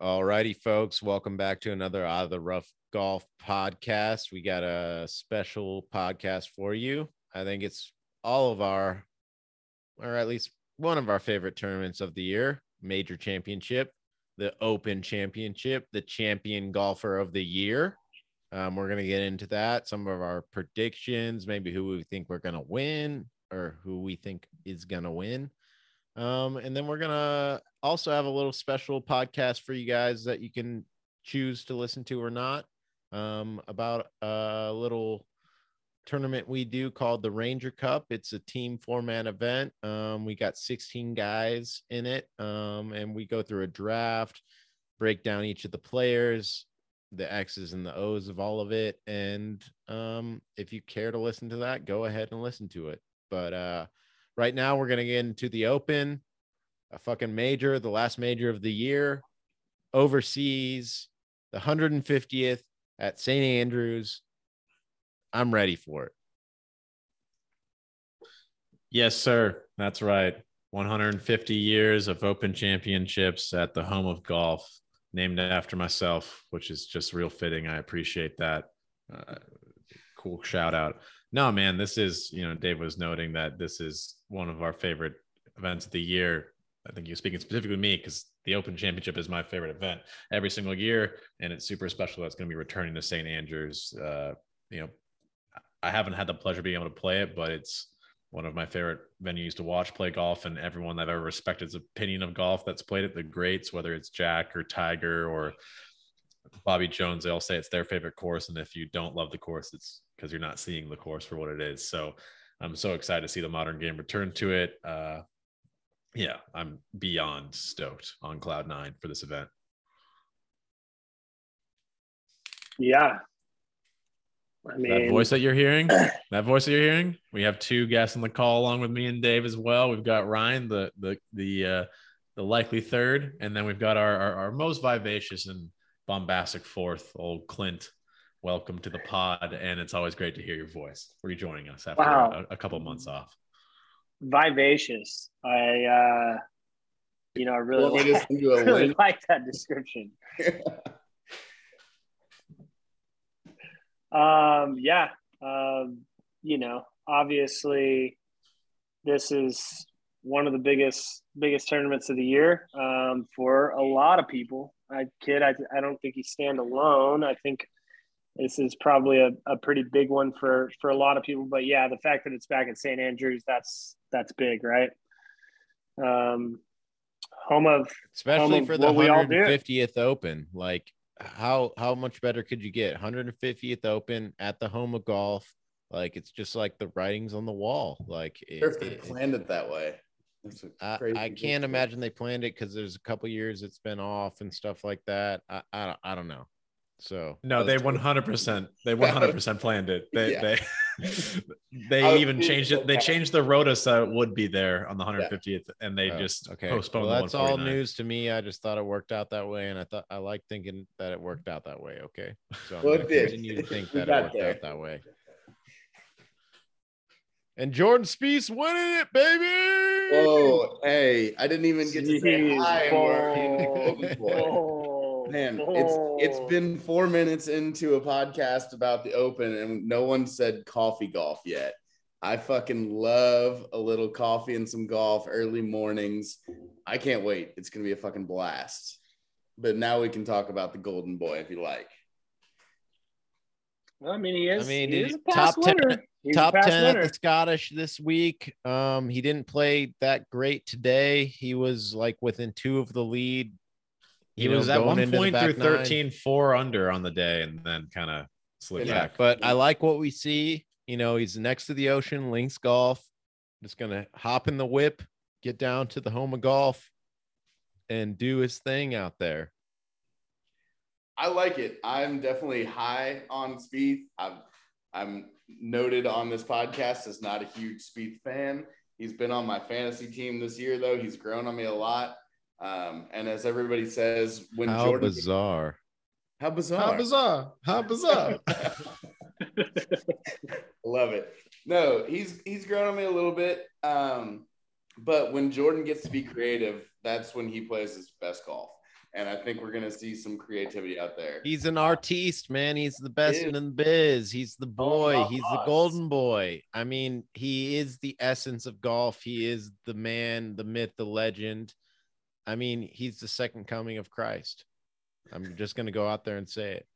All righty, folks. Welcome back to another Out of the Rough Golf podcast. We got a special podcast for you. I think it's all of our, or at least one of our favorite tournaments of the year major championship, the Open Championship, the champion golfer of the year. Um, we're going to get into that, some of our predictions, maybe who we think we're going to win or who we think is going to win. Um, and then we're going to also have a little special podcast for you guys that you can choose to listen to or not um, about a little tournament we do called the Ranger Cup. It's a team four man event. Um, we got 16 guys in it, um, and we go through a draft, break down each of the players, the X's and the O's of all of it. And um, if you care to listen to that, go ahead and listen to it. But uh, right now, we're going to get into the Open, a fucking major, the last major of the year, overseas, the 150th at St. Andrews. I'm ready for it. Yes, sir. That's right. 150 years of open championships at the home of golf, named after myself, which is just real fitting. I appreciate that. Uh, cool shout out. No, man, this is, you know, Dave was noting that this is one of our favorite events of the year. I think you're speaking specifically to me because the Open Championship is my favorite event every single year, and it's super special. That's going to be returning to St. Andrews. Uh, you know, I haven't had the pleasure of being able to play it, but it's one of my favorite venues to watch play golf. And everyone I've ever respected's opinion of golf that's played it, the greats, whether it's Jack or Tiger or Bobby Jones, they all say it's their favorite course. And if you don't love the course, it's because you're not seeing the course for what it is. So I'm so excited to see the modern game return to it. Uh, yeah, I'm beyond stoked on cloud nine for this event. Yeah, I mean, that voice that you're hearing, that voice that you're hearing, we have two guests on the call along with me and Dave as well. We've got Ryan, the the the uh, the likely third, and then we've got our, our, our most vivacious and bombastic fourth, old Clint. Welcome to the pod, and it's always great to hear your voice. Rejoining us after wow. a, a couple months off. Vivacious. I, uh, you know, I really, like, really like that description. Um, yeah. Um, you know, obviously, this is one of the biggest biggest tournaments of the year um, for a lot of people. I kid, I, I don't think you stand alone. I think this is probably a, a pretty big one for for a lot of people. But yeah, the fact that it's back at St. Andrews, that's that's big, right? Um, home of especially home for the 150th Open. Like how how much better could you get? 150th open at the home of golf like it's just like the writings on the wall like it, if they it, planned it that way. I, I can't imagine they planned it because there's a couple years it's been off and stuff like that. I i don't, I don't know. So no they 100% they 100% planned it. They yeah. they they even changed it. They changed the rota so it would be there on the 150th, yeah. and they oh, just okay. postponed. Well, that's all news to me. I just thought it worked out that way, and I thought I like thinking that it worked out that way. Okay, so I'm well, gonna continue to think that it worked there. out that way. And Jordan Spieth winning it, baby. Whoa, hey, I didn't even get to say hi. Oh man, it's it's oh. been four minutes into a podcast about the Open, and no one said coffee golf yet. I fucking love a little coffee and some golf early mornings. I can't wait. It's gonna be a fucking blast. But now we can talk about the Golden Boy if you like. Well, I mean, he is. I mean, he is top winner. ten. He's top 10 winner. at the Scottish this week. Um, he didn't play that great today. He was like within two of the lead he was know, at one point through 13, nine. four under on the day, and then kind of slipped yeah, back. But I like what we see. You know, he's next to the ocean, links golf. Just gonna hop in the whip, get down to the home of golf, and do his thing out there. I like it. I'm definitely high on Spieth. I'm I'm noted on this podcast as not a huge Spieth fan. He's been on my fantasy team this year, though. He's grown on me a lot. Um, and as everybody says, when how Jordan bizarre, how bizarre, how bizarre, how bizarre. Love it. No, he's he's grown on me a little bit. Um, but when Jordan gets to be creative, that's when he plays his best golf. and I think we're gonna see some creativity out there. He's an artiste, man. He's the best in the biz. He's the boy. He's the golden boy. I mean, he is the essence of golf. He is the man, the myth, the legend. I mean, he's the second coming of Christ. I'm just gonna go out there and say it.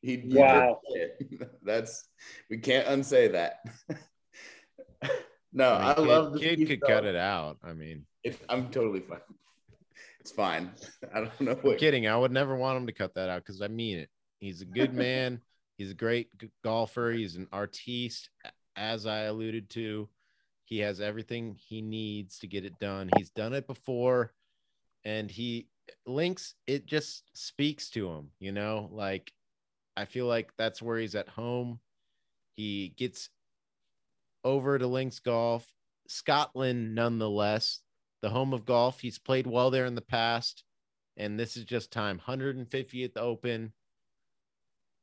He, he Wow. it. That's we can't unsay that. no, I, I mean, love the kid, kid could Bell. cut it out. I mean, It, I'm totally fine. It's fine. I don't know I'm what. kidding. I would never want him to cut that out because I mean it. He's a good man. He's a great golfer. He's an artiste, as I alluded to. He has everything he needs to get it done. He's done it before, and he links. It just speaks to him, you know. Like I feel like that's where he's at home. He gets over to Links Golf, Scotland, nonetheless, the home of golf. He's played well there in the past, and this is just time. 150th Open.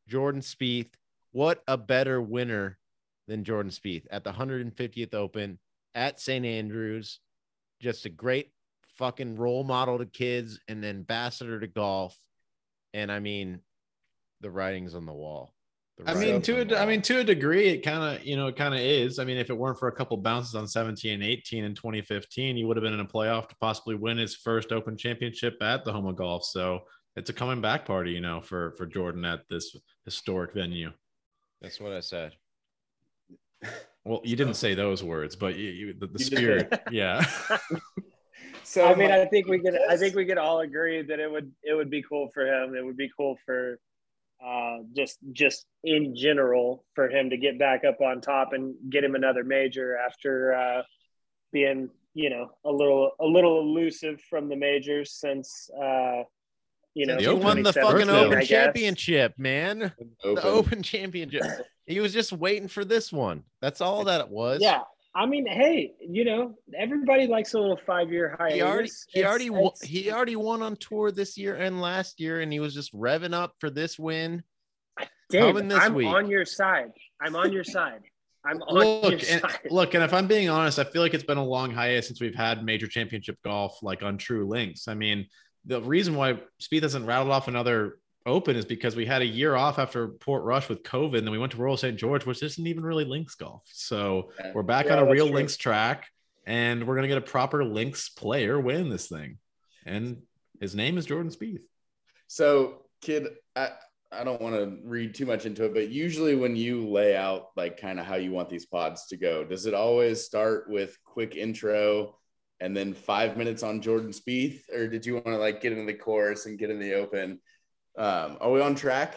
Jordan Spieth. What a better winner than Jordan Spieth at the 150th Open at St. Andrews. Just a great fucking role model to kids and ambassador to golf. And I mean, the writing's on the wall. The I mean, to a, the I mean, to a degree, it kind of, you know, it kind of is. I mean, if it weren't for a couple bounces on 17 and 18 in 2015, he would have been in a playoff to possibly win his first Open Championship at the home of golf. So it's a coming back party, you know, for for Jordan at this historic venue. that's what I said. Well, you didn't say those words, but you, you the, the spirit, yeah. So I mean, my- I think we could. I think we could all agree that it would. It would be cool for him. It would be cool for, uh, just just in general for him to get back up on top and get him another major after uh, being, you know, a little a little elusive from the majors since, uh, you know, The He won the fucking Open Championship, man. The open. Open Championship. He was just waiting for this one. That's all that it was. Yeah, I mean, hey, you know, everybody likes a little five-year hiatus. He already he It's- already won, it's- he already won on tour this year and last year, and he was just revving up for this win. Dave, this I'm week. on your side. I'm on your side. I'm on your look, and, side. look, and if I'm being honest, I feel like it's been a long hiatus since we've had major championship golf like on True Links. I mean, the reason why Spieth hasn't rattled off another Open is because we had a year off after Portrush with COVID, and then we went to Royal St. George, which isn't even really links golf. So Yeah. we're back Yeah, on a real true. links track, and we're gonna get a proper links player win this thing. And his name is Jordan Spieth. So, kid, I, I don't want to read too much into it, but usually when you lay out like kind of how you want these pods to go, does it always start with quick intro and then five minutes on Jordan Spieth, or did you want to like get into the course and get in the open? Um, are we on track?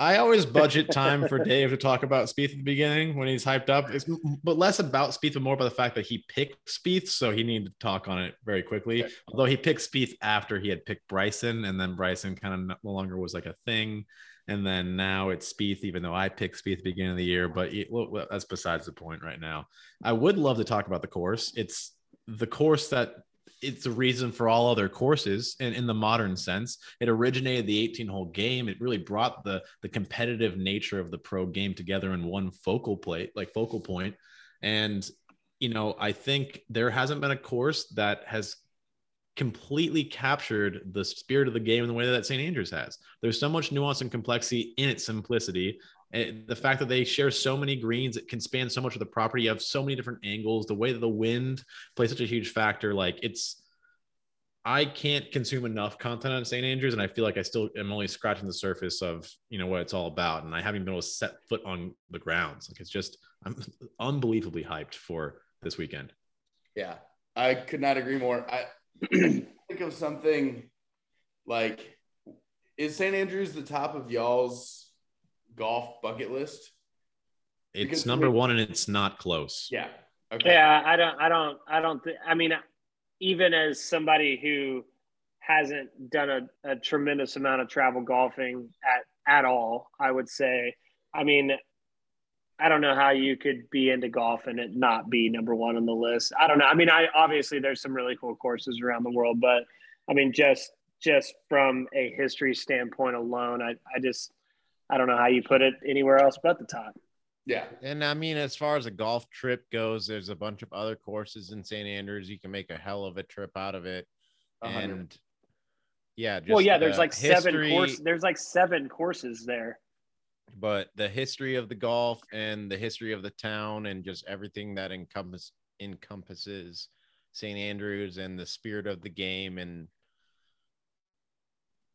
I always budget time for Dave to talk about Spieth at the beginning when he's hyped up. It's but less about Spieth and more about the fact that he picked Spieth, so he needed to talk on it very quickly. Okay. Although he picked Spieth after he had picked Bryson, and then Bryson kind of no longer was like a thing. And then now it's Spieth, even though I picked Spieth at the beginning of the year. But it, well, that's besides the point right now. I would love to talk about the course. It's the course that it's the reason for all other courses in, in the modern sense. It originated the 18 hole game. It really brought the the competitive nature of the pro game together in one focal plate, like focal point. And you know, I think there hasn't been a course that has completely captured the spirit of the game in the way that St. Andrews has. There's so much nuance and complexity in its simplicity. And the fact that they share so many greens, it can span so much of the property. You have so many different angles. The way that the wind plays such a huge factor. Like it's, I can't consume enough content on St. Andrews, and I feel like I still am only scratching the surface of you know what it's all about, and I haven't been able to set foot on the grounds. Like it's just, I'm unbelievably hyped for this weekend. Yeah, I could not agree more. I think of something like is St. Andrews the top of y'all's golf bucket list? It's Because- number one, and it's not close. Yeah. Okay. Yeah, I don't, I don't, I don't think. I mean, even as somebody who hasn't done a, a tremendous amount of travel golfing at at all, I would say. I mean, I don't know how you could be into golf and it not be number one on the list. I don't know. I mean, I obviously there's some really cool courses around the world, but I mean, just just from a history standpoint alone, I, I just I don't know how you put it anywhere else but the top. Yeah. And I mean, as far as a golf trip goes, there's a bunch of other courses in St. Andrews. You can make a hell of a trip out of it. Hundred. And yeah. well, yeah. There's the like seven history- course. There's like seven courses there. But the history of the golf and the history of the town and just everything that encompass encompasses St. Andrews and the spirit of the game and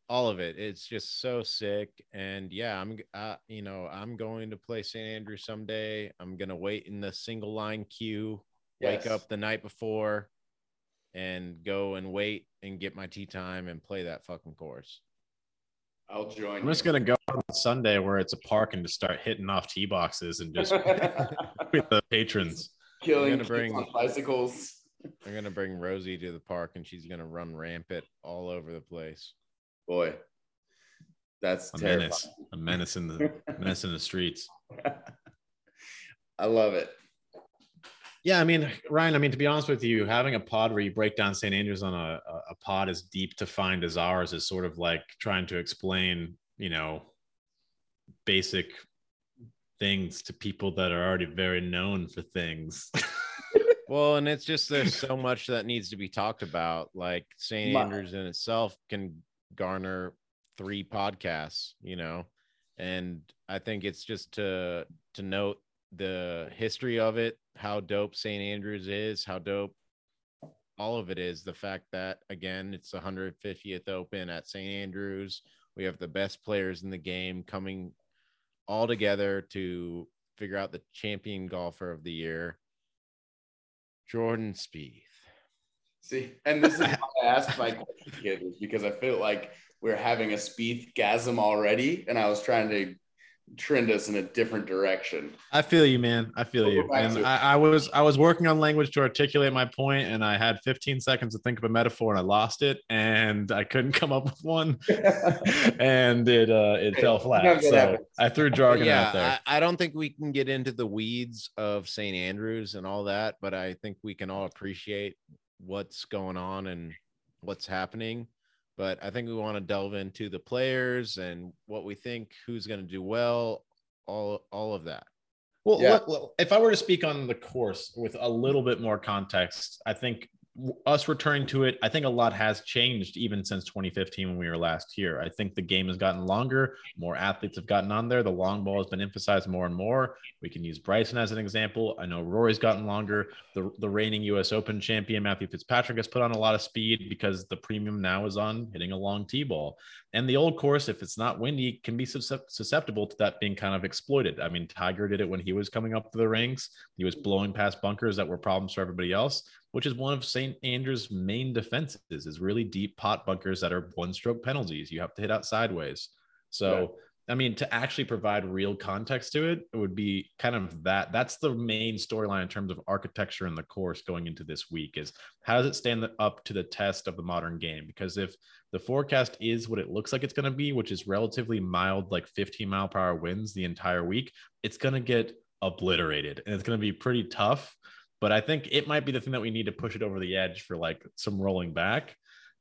all of it. It's just so sick. And yeah, I'm uh, you know, I'm going to play St. Andrews someday. I'm gonna wait in the single line queue, wake Yes. up the night before, and go and wait and get my tea time and play that fucking course. I'll join. I'm just gonna go on Sunday where it's a park and just start hitting off tee boxes and just with the patrons. killing gonna bring- on bicycles. I'm gonna bring Rosie to the park and she's gonna run rampant all over the place. Boy, that's A terrifying. menace, a menace in the menace in the streets. I love it. Yeah, I mean, Ryan. I mean, to be honest with you, having a pod where you break down St. Andrews on a, a pod as deep to find as ours is sort of like trying to explain, you know, basic things to people that are already very known for things. Well, and it's just there's so much that needs to be talked about. Like St. Andrews in itself can garner three podcasts, you know, and I think it's just to to note the history of it, how dope St. Andrews is, how dope all of it is. The fact that again, it's the 150th Open at St. Andrews. We have the best players in the game coming all together to figure out the champion golfer of the year. Jordan Spieth. See, and this is why I asked my question, because I feel like we're having a speed gasm already, and I was trying to trend us in a different direction. I feel you, man. I feel We'll you. And to. I, I was I was working on language to articulate my point, and I had 15 seconds to think of a metaphor, and I lost it, and I couldn't come up with one, and it uh it fell flat. So happens. I threw jargon yeah, out there. I, I don't think we can get into the weeds of St. Andrews and all that, but I think we can all appreciate what's going on and what's happening. But I think we want to delve into the players and what we think, who's going to do well, all all of that. Well, Yeah. look, look, if I were to speak on the course with a little bit more context, I think w- us returning to it, I think a lot has changed even since 2015 when we were last here. I think the game has gotten longer, more athletes have gotten on there. The long ball has been emphasized more and more. We can use Bryson as an example. I know Rory's gotten longer. The, the reigning US Open champion, Matthew Fitzpatrick, has put on a lot of speed because the premium now is on hitting a long tee ball. And the old course, if it's not windy, can be susceptible to that being kind of exploited. I mean, Tiger did it when he was coming up to the rings. He was blowing past bunkers that were problems for everybody else, which is one of St. Andrews' main defenses is really deep pot bunkers that are one stroke penalties. You have to hit out sideways. So, I mean, to actually provide real context to it, it would be kind of that. That's the main storyline in terms of architecture in the course going into this week is how does it stand up to the test of the modern game? Because if the forecast is what it looks like it's going to be, which is relatively mild, like 15 mile per hour winds the entire week, it's going to get obliterated and it's going to be pretty tough. But I think it might be the thing that we need to push it over the edge for like some rolling back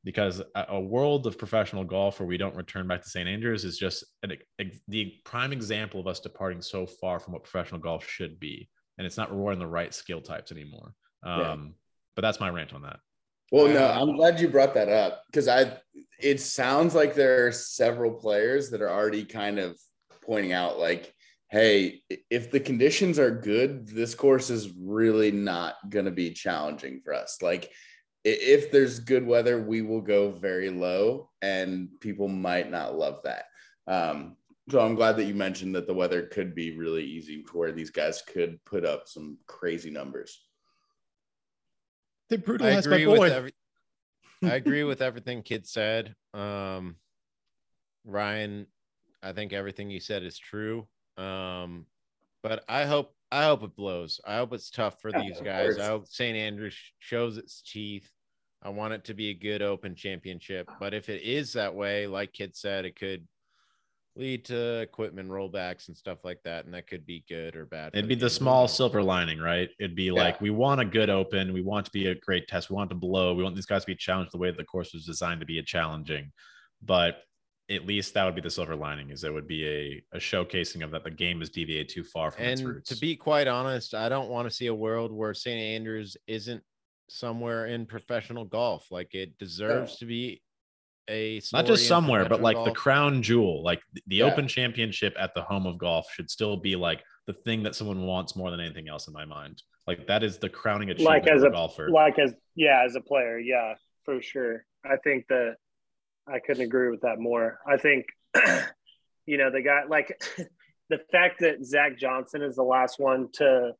because a, a world of professional golf where we don't return back to St. Andrews is just an, ex- the prime example of us departing so far from what professional golf should be. And it's not rewarding the right skill types anymore. Um, Yeah. But that's my rant on that. Well, no, I'm glad you brought that up because I. It sounds like there are several players that are already kind of pointing out, like, "Hey, if the conditions are good, this course is really not going to be challenging for us. Like, i- if there's good weather, we will go very low, and people might not love that." Um, so I'm glad that you mentioned that the weather could be really easy to where these guys could put up some crazy numbers. They I brutalized agree with every, I agree with everything Kid said. Um, Ryan, I think everything you said is true. Um, but I hope I hope it blows. I hope it's tough for Yeah, these guys. I hope St. Andrews shows its teeth. I want it to be a good open championship. But if it is that way, like Kid said, it could lead to equipment rollbacks and stuff like that, and that could be good or bad. It'd be the game. small silver lining, right? It'd be like we want a good open, we want to be a great test, we want to blow, we want these guys to be challenged the way the course was designed to be a challenging. But at least that would be the silver lining, is it would be a, a showcasing of that the game is deviated too far from its And roots. to be quite honest, I don't want to see a world where St. Andrews isn't somewhere in professional golf. Like it deserves oh. to be a not just somewhere, but professional like the crown jewel, like the, the Yeah. Open Championship at the home of golf should still be like the thing that someone wants more than anything else in my mind. Like that is the crowning achievement like as of a a- golfer. Like as yeah, as a player, yeah, for sure. I think that I couldn't agree with that more. I think you know the guy like the fact that Zach Johnson is the last one to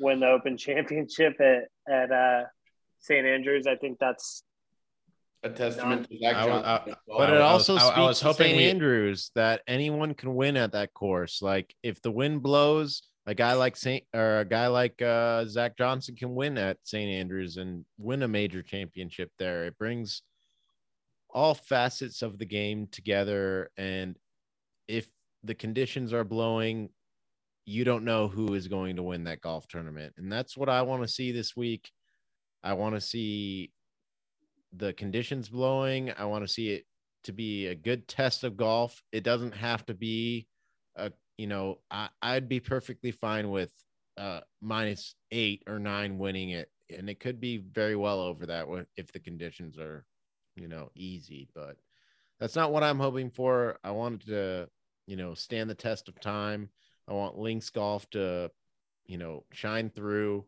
win the Open Championship at at uh, St Andrews. I think that's A testament to Zach I was- Johnson. But it also I- I speaks was to hoping St. we- Andrews that anyone can win at that course. Like if the wind blows, a guy like Saint or a guy like uh, Zach Johnson can win at St. Andrews and win a major championship there. It brings all facets of the game together, and if the conditions are blowing, you don't know who is going to win that golf tournament, and that's what I want to see this week. I want to see the conditions blowing. I want to see it to be a good test of golf. It doesn't have to be a, you know, I, I'd be perfectly fine with uh minus eight or nine winning it. And it could be very well over that if the conditions are, you know, easy, but that's not what I'm hoping for. I wanted to, you know, stand the test of time. I want links golf to, you know, shine through.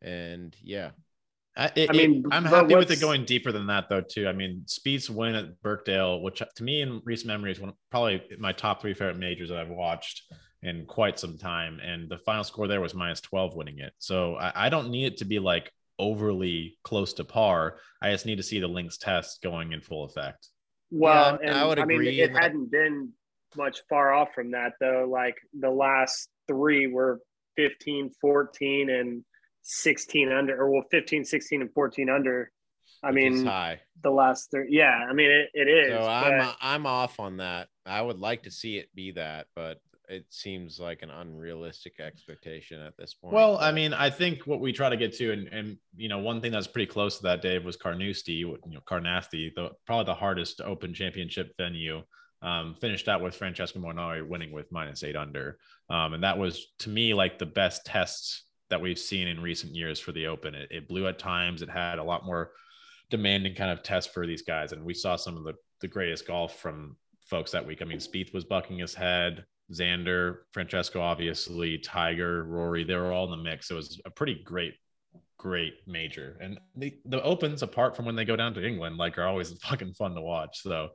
And yeah, I, it- I mean, it- I'm happy with it going deeper than that, though. Too. I mean, Spieth's win at Birkdale, which to me in recent memory is one probably my top three favorite majors that I've watched in quite some time. And the final score there was minus 12 winning it. So I, I don't need it to be like overly close to par. I just need to see the links test going in full effect. Well, Yeah, and I would I mean, agree it that- hadn't been much far off from that though. Like the last three were 15, 14, and 16 under, or well, 15, 16, and 14 under. I which mean, high. the last three. Yeah, I mean, it, it is. So but- I'm I'm off on that. I would like to see it be that, but it seems like an unrealistic expectation at this point. Well, I mean, I think what we try to get to, and, and you know, one thing that's pretty close to that, Dave, was Carnoustie, you know, Carnasty, the probably the hardest Open Championship venue. Um, finished out with Francesco Molinari winning with minus eight under, um, and that was to me like the best tests that we've seen in recent years for the Open. It, it blew at times. It had a lot more demanding kind of test for these guys, and we saw some of the the greatest golf from folks that week. I mean, Spieth was bucking his head. Xander, Francesco, obviously, Tiger, Rory, they were all in the mix. It was a pretty great, great major. And the, the opens, apart from when they go down to England, like are always fucking fun to watch. So,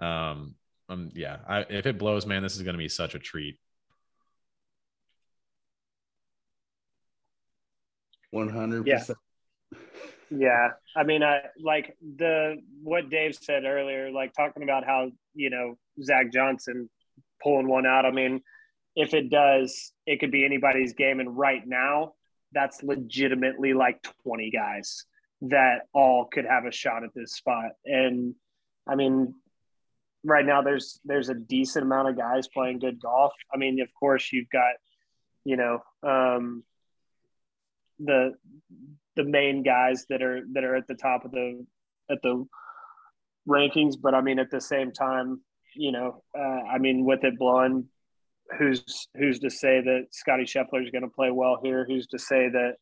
um, um, yeah, I, if it blows, man, this is going to be such a treat. One hundred Yeah. percent. Yeah, I mean, I like the what Dave said earlier, like talking about how you know Zach Johnson pulling one out. I mean, if it does, it could be anybody's game. And right now, that's legitimately like twenty guys that all could have a shot at this spot. And I mean, right now there's there's a decent amount of guys playing good golf. I mean, of course, you've got you know um, the the main guys that are that are at the top of the at the rankings but i mean at the same time you know uh, i mean with it blowing who's who's to say that scotty scheffler is going to play well here? Who's to say that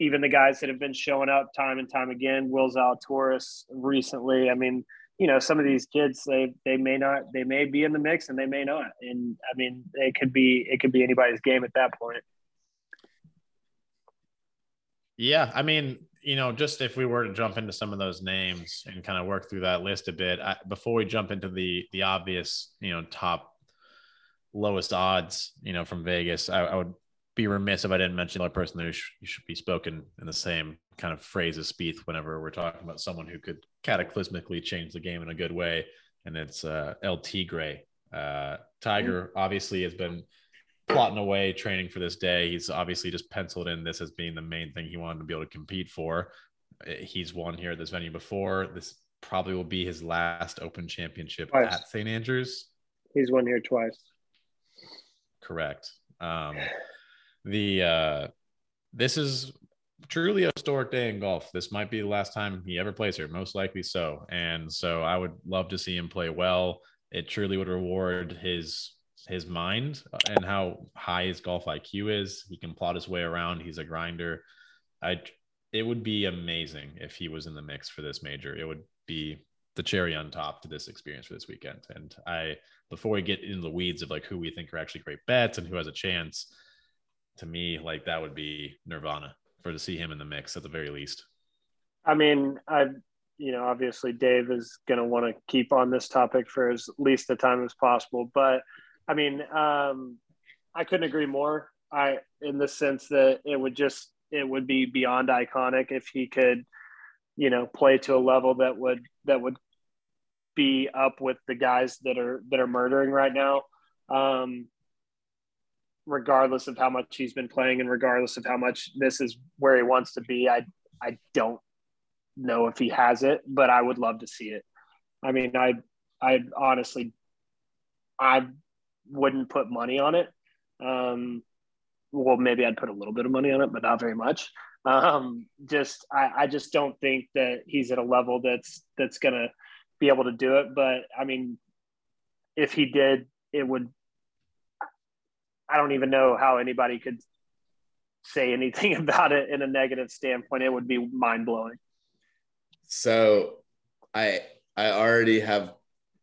even the guys that have been showing up time and time again will zalatoris recently i mean you know some of these kids they they may not they may be in the mix and they may not. And i mean it could be it could be anybody's game at that point. Yeah, I mean, you know, just if we were to jump into some of those names and kind of work through that list a bit I, before we jump into the the obvious, you know, top lowest odds, you know, from Vegas, I, I would be remiss if I didn't mention another person who sh- should be spoken in the same kind of phrase as Spieth whenever we're talking about someone who could cataclysmically change the game in a good way, and it's uh, El Tigre. Uh, Tiger obviously has been plotting away training for this day. He's obviously just penciled in this as being the main thing he wanted to be able to compete for. Uh, He's won here at this venue before. This probably will be his last Open Championship Twice. at St. Andrews. he's won here twice Correct. Um, the uh, this is truly a historic day in golf. This might be the last time he ever plays here, most likely so. And so I would love to see him play well. It truly would reward his his mind and how high his golf IQ is. He can plot his way around. He's a grinder. I it would be amazing if he was in the mix for this major. It would be the cherry on top to this experience for this weekend. And I, before we get into the weeds of like who we think are actually great bets and who has a chance, to me, like that would be Nirvana for to see him in the mix at the very least. I mean, I, you know, obviously Dave is going to want to keep on this topic for as least the time as possible, but I mean, um, I couldn't agree more. I, in the sense that it would just, it would be beyond iconic if he could, you know, play to a level that would that would be up with the guys that are that are murdering right now. Um, regardless of how much he's been playing and regardless of how much this is where he wants to be, I I don't know if he has it, but I would love to see it. I mean, I I honestly I wouldn't put money on it. Um, well, maybe I'd put a little bit of money on it, but not very much. Um, just I, I just don't think that he's at a level that's that's gonna be able to do it. But I mean, if he did, it would. I don't even know how anybody could say anything about it in a negative standpoint. It would be mind blowing. So, I I already have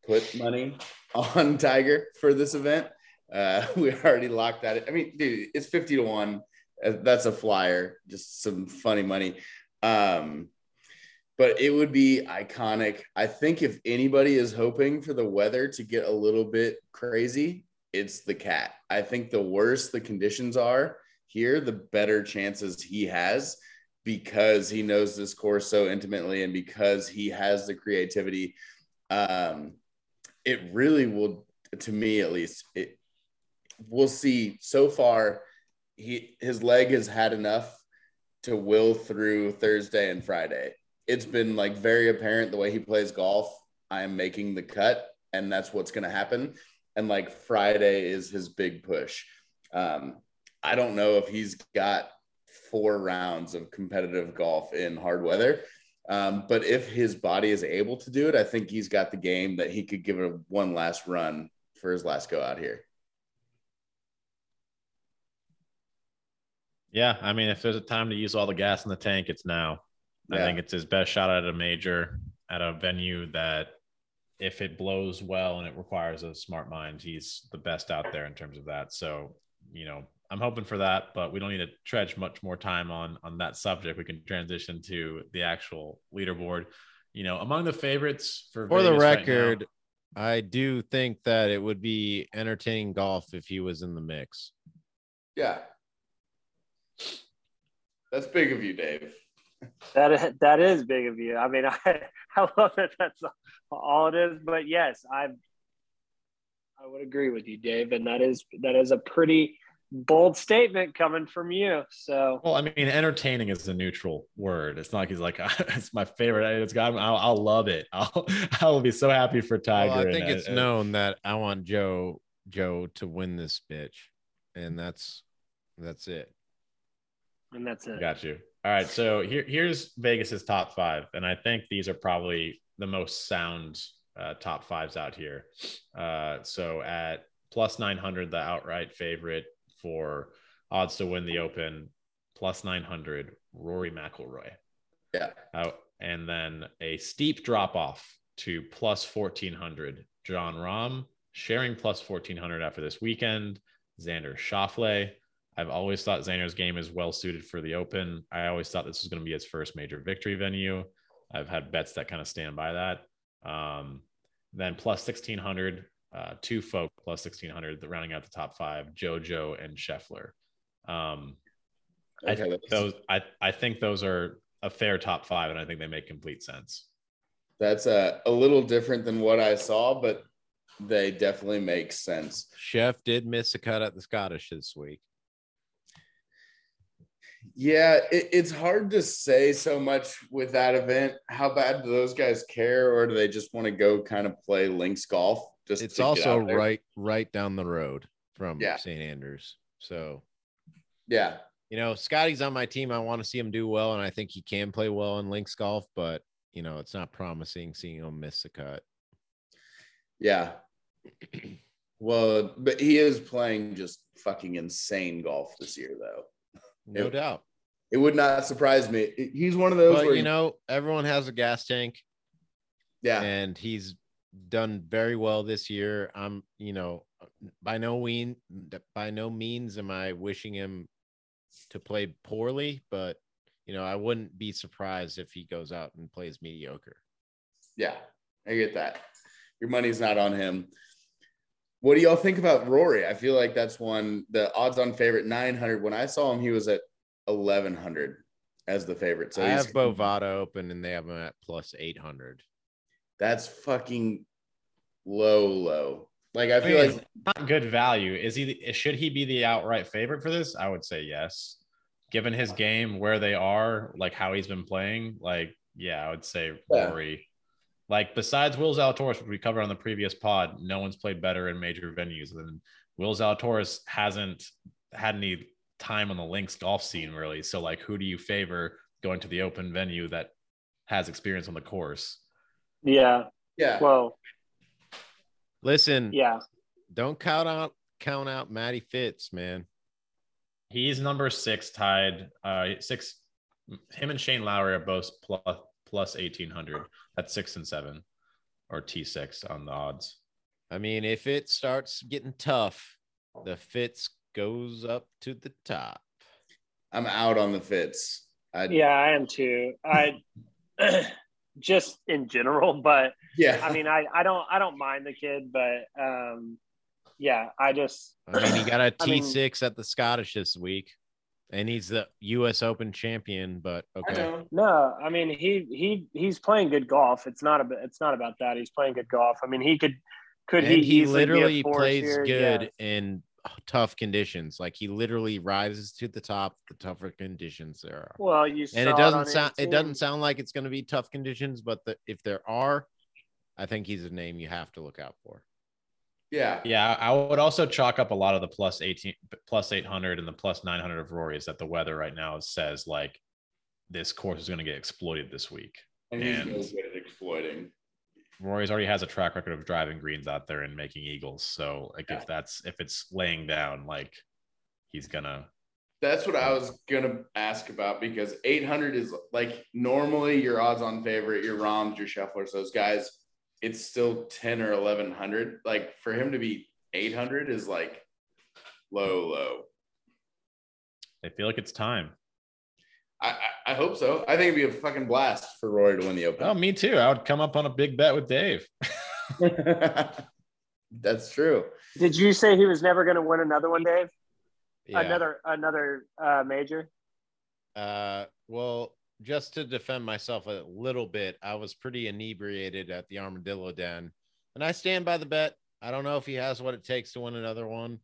put money on Tiger for this event. Uh, we already locked that. I mean, dude, it's 50 to one. Uh, that's a flyer, just some funny money. Um, but it would be iconic. I think if anybody is hoping for the weather to get a little bit crazy, it's the cat. I think the worse the conditions are here, the better chances he has because he knows this course so intimately and because he has the creativity. Um, it really will, to me at least, it, we'll see so far he his leg has had enough to will through Thursday and Friday. It's been like very apparent the way he plays golf. I am making the cut, and that's what's going to happen. And like Friday is his big push. Um, I don't know if he's got four rounds of competitive golf in hard weather. Um, but if his body is able to do it, I think he's got the game that he could give it one last run for his last go out here. Yeah, I mean, if there's a time to use all the gas in the tank, it's now. Yeah. I think it's his best shot at a major at a venue that, if it blows well and it requires a smart mind, he's the best out there in terms of that. So, you know, I'm hoping for that, but we don't need to trudge much more time on on that subject. We can transition to the actual leaderboard. You know, among the favorites for for Vegas the record, right now, I do think that it would be entertaining golf if he was in the mix. Yeah, that's big of you, Dave. That that is big of you. I mean, I I love that. That's all it is. But yes, I I would agree with you, Dave, and that is that is a pretty bold statement coming from you. So, well, I mean, entertaining is a neutral word. It's not like he's like, it's my favorite. It's got, I'll, I'll love it. I'll, I'll be so happy for Tiger. Well, I think it's known that I want Joe, Joe to win this bitch. And that's, that's it and that's it. Got you. All right. So here, here's Vegas's top five, and I think these are probably the most sound uh, top fives out here. Uh, so at plus 900, the outright favorite for odds to win the Open, plus 900, Rory McIlroy. Yeah. Uh, and then a steep drop off to plus 1400, Jon Rahm, sharing plus 1400 after this weekend, Xander Schauffele, I've always thought Xander's game is well suited for the Open. I always thought this was going to be his first major victory venue. I've had bets that kind of stand by that. Um, then plus 1600, uh, two folk plus 1600, the rounding out the top five, JoJo and Scheffler. Um, okay, I think those, I, I think those are a fair top five, and I think they make complete sense. That's a, a little different than what I saw, but they definitely make sense. Chef did miss a cut at the Scottish this week. Yeah, it, it's hard to say so much with that event. How bad do those guys care, or do they just want to go kind of play links golf? Just it's also right right down the road from yeah. St. Andrews. So yeah, you know, Scotty's on my team. I want to see him do well, and I think he can play well in links golf, but you know, it's not promising seeing him miss the cut. Yeah. well, but he is playing just fucking insane golf this year, though. No it, doubt. It would not surprise me. He's one of those. But, you know, everyone has a gas tank. Yeah. and he's done very well this year. I'm, you know, by no mean by no means am I wishing him to play poorly, but you know, I wouldn't be surprised if he goes out and plays mediocre. Yeah, I get that. Your money's not on him. What do y'all think about Rory? I feel like that's one the odds on favorite 900. When I saw him, he was at 1100 as the favorite. So I he's- have Bovada open and they have him at plus 800. That's fucking low, low. Like I I feel mean, like not good value. Is he? Should he be the outright favorite for this? I would say yes. Given his game, where they are, like how he's been playing, like yeah, I would say Yeah. Rory. Like besides Will Zalatoris, which we covered on the previous pod, no one's played better in major venues than Will Zalatoris. Hasn't had any time on the links golf scene really. So like, who do you favor going to the open venue that has experience on the course? Yeah. yeah. Well, Listen, yeah. don't count out count out Matty Fitz, man. He's number six, tied uh six. Him and Shane Lowry are both plus plus eighteen hundred. That's six and seven, or T six on the odds. I mean, if it starts getting tough, the Fitz goes up to the top. I'm out on the Fitz. I, Yeah, I am too. I just in general, but yeah. I mean, I, I don't I don't mind the kid, but um, yeah, I just I mean, he got a I mean- T6 at the Scottish this week, and he's the U.S. Open champion. But okay, know. no. I mean, he he he's playing good golf. It's not a it's not about that. He's playing good golf. I mean, he could could and he, he easily be a literally plays here? good Yeah. in tough conditions. Like he literally rises to the top the tougher conditions there are. Well, you and it doesn't on sound it doesn't sound like it's going to be tough conditions, but the, if there are, I think he's a name you have to look out for. Yeah. Yeah, I would also chalk up a lot of the plus eighteen, plus eight hundred, and the plus nine hundred of Rory is that the weather right now says like this course is going to get exploited this week. And he's And- no good at exploiting. Rory's already has a track record of driving greens out there and making eagles. So like Yeah. if that's if it's laying down, like he's gonna That's what I was gonna ask about because 800 is like normally your odds on favorite, your Rahms, your Schauffeles, those guys. It's still 10 or 1100. Like for him to be 800 is like low, low. I feel like it's time. I, I, I hope so. I think it'd be a fucking blast for Rory to win the Open. Oh, me too. I would come up on a big bet with Dave. That's true. Did you say he was never going to win another one, Dave? Yeah. Another another uh, major? Uh, well, just to defend myself a little bit, I was pretty inebriated at the Armadillo Den, and I stand by the bet. I don't know if he has what it takes to win another one,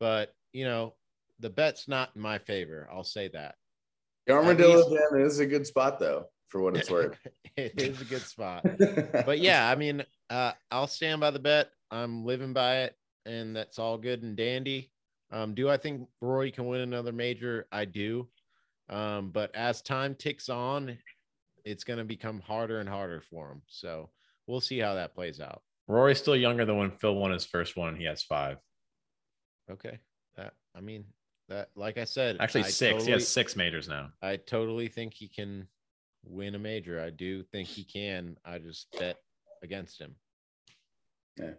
but you know, the bet's not in my favor. I'll say that. The Armadillo Den is a good spot though, for what it's worth. it is a good spot. But yeah, I mean, uh, I'll stand by the bet. I'm living by it, and that's all good and dandy. Um, do I think Rory can win another major? I do. Um, but as time ticks on, it's going to become harder and harder for him. So we'll see how that plays out. Rory's still younger than when Phil won his first one. He has five. Okay. That I mean that like I said, Actually, I six. he has six majors now. I totally think he can win a major. I do think he can. I just bet against him. Yeah.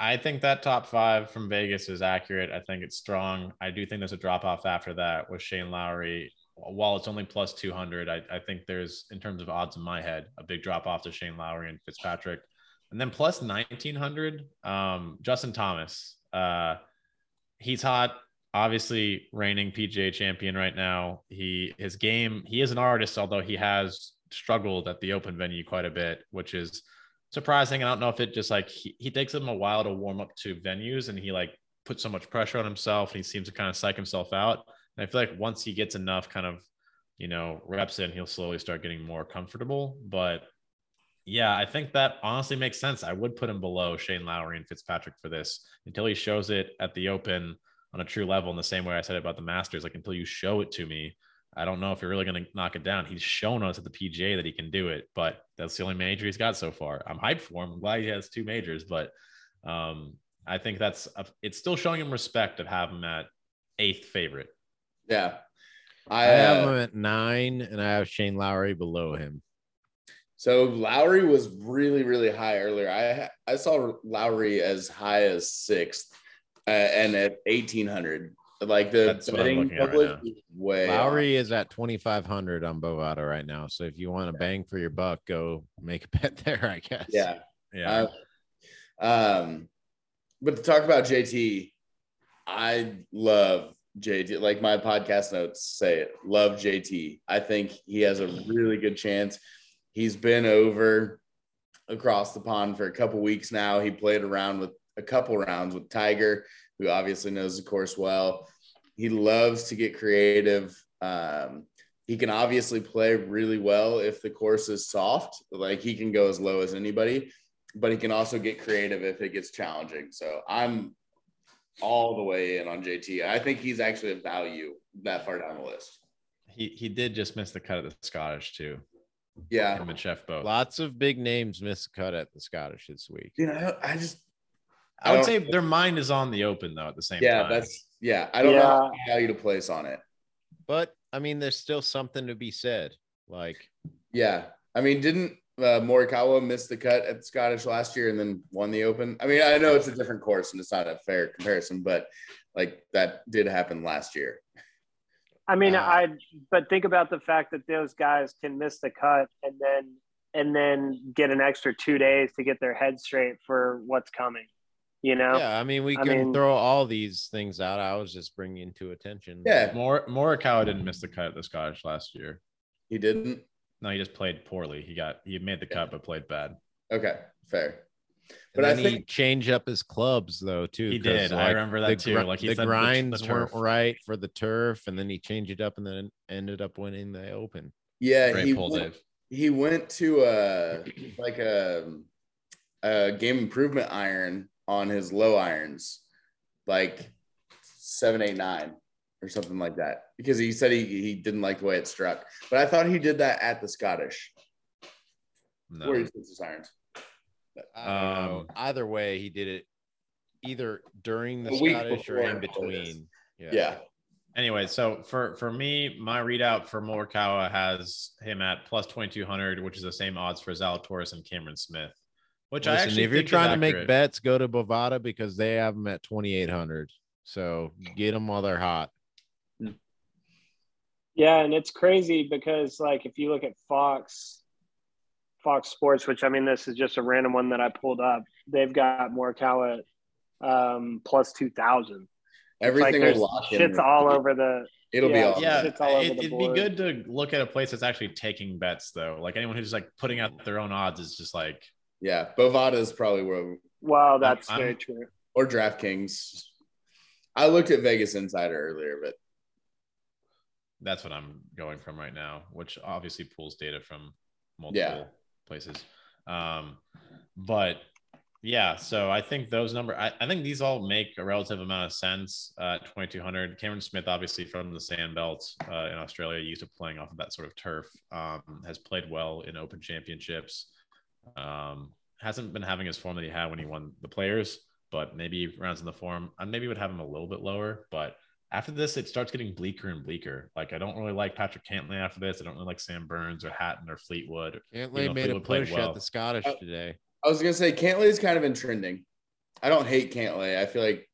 I think that top five from Vegas is accurate. I think it's strong. I do think there's a drop off after that with Shane Lowry. While it's only plus 200, I, I think there's, in terms of odds in my head, a big drop off to Shane Lowry and Fitzpatrick. And then plus 1900, um, Justin Thomas. Uh, he's hot. Obviously, reigning PGA champion right now. He his game. He is an artist, although he has struggled at the open venue quite a bit, which is surprising. I don't know if it just like he, he takes him a while to warm up to venues and he like puts so much pressure on himself and he seems to kind of psych himself out. And I feel like once he gets enough kind of, you know, reps in, he'll slowly start getting more comfortable. But yeah, I think that honestly makes sense. I would put him below Shane Lowry and Fitzpatrick for this until he shows it at the open on a true level in the same way I said about the Masters. Like until you show it to me, I don't know if you're really going to knock it down. He's shown us at the PGA that he can do it, but that's the only major he's got so far. I'm hyped for him. I'm glad he has two majors, but um, I think that's a, it's still showing him respect of having him at eighth favorite. Yeah. I I, have uh, him at nine, and I have Shane Lowry below him. So Lowry was really, really high earlier. I I saw Lowry as high as sixth, uh, and at eighteen hundred. Like the That's what I'm betting looking at right now. way Lowry is at 2,500 on Bovada right now. So if you want to bang for your buck, go make a bet there, I guess. Yeah. Yeah. Uh, um, but to talk about JT, I love JT. Like my podcast notes say it, love JT. I think he has a really good chance. He's been over across the pond for a couple weeks now. He played around with a couple rounds with Tiger, who obviously knows the course well. He loves to get creative. Um, he can obviously play really well if the course is soft. Like he can go as low as anybody, but he can also get creative if it gets challenging. So I'm all the way in on JT. I think he's actually a value that far down the list. he he did just miss the cut of the Scottish too. Yeah. Him and Chef both. Lots of big names missed cut at the Scottish this week. You know, I just I would say their mind is on the open though at the same yeah, time. that's yeah. I don't know Yeah. how value to place on it. But I mean, there's still something to be said. Like, Yeah. I mean, didn't uh, Morikawa miss the cut at the Scottish last year and then won the Open? I mean, I know it's a different course and it's not a fair comparison, but like that did happen last year. I mean, Uh, I but think about the fact that those guys can miss the cut and then and then get an extra two days to get their head straight for what's coming. You know, yeah, I mean, we I can mean- throw all these things out. I was just bringing to attention. Yeah. Mor- Morikawa didn't miss the cut at the Scottish last year. He didn't. No, he just played poorly. He got he made the cut but played bad. Okay. Fair. But But I then he think- changed up his clubs though too. He did. I remember that the too. Like, he the said the- the grinds weren't right for the turf, and then he changed it up, and then ended up winning the Open. Yeah. Great he pull, went, Dave. he went to a like a, a game improvement iron on his low irons, like seven, eight, nine, or something like that. Because he said he, he didn't like the way it struck. But I thought he did that at the Scottish No. where he puts his irons. I don't know. Um, Either way, he did it either during the A week Scottish or in between. Yeah. Anyway, so for for me, my readout for Morikawa has him at plus twenty two hundred, which is the same odds for Zalatoris and Cameron Smith. Which I actually if you're trying to make bets, go to Bovada because they have them at 2,800. So get them while they're hot. Yeah, and it's crazy because like if you look at Fox, Fox Sports, which I mean this is just a random one that I pulled up, they've got Morikawa at um, plus two thousand. Everything like will there's lock in. shit's all over the. It'll yeah, be all yeah, It's all over it, the it'd board. be good to look at a place that's actually taking bets though. Like anyone who's just like putting out their own odds is just like Yeah. Bovada is probably where Wow, that's I'm- very true. or DraftKings. I looked at Vegas Insider earlier, but that's what I'm going from right now, which obviously pulls data from multiple Yeah. Places. Um, but yeah, so I think those number, I, I think these all make a relative amount of sense. Uh, 2200. Cameron Smith, obviously from the Sandbelt uh, in Australia, used to playing off of that sort of turf, um, has played well in Open Championships. Um, hasn't been having his form that he had when he won the Players, but maybe rounds in the form. I maybe would have him a little bit lower, but after this, it starts getting bleaker and bleaker. Like I don't really like Patrick Cantlay after this. I don't really like Sam Burns or Hatton or Fleetwood. Cantlay know, made a Fleetwood played push well. at the Scottish Uh, today. I was gonna say Cantlay is kind of in trending. I don't hate Cantlay. I feel like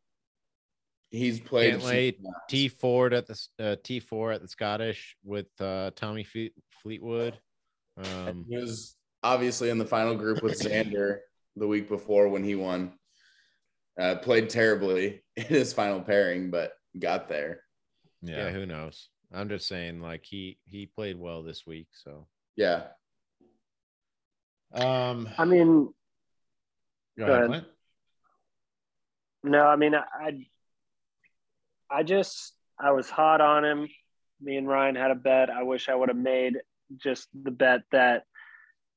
he's played Cantlay, T Ford at the uh, T four at the Scottish with uh, Tommy Fleet, Fleetwood. Um, He was obviously in the final group with Xander the week before when he won. Uh, played terribly in his final pairing, but got there. yeah. Yeah. who knows? I'm just saying, like he he played well this week. So Yeah. Um, I mean, go go ahead, ahead. Clint. no, I mean, I, I just, I was hot on him. Me and Ryan had a bet. I wish I would have made just the bet that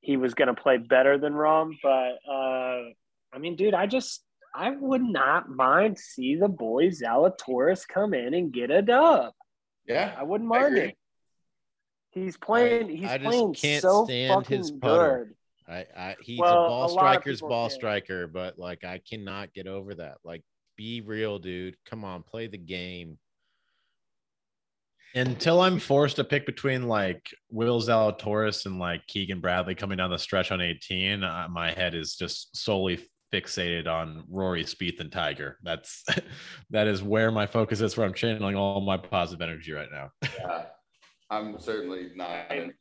he was going to play better than Rahm. But, uh, I mean, dude, I just, I would not mind see the boy Zalatoris come in and get a dub. Yeah. I wouldn't mind agree. it. He's playing. I- he's I just playing can't so stand fucking his putter. good. I, I he's Well, a a ball of striker's ball can. striker, but like I cannot get over that. Like, be real, dude. Come on, play the game. until I'm forced to pick between like Will Zalatoris and like Keegan Bradley coming down the stretch on 18, uh, my head is just solely fixated on Rory Spieth and Tiger. That's that is where my focus is. Where I'm channeling all my positive energy right now. Yeah, I'm certainly not in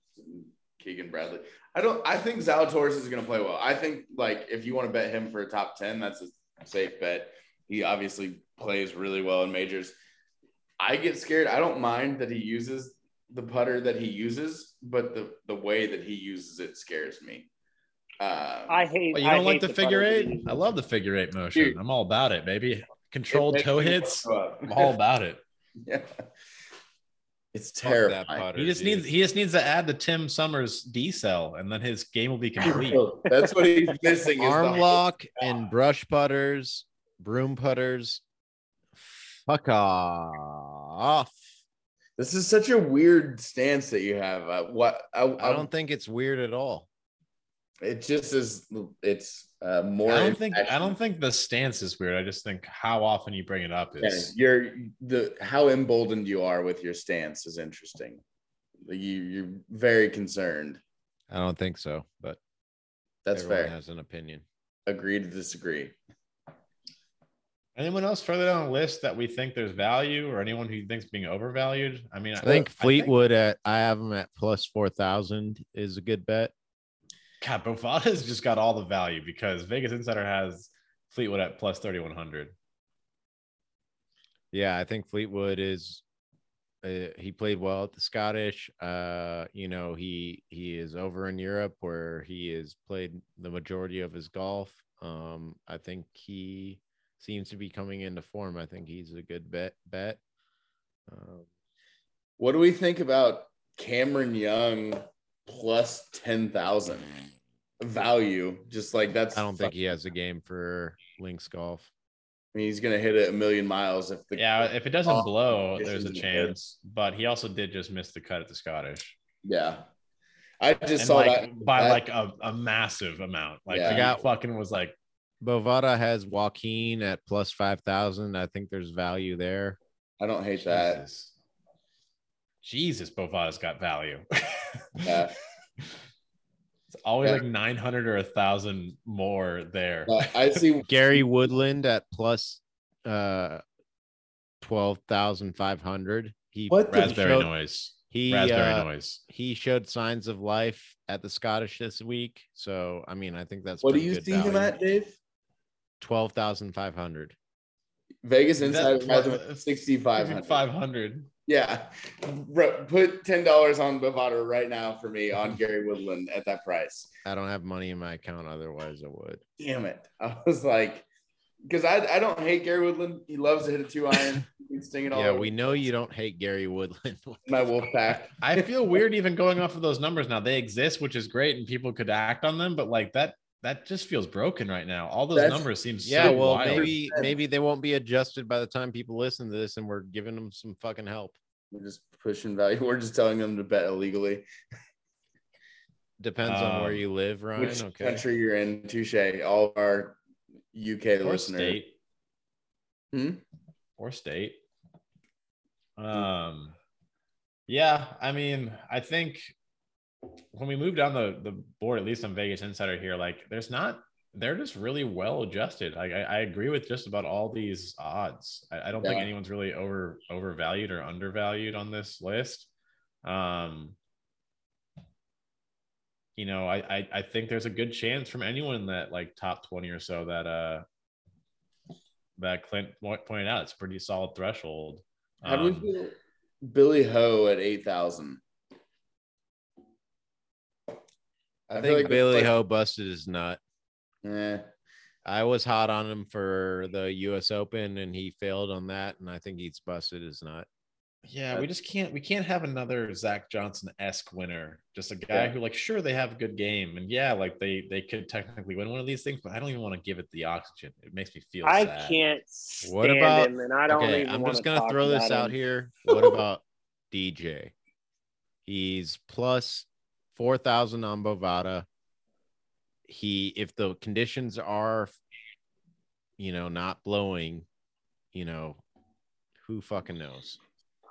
Keegan Bradley. I don't. I think Zalatoris is going to play well. I think like if you want to bet him for a top ten, that's a safe bet. He obviously plays really well in majors. I get scared. I don't mind that he uses the putter that he uses, but the the way that he uses it scares me. Um, I hate. Well, you don't like hate the figure eight? that he I love the figure eight motion. Dude. I'm all about it, baby. Controlled it toe hits. I'm all about it. yeah. It's Fuck that terrifying. putter, He just dude. needs he just needs to add the Tim Summers D cell, and then his game will be complete. That's what he's missing. arm the- lock and brush putters, broom putters. Fuck off. This is such a weird stance that you have. Uh, what I, I don't think it's weird at all. It just is. It's uh, more. I don't think I don't think the stance is weird. I just think how often you bring it up Yeah, is you're the how emboldened you are with your stance is interesting. You you're very concerned. I don't think so, but That's fair. has an opinion. Agree to disagree. anyone else further down the list that we think there's value or anyone who thinks being overvalued. I mean, I think Fleetwood at I have them at plus four thousand is a good bet. God, Bovada's just got all the value because Vegas Insider has Fleetwood at plus 3100. Yeah, I think Fleetwood is. Uh, he played well at the Scottish. Uh, you know, he he is over in Europe where he has played the majority of his golf. Um, I think he seems to be coming into form. I think he's a good bet. Bet. Um, What do we think about Cameron Young plus ten thousand value? Just like that's. I don't think he has a game for links golf. I mean, he's gonna hit it a million miles if the Yeah, if it doesn't Oh, blow, there's a isn't chance. But he also did just miss the cut at the Scottish. yeah. I just And saw like that by that- like a, a massive amount. Like Yeah. the I guy got- fucking was like, Bovada has Joaquin at plus five thousand. I think there's value there. I don't hate that. Jesus. Jesus, Bovada's got value. Yeah. It's always yeah. like 900 or a thousand more there. Uh, I see Gary Woodland at plus uh 12,500. He what raspberry showed, noise. He raspberry uh, noise. He showed signs of life at the Scottish this week. So I mean, I think that's what do you see value. him at, Dave? 12,500. Vegas inside 5,500. Yeah, Bro, put ten dollars on Bovada right now for me on Gary Woodland at that price. I don't have money in my account, otherwise I would. Damn it! I was like, because I I don't hate Gary Woodland. He loves to hit a two iron. He can sting it all. Yeah, over we know you don't hate Gary Woodland. my wolf pack. I feel weird even going off of those numbers now. They exist, which is great, and people could act on them, but like that that just feels broken right now. All those That's- numbers seem so yeah, well, wild. maybe maybe they won't be adjusted by the time people listen to this, and we're giving them some fucking help. We're just pushing value. We're just telling them to bet illegally. Depends on where Um, you live, Ryan. Which okay. country you're in? Touche. All of our UK or listeners. state. Hmm? Or state. Um yeah, I mean, I think when we move down the, the board, at least on Vegas Insider here, like there's not they're just really well adjusted. I, I, I agree with just about all these odds. I, I don't think anyone's really over overvalued or undervalued on this list. Um, you know, I, I I think there's a good chance from anyone in that like top 20 or so that uh that Clint po- pointed out, it's a pretty solid threshold. How do we Um, feel? Billy Ho at eight thousand. I, I feel think like it's Billy like- Ho busted his nut. Eh. I was hot on him for the U.S. Open, and he failed on that, and I think he's busted his nut. Yeah, we just can't we can't have another Zach Johnson esque winner. Just a guy Yeah. who like sure they have a good game and yeah, like they they could technically win one of these things, but I don't even want to give it the oxygen. It makes me feel I sad. can't stand What about- him, and I don't okay, even I'm just gonna talk throw this about out here. What about DJ? He's plus four thousand on Bovada. He, if the conditions are, you know, not blowing, you know, who fucking knows?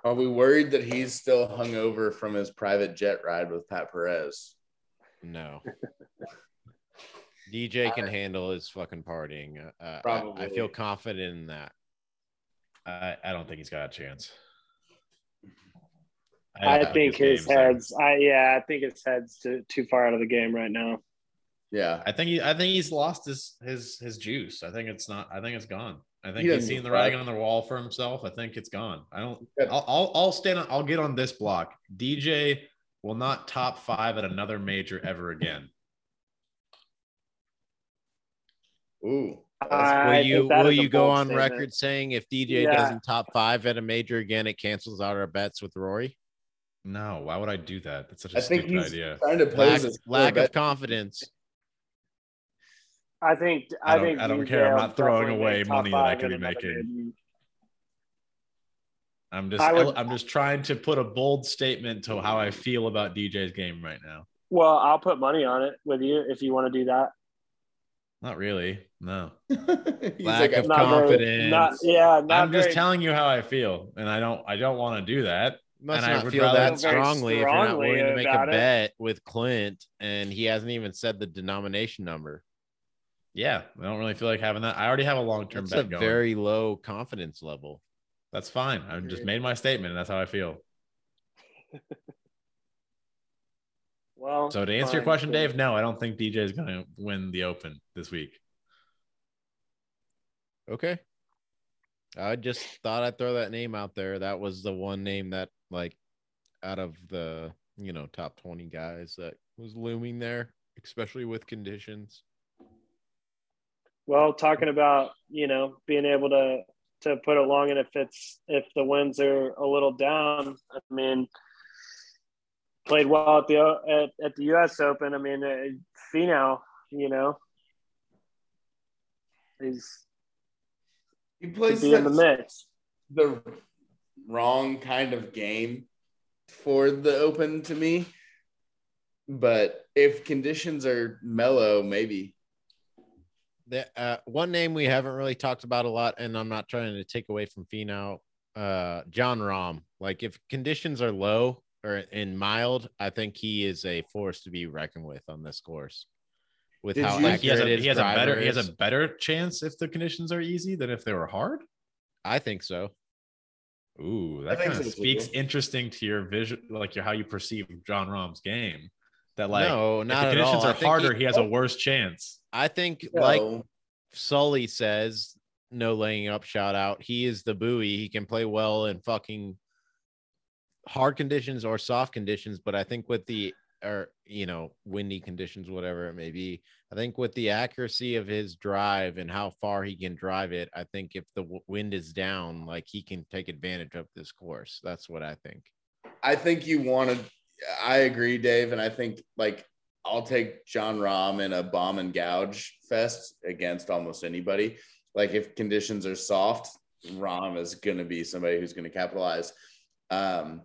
Are we worried that he's still hungover from his private jet ride with Pat Perez? No. DJ can handle his fucking partying. Uh, I- I, feel confident in that. I, I don't think he's got a chance. I, don't think his game's there. head's. I yeah, I think his head's too, too far out of the game right now. Yeah. I think he, I think he's lost his his his juice. I think it's not. I think it's gone. I think He he's seen the try. writing on the wall for himself. I think it's gone. I don't. I'll, I'll I'll stand. On, I'll get on this block. DJ will not top five at another major ever again. Ooh. I will you will you go on statement. record saying if DJ Yeah. doesn't top five at a major again, it cancels out our bets with Rory? No, why would I do that? That's such a I think stupid he's idea. trying to Lack, pose as lack of confidence. I think I, I don't, think I don't care. I'm uh, not throwing away money that I could be making. major. I'm just I would- I'm just trying to put a bold statement to how I feel about DJ's game right now. Well, I'll put money on it with you if you want to do that. Not really. No. He's Lack like, of Not very- confidence. not yeah. Not I'm just telling you how I feel, and I don't I don't want to do that. Must And I not would feel that Feel very strongly if you're not willing to make a about it. bet with Clint and he hasn't even said the denomination number. Yeah, I don't really feel like having that. I already have a long term That's bet a going. very low confidence level. That's fine. I just made my statement, and that's how I feel. Well, So to answer your question, Dave, no, I don't think DJ is going to win the Open this week. Okay. I just thought I'd throw that name out there. That was the one name that, like, out of the, you know, top 20 guys that was looming there, especially with conditions. Well, talking about you know being able to to put it long, and if it's if the winds are a little down, I mean, played well at the at, at the U.S. Open. I mean, uh, Finau, you know, he's he could plays be in the such mix. the wrong kind of game for the Open to me. But if conditions are mellow, maybe. The, uh, one name we haven't really talked about a lot, and I'm not trying to take away from Finau, uh, Jon Rahm. Like, if conditions are low or in mild, I think he is a force to be reckoned with on this course. With Did how you- Like he has a accurate he has a better driver he has a better chance if the conditions are easy than if they were hard. I think so. Ooh, that kind of so, too. speaks interesting to your vision, like your how you perceive Jon Rahm's game. That like no, if not the at conditions all. Are harder, he- he, has a oh. worse chance. I think, like Sully says, no laying up shout out. He is the buoy. He can play well in fucking hard conditions or soft conditions. But I think with the or you know windy conditions, whatever it may be, I think with the accuracy of his drive and how far he can drive it, I think if the wind is down, like he can take advantage of this course. That's what I think. I think you want to. I agree, Dave, and I think like I'll take Jon Rahm in a bomb and gouge fest against almost anybody. Like if conditions are soft, Rahm is going to be somebody who's going to capitalize. Um,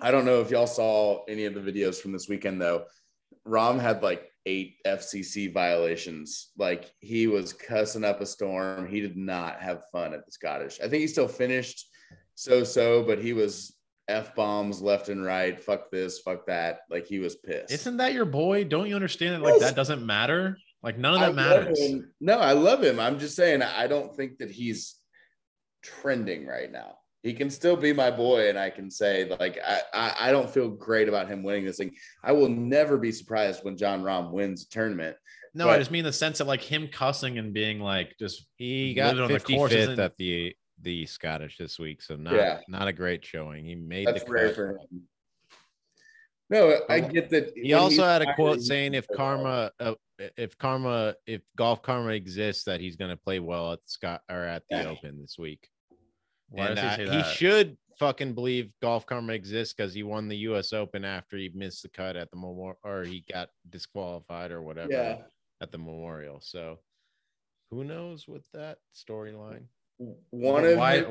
I don't know if y'all saw any of the videos from this weekend though. Rahm had like eight FCC violations. Like he was cussing up a storm. He did not have fun at the Scottish. I think he still finished so so, but he was f bombs left and right. Fuck this, fuck that. Like he was pissed. Isn't that your boy? Don't you understand it? Like Yes. that doesn't matter. Like none of that love matters. No, I love him. I'm just saying I don't think that he's trending right now. He can still be my boy, and I can say like I, I I don't feel great about him winning this thing. I will never be surprised when Jon Rahm wins a tournament. No, But- I just mean the sense of like him cussing and being like just He got on the course 55th at the the Scottish this week, so not Yeah. not a great showing. He made That's the rare for him. No, I get that. He also had a quote saying if karma uh, if karma if golf karma exists that he's going to play well at Scott or at the Yeah. open this week why and does he uh, he should fucking believe golf karma exists because he won the us open after he missed the cut at the memorial or he got disqualified or whatever Yeah. at the memorial. So who knows with that storyline? One of why his-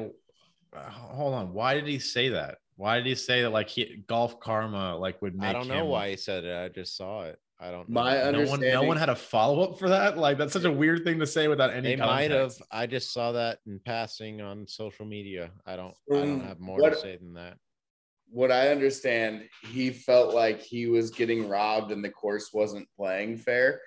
uh, hold on. Why did he say that? Why did he say that like he golf karma like would make i don't know him- why he said it. I just saw it i don't My know. no one no one had a follow-up for that like that's such a weird thing to say without any they might have i just saw that in passing on social media i don't i don't have more what- to say than that what I understand, he felt like he was getting robbed and the course wasn't playing fair.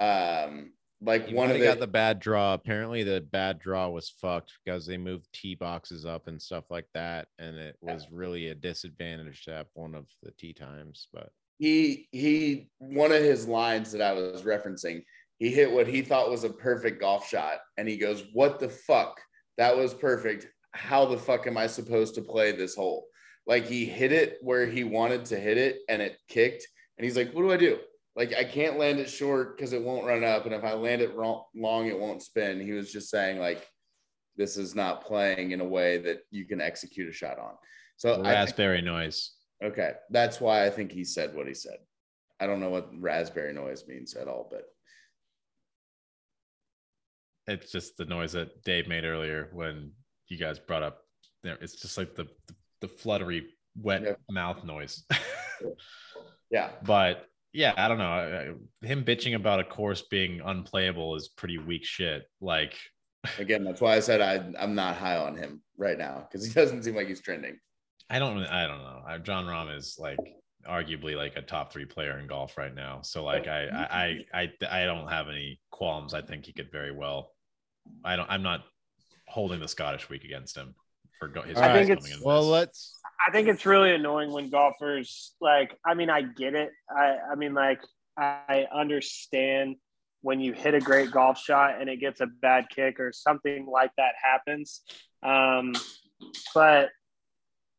Um, like He one of the got the bad draw. Apparently, the bad draw was fucked because they moved tee boxes up and stuff like that, and it was really a disadvantage to have one of the tee times. But he he one of his lines that I was referencing, he hit what he thought was a perfect golf shot, and he goes, "What the fuck? That was perfect. How the fuck am I supposed to play this hole?" Like he hit it where he wanted to hit it, and it kicked, and he's like, "What do I do?" Like I can't land it short because it won't run up, and if I land it wrong, long, it won't spin. He was just saying like, "This is not playing in a way that you can execute a shot on." So I think- Raspberry noise. Okay, that's why I think he said what he said. I don't know what raspberry noise means at all, but It's just the noise that Dave made earlier when you guys brought up there. It's just like the the, fluttery, wet Yeah. mouth noise. yeah, but yeah, I don't know. Him bitching about a course being unplayable is pretty weak shit. Like, again, that's why I said I I'm not high on him right now because he doesn't seem like he's trending. I don't, I don't know. I, Jon Rahm is like arguably like a top three player in golf right now. So like, I, I, I, I, I don't have any qualms. I think he could very well. I don't. I'm not holding the Scottish week against him for go, his All guys right. coming in. well, this. let's. I think it's really annoying when golfers like. I mean, I get it. I I mean, like I understand when you hit a great golf shot and it gets a bad kick or something like that happens. Um, but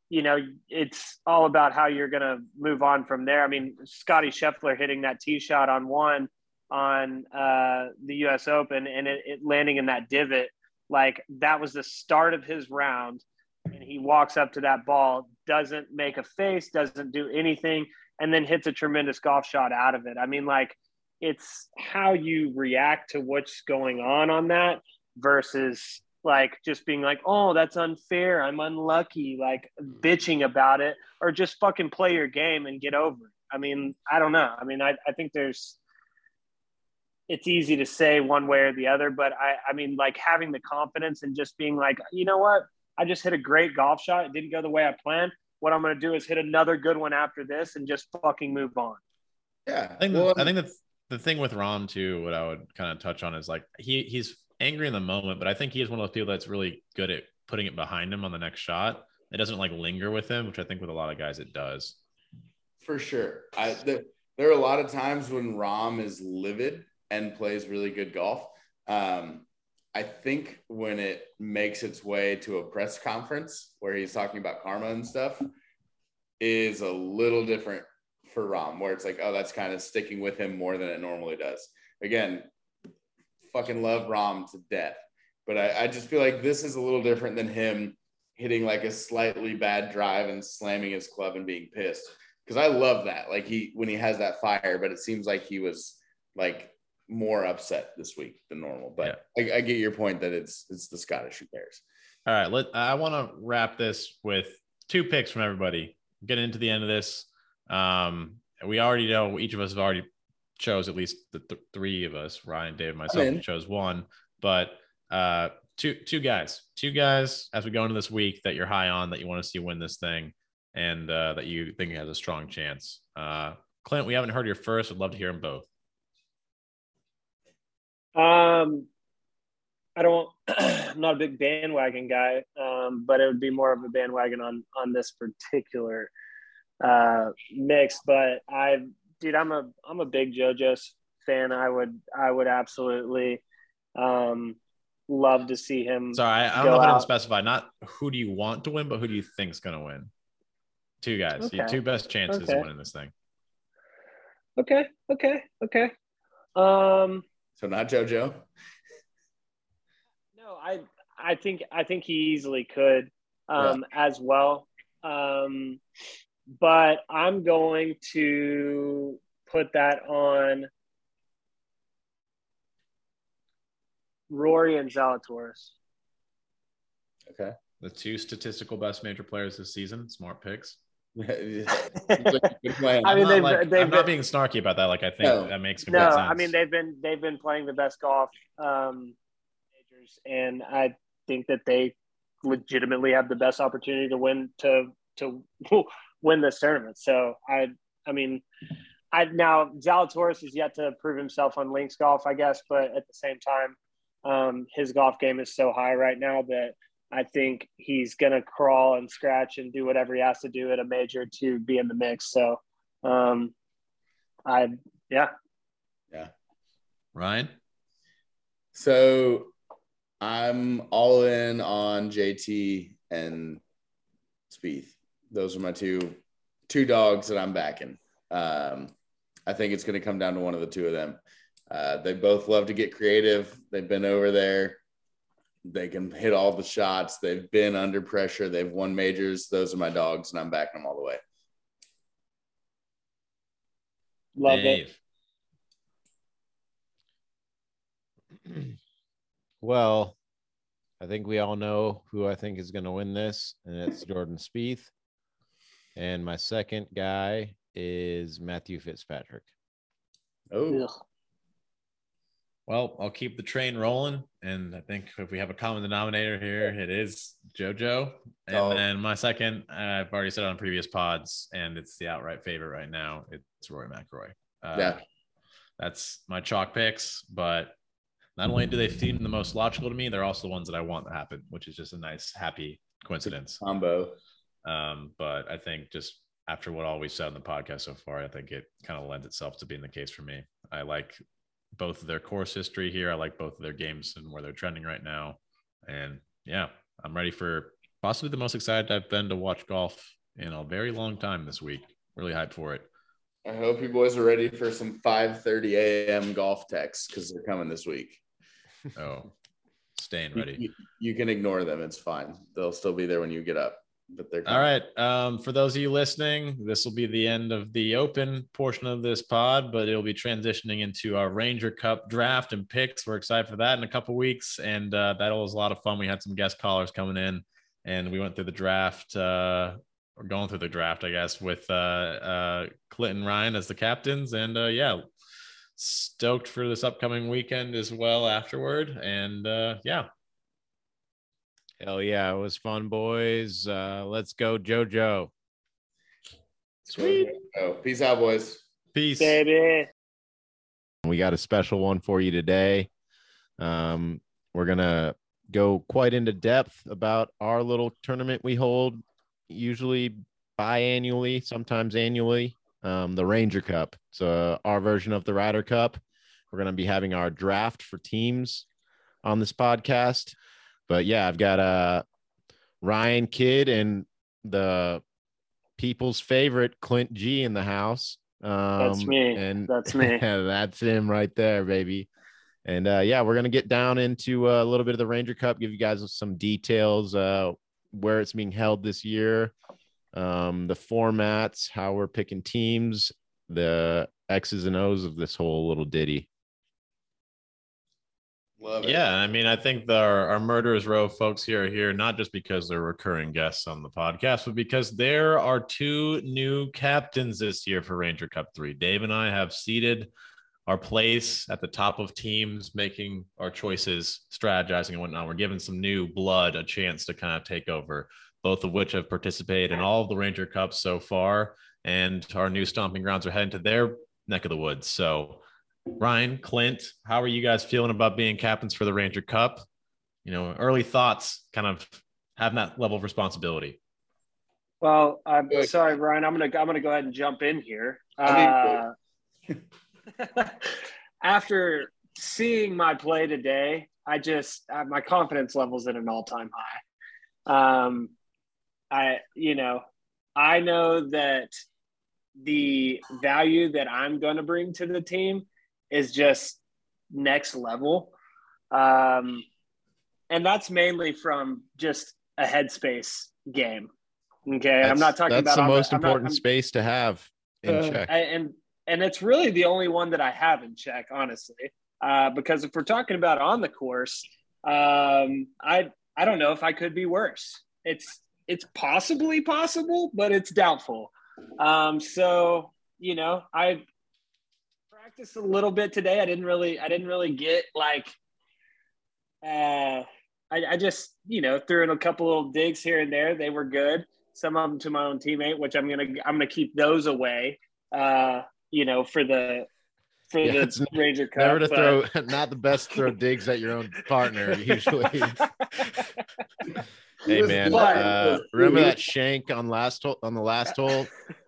you know, it's all about how you're going to move on from there. I mean, Scotty Scheffler hitting that tee shot on one on uh, the U.S. Open and it, it landing in that divot, like that was the start of his round and he walks up to that ball, doesn't make a face, doesn't do anything, and then hits a tremendous golf shot out of it. I mean, like it's how you react to what's going on on that versus like just being like, oh, that's unfair. I'm unlucky, like hmm. bitching about it, or just fucking play your game and get over it. I mean, I don't know. I mean, I, I think there's it's easy to say one way or the other, but I, I mean, like having the confidence and just being like, you know what? I just hit a great golf shot. It didn't go the way I planned. What I'm going to do is hit another good one after this and just fucking move on. Yeah, I think. Well, I think the the thing with Rahm too, what I would kind of touch on is like he he's angry in the moment, but I think he is one of those people that's really good at putting it behind him on the next shot. It doesn't like linger with him, which I think with a lot of guys it does. for sure. I the, there are a lot of times when Rahm is livid and plays really good golf. Um, I think when it makes its way to a press conference where he's talking about karma and stuff, is a little different for Rahm, where it's like, oh, that's kind of sticking with him more than it normally does. Again, fucking love Rahm to death, but I, I just feel like this is a little different than him hitting like a slightly bad drive and slamming his club and being pissed because I love that. Like he when he has that fire, but it seems like he was like more upset this week than normal. But I, I get your point that it's it's the Scottish who cares. All right, let I want to wrap this with two picks from everybody. Get into the end of this. Um, we already know each of us have already chose at least the th- three of us, Ryan, Dave, myself, chose one. But uh, two two guys, two guys as we go into this week that you're high on that you want to see win this thing, and uh, that you think has a strong chance. Uh, Clint, we haven't heard your first. I'd love to hear them both. Um, I don't. I'm not a big bandwagon guy, um, but it would be more of a bandwagon on on this particular uh, mix. But I, dude, I'm a I'm a big JoJo's fan. I would I would absolutely um, love to see him. Sorry, I, I don't know if I didn't specify. Not who do you want to win, but who do you think's going to win? Two guys, your Okay. two best chances Okay. of winning this thing. Okay, okay, okay. Um, So not JoJo. No, I I think I think he easily could um, as well. Um, but I'm going to put that on Rory and Zalatoris. Okay. The two statistical best major players this season. Smart picks. I mean, they've- like, they've I'm not been- being snarky about that. Like I think No. that makes No, sense. I mean they've been they've been playing the best golf um, majors, and I think that they legitimately have the best opportunity to win to to win this tournament. So I, I mean, I now Zalatoris is yet to prove himself on links golf, I guess, but at the same time, um, his golf game is so high right now that I think he's gonna crawl and scratch and do whatever he has to do at a major to be in the mix. So, um, I yeah, Yeah. Ryan. So I'm all in on JT and Spieth. Those are my two two dogs that I'm backing. Um, I think it's going to come down to one of the two of them. Uh, they both love to get creative. They've been over there. They can hit all the shots. They've been under pressure. They've won majors. Those are my dogs, and I'm backing them all the way. love it. Well, I think we all know who I think is going to win this, and it's Jordan Spieth. And my second guy is Matthew Fitzpatrick. Oh, Ugh. Well, I'll keep the train rolling. And I think if we have a common denominator here, it is JoJo. And Oh. then my second, I've already said on previous pods, and it's the outright favorite right now. It's Roy McIlroy. Uh, Yeah. That's my chalk picks. But not only do they seem the most logical to me, they're also the ones that I want to happen, which is just a nice, happy coincidence. combo. Um, but I think just after what all we've said on the podcast so far, I think it kind of lends itself to being the case for me. I like both of their course history here. I like both of their games and where they're trending right now. And yeah, I'm ready for possibly the most excited I've been to watch golf in a very long time this week. Really hyped for it. I hope you boys are ready for some 5:30 a.m. golf texts because they're coming this week. Oh, staying You- ready. You, you can ignore them. It's fine. They'll still be there when you get up. But they're All right. Um, for those of you listening, this will be the end of the open portion of this pod, but it'll be transitioning into our Ranger Cup draft and picks. We're excited for that in a couple weeks, and uh, that was a lot of fun. We had some guest callers coming in, and we went through the draft. Uh, or going through the draft, I guess, with uh, uh, Clinton Ryan as the captains, and uh, yeah, stoked for this upcoming weekend as well afterward. And uh, yeah, Hell yeah, it was fun, boys. Uh, let's go, JoJo. sweet. Oh, peace out, boys. Peace. baby. We got a special one for you today. Um, we're gonna go quite into depth about our little tournament we hold, usually biannually, sometimes annually. Um, the Ranger Cup. So our version of the Ryder Cup. We're gonna be having our draft for teams on this podcast. But yeah, I've got uh Ryan Kidd and the people's favorite Clint G in the house. Um, That's me. And That's me. that's him right there, baby. And uh, yeah, we're gonna get down into uh, a little bit of the Ranger Cup, give you guys some details, uh, where it's being held this year, um, the formats, how we're picking teams, the X's and O's of this whole little ditty. Love it. Yeah, I mean, I think the, our, our Murderers Row folks here are here not just because they're recurring guests on the podcast, but because there are two new captains this year for Ranger Cup 3. Dave and I have seated our place at the top of teams, making our choices, strategizing, and whatnot. We're giving some new blood a chance to kind of take over, both of which have participated in all of the Ranger Cups so far. And our new stomping grounds are heading to their neck of the woods. So, Ryan, Clint, how are you guys feeling about being captains for the Ranger Cup? You know, early thoughts, kind of having that level of responsibility. Well, I'm Good. sorry, Ryan. I'm gonna I'm gonna go ahead and jump in here. Uh, after seeing my play today, I just uh, my confidence levels at an all time high. Um, I you know I know that the value that I'm going to bring to the team is just next level. Um, and that's mainly from just a headspace game. Okay. I'm not talking that's about the most I'm not- important I'm- space to have in Uh, check. I- and and it's really the only one that I have in check, honestly. Uh, because if we're talking about on the course, um, I I don't know if I could be worse. It's it's possibly possible, but it's doubtful. Um, so you know, I practiced a little bit today. I didn't really I didn't really get like uh I, I just you know threw in a couple little digs here and there. They were good. some of them to my own teammate, which I'm gonna I'm gonna keep those away. Uh, you know, for the for Yeah, the it's Ranger Cup. Never to but- throw, not the best throw digs at your own partner usually. Hey man, uh, remember that shank on last hole on the last hole?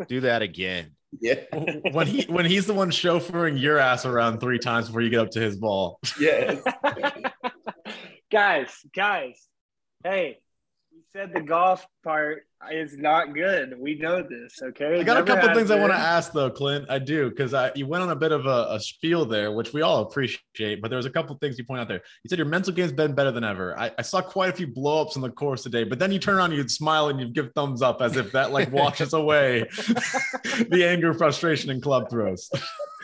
Do that again. Yeah. when he when he's the one chauffeuring your ass around three times before you get up to his ball. Yeah. guys, guys, hey, we said the golf part is not good. We know this, okay? I got a couple has things I want to ask though, Clint. I do because I you went on a bit of a, a spiel there, which we all appreciate. But there was a couple things you point out there. You said your mental game's been better than ever. I, I saw quite a few blowups on the course today, but then you turn around, you'd smile and you'd give thumbs up as if that like washes away the anger, frustration, and club throws.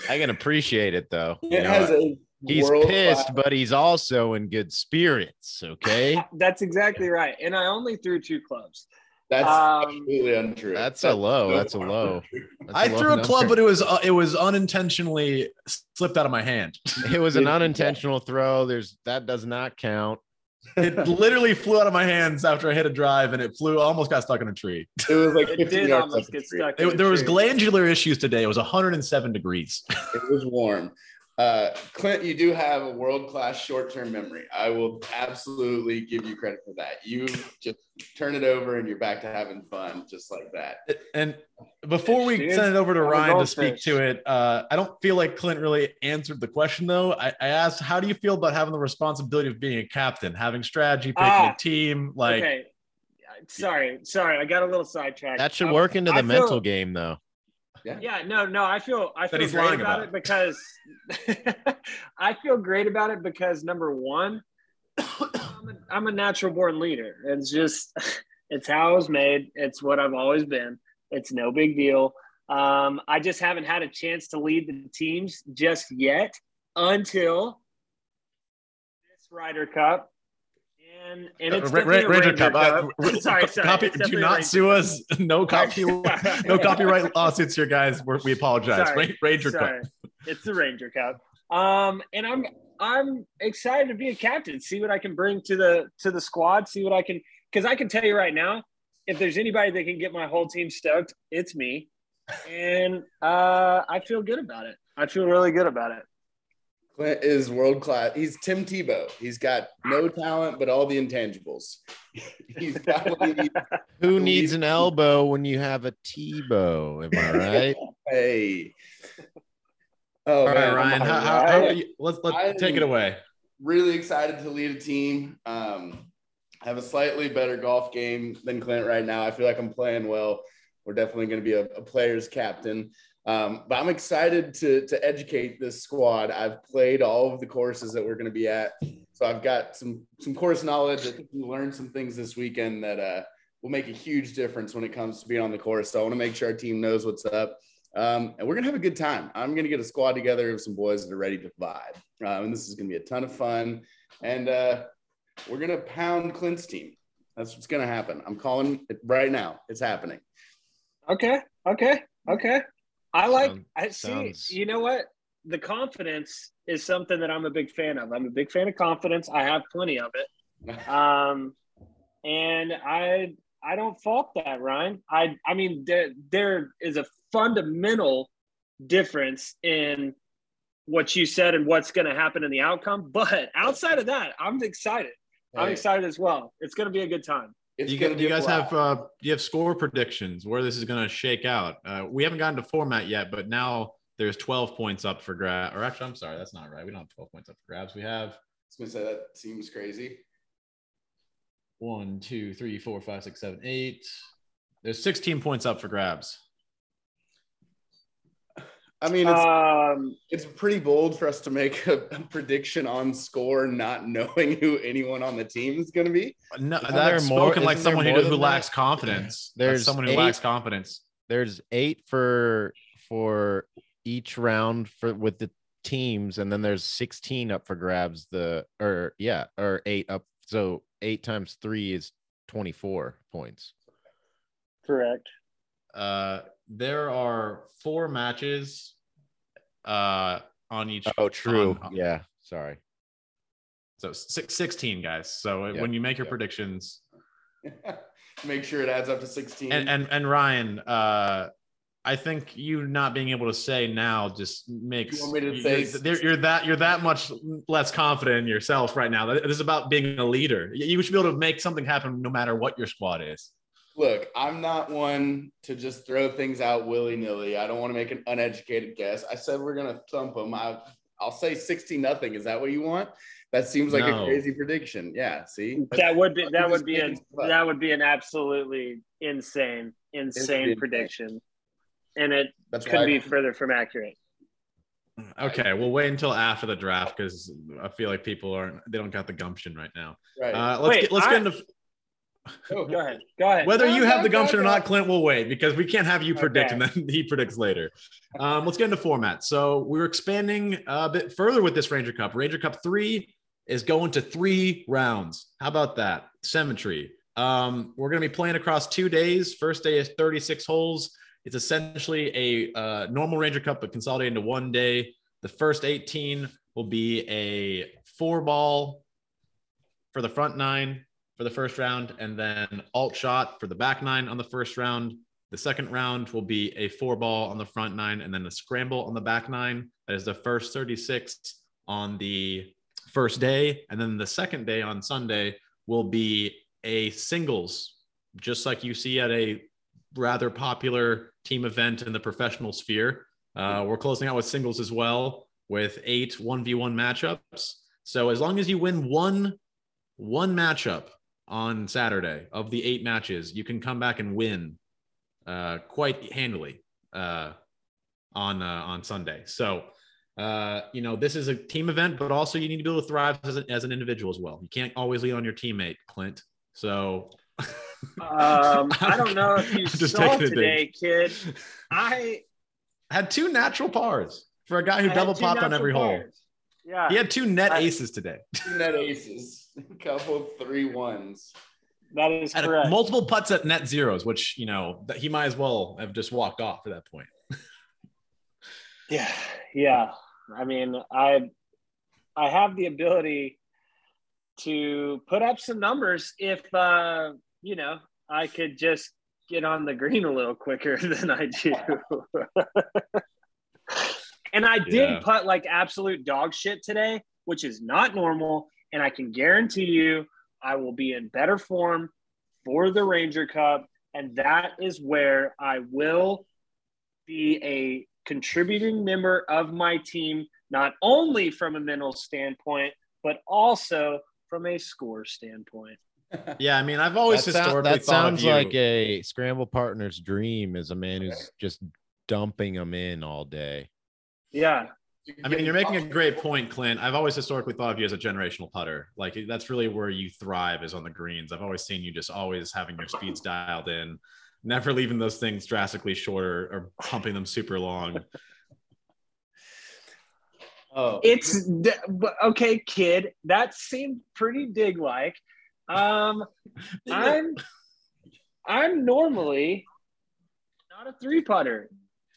I can appreciate it though. You know, has a he's world-class- pissed, but he's also in good spirits. Okay, That's exactly right. And I only threw two clubs. That's Um, absolutely untrue. that's a low. That's a low. That's I low threw a club, number. but it was uh, it was unintentionally slipped out of my hand. it was an unintentional throw. There's that does not count. It literally flew out of my hands after I hit a drive, and it flew almost got stuck in a tree. It was like It did almost get stuck. in It- a there was glandular issues today. It was 107 degrees. It was warm. Uh, Clint, you do have a world class short term memory. I will absolutely give you credit for that. You just turn it over and you're back to having fun just like that. And before we Dude, send it over to Ryan to speak goldfish. to it, uh, I don't feel like Clint really answered the question though. I, I asked, how do you feel about having the responsibility of being a captain, having strategy, picking Ah, a team? Like, okay. Sorry, sorry, I got a little sidetracked. That should Um, work into the I feel- mental game though. Yeah, no, no, I feel I feel great about, about it because I feel great about it because number one, I'm a, I'm a natural born leader. It's just it's how I was made. It's what I've always been. It's no big deal. Um, I just haven't had a chance to lead the teams just yet until this Ryder Cup. And, and it's Uh, definitely a Ranger Ranger Cup. Uh, Cup. r- sorry, sorry. Copy, do not Ranger sue us. No copy, no copyright lawsuits here, guys. We're, we apologize. Sorry. Ranger Sorry. Cup. It's the Ranger Cup. Um, and I'm I'm excited to be a captain. See what I can bring to the to the squad. See what I can because I can tell you right now, if there's anybody that can get my whole team stoked, it's me. And uh, I feel good about it. I feel really good about it. Clint is world class. He's Tim Tebow. He's got no talent, but all the intangibles. He's got what he needs. Who needs an elbow when you have a Tebow? Am I right? Hey. Oh, All right, man. Ryan. How, how, how are you? Let's, let's take it away. really excited to lead a team. Um, have a slightly better golf game than Clint right now. I feel like I'm playing well. We're definitely going to be a, a player's captain. Um, but I'm excited to, to educate this squad. I've played all of the courses that we're going to be at. So I've got some, some course knowledge. I think we learned some things this weekend that uh, will make a huge difference when it comes to being on the course. So I want to make sure our team knows what's up. Um, and we're gonna have a good time. I'm gonna get a squad together of some boys that are ready to vibe, um, and this is gonna be a ton of fun. And uh, we're gonna pound Clint's team. That's what's gonna happen. I'm calling it right now. It's happening. Okay. Okay. Okay. I like. Sound- I see. sounds- You know what? The confidence is something that I'm a big fan of. I'm a big fan of confidence. I have plenty of it. Um, and I I don't fault that, Ryan. I I mean there there is a fundamental difference in what you said and what's going to happen in the outcome. But outside of that, I'm excited. I'm excited as well. It's going to be a good time. It's you, you guys have uh, you have score predictions where this is going to shake out. Uh, we haven't gotten to format yet, but now there's 12 points up for grab. Or actually, I'm sorry, that's not right. We don't have 12 points up for grabs. We have I was gonna say that seems crazy. one, two, three, four, five, six, seven, eight. There's 16 points up for grabs. I mean, it's Um, it's pretty bold for us to make a, a prediction on score, not knowing who anyone on the team is gonna be. No, Isn't there that's more- spoken like someone who, who lacks confidence. There's There's someone who eight- lacks confidence. There's eight for for each round for with the teams, and then there's 16 up for grabs. The or yeah, or eight up. So eight times three is 24 points. correct. Uh, there are four matches uh, on each. Oh, true. on- Yeah. Sorry. So six, 16 guys. So Yeah, when you make your yeah. predictions, Make sure it adds up to 16. And and, and Ryan, uh, I think you not being able to say now just makes You want me to you- say- you're, you're that you're that much less confident in yourself right now. This is about being a leader. You should be able to make something happen no matter what your squad is. Look, I'm not one to just throw things out willy nilly. I don't want to make an uneducated guess. I said we're gonna thump them. I, I'll say 60 nothing. Is that what you want? That seems like No. a crazy prediction. Yeah. See, That would be that would be a making stuff up. that would be an absolutely insane insane Insane. prediction, and it that's could why be further from accurate. Okay, we'll wait until after the draft because I feel like people aren't they don't got the gumption right now. right. Uh, let's Wait, get let's I- get into Oh, Go ahead, go ahead. whether No, you no, have the no, gumption or not, Clint. We'll wait because we can't have you predict Okay. and then he predicts later. Um, let's get into format. So we're expanding a bit further with this Ranger Cup. Ranger Cup three is going to three rounds. How about that? Symmetry. Um, we're going to be playing across two days. First day is 36 holes. It's essentially a uh, normal Ranger Cup, but consolidated into one day. The first 18 will be a four ball for the front nine for the first round, and then alt shot for the back nine on the first round. The second round will be a four ball on the front nine, and then a scramble on the back nine. That is the first 36 on the first day. And then the second day on Sunday will be a singles, just like you see at a rather popular team event in the professional sphere. Uh, we're closing out with singles as well, with eight 1v1 matchups. So as long as you win one one matchup on Saturday of the eight matches, you can come back and win uh, quite handily uh, on uh, on Sunday. So uh, you know this is a team event, but also you need to be able to thrive as, a, as an individual as well. You can't always lean on your teammate, Clint. So Um, I don't know if you I'm saw taking today, kid. I had two natural pars for a guy who I had double two popped on natural every hole. Yeah, He had two net I- aces today. two net aces, a couple three ones. that is Had correct. multiple putts at net zeros, which you know that he might as well have just walked off at that point. Yeah, yeah. I mean, I I have the ability to put up some numbers if uh, you know I could just get on the green a little quicker than I do. and I did Yeah. putt like absolute dog shit today, which is not normal. And I can guarantee you, I will be in better form for the Ranger Cup, and that is where I will be a contributing member of my team, not only from a mental standpoint, but also from a score standpoint. Yeah, I mean, I've always that, sound- historically that thought of sounds you- like a scramble partner's dream is a man who's just dumping them in all day. Yeah, I mean, you're making a great point, Clint. I've always historically thought of you as a generational putter. Like that's really where you thrive is on the greens. I've always seen you just always having your speeds dialed in, never leaving those things drastically shorter or pumping them super long. Oh, it's okay, kid. That seemed pretty dig like. Um, I'm I'm normally not a three putter.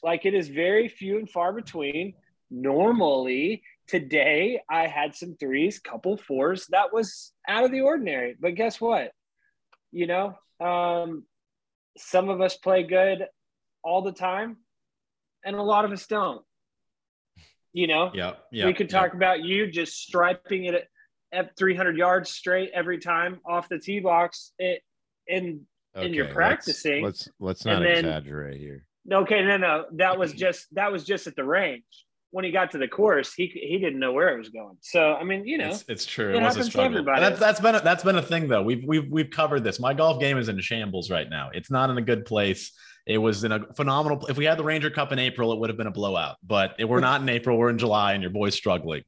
Like it is very few and far between. Normally, today I had some threes, couple fours. That was out of the ordinary. But guess what? You know, um, some of us play good all the time, and a lot of us don't. You know, Yeah, yeah. we could yeah. talk about you just striping it at, at 300 yards straight every time off the tee box. It, and And you're let's- practicing, Let's let's, and not then- exaggerate here. okay, no, no, that was just that was just at the range. When he got to the course, he he didn't know where it was going. So I mean, you know, It's, it's true. it It, was a happens to struggle. everybody. That's that's been a, that's been a thing though. We've we've we've covered this. My golf game is in shambles right now. It's not in a good place. It was in a phenomenal. If we had the Ranger Cup in April, it would have been a blowout. But it- we're not in April. We're in July, and your boy's struggling.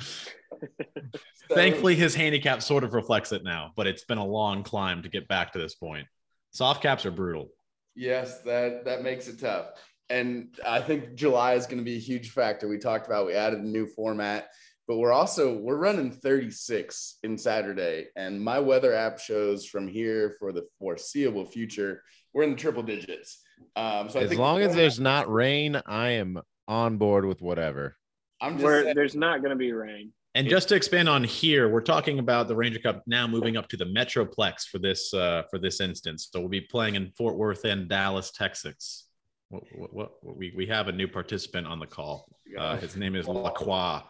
So- Thankfully, his handicap sort of reflects it now. But it's been a long climb to get back to this point. Soft caps are brutal. Yes, that that makes it tough. And I think July is going to be a huge factor. We talked about we added a new format, but we're also we're running 36 in Saturday and my weather app shows from here for the foreseeable future we're in the triple digits. Um so I As think long the as there's not rain, I am on board with whatever. I'm just where saying, there's not going to be rain. And just to expand on here, we're talking about the Ranger Cup now moving up to the Metroplex for this uh, for this instance. So we'll be playing in Fort Worth and Dallas, Texas. What, what, what, we we have a new participant on the call. Uh, his name is Lacroix.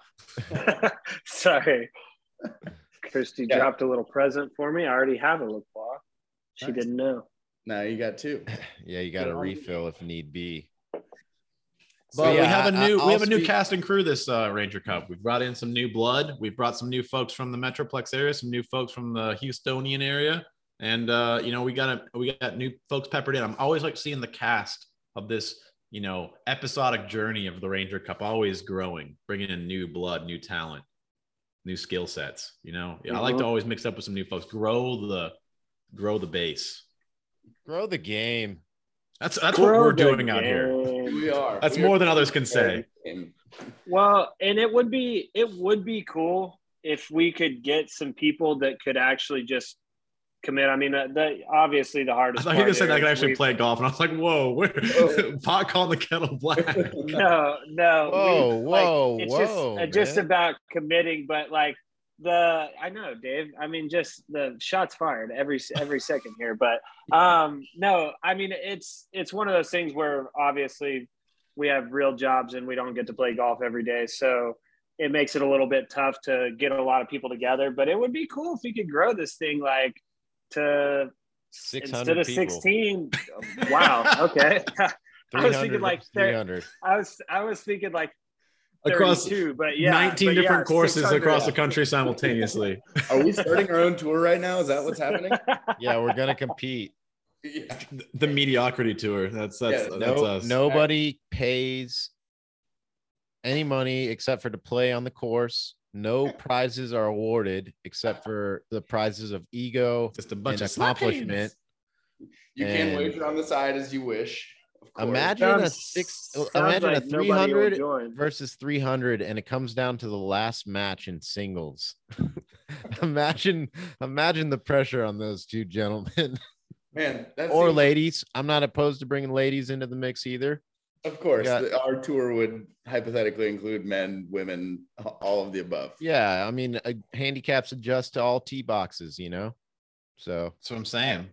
Sorry, Christy yeah. dropped a little present for me. I already have a Lacroix. She nice. didn't know. Now you got two. yeah, you got a refill if need be. But yeah, we have a new I, we have a new speak- cast and crew this uh, Ranger Cup. We've brought in some new blood. We've brought some new folks from the Metroplex area, some new folks from the Houstonian area, and uh, you know we got a, we got new folks peppered in. I'm always like seeing the cast of this you know episodic journey of the Ranger Cup always growing, bringing in new blood, new talent, new skill sets. You know, mm-hmm. I like to mm-hmm. always mix up with some new folks, grow the grow the base, grow the game. That's that's what we're doing out here. We are. That's we more are than others can say. Well, and it would be it would be cool if we could get some people that could actually just commit. I mean, uh, the, obviously the hardest. I thought you were saying I could actually play golf, and I was like, "Whoa, where, oh. pot calling the kettle black." no, no. Whoa, we, whoa, like, it's whoa! Just, uh, just about committing, but like the I know, Dave. I mean, just the shots fired every every second here. But um, no, I mean it's it's one of those things where obviously we have real jobs and we don't get to play golf every day, so it makes it a little bit tough to get a lot of people together. But it would be cool if we could grow this thing like to instead of people. sixteen. wow. Okay. I was thinking like 300. I was I was thinking like across two, but yeah, 19 but different yeah, courses across the country simultaneously. Are we starting our own tour right now? Is that what's happening? Yeah, we're gonna compete. Yeah. The mediocrity tour. That's that's, yeah, that's no, us. Nobody pays any money except for to play on the course. No prizes are awarded except for the prizes of ego, just a bunch of accomplishment. You and can wager on the side as you wish. Imagine sounds, a six. Imagine like a three hundred versus three hundred, and it comes down to the last match in singles. imagine, imagine the pressure on those two gentlemen. Man, or seems... ladies. I'm not opposed to bringing ladies into the mix either. Of course, got... our tour would hypothetically include men, women, all of the above. Yeah, I mean, uh, handicaps adjust to all tee boxes, you know. So that's what I'm saying.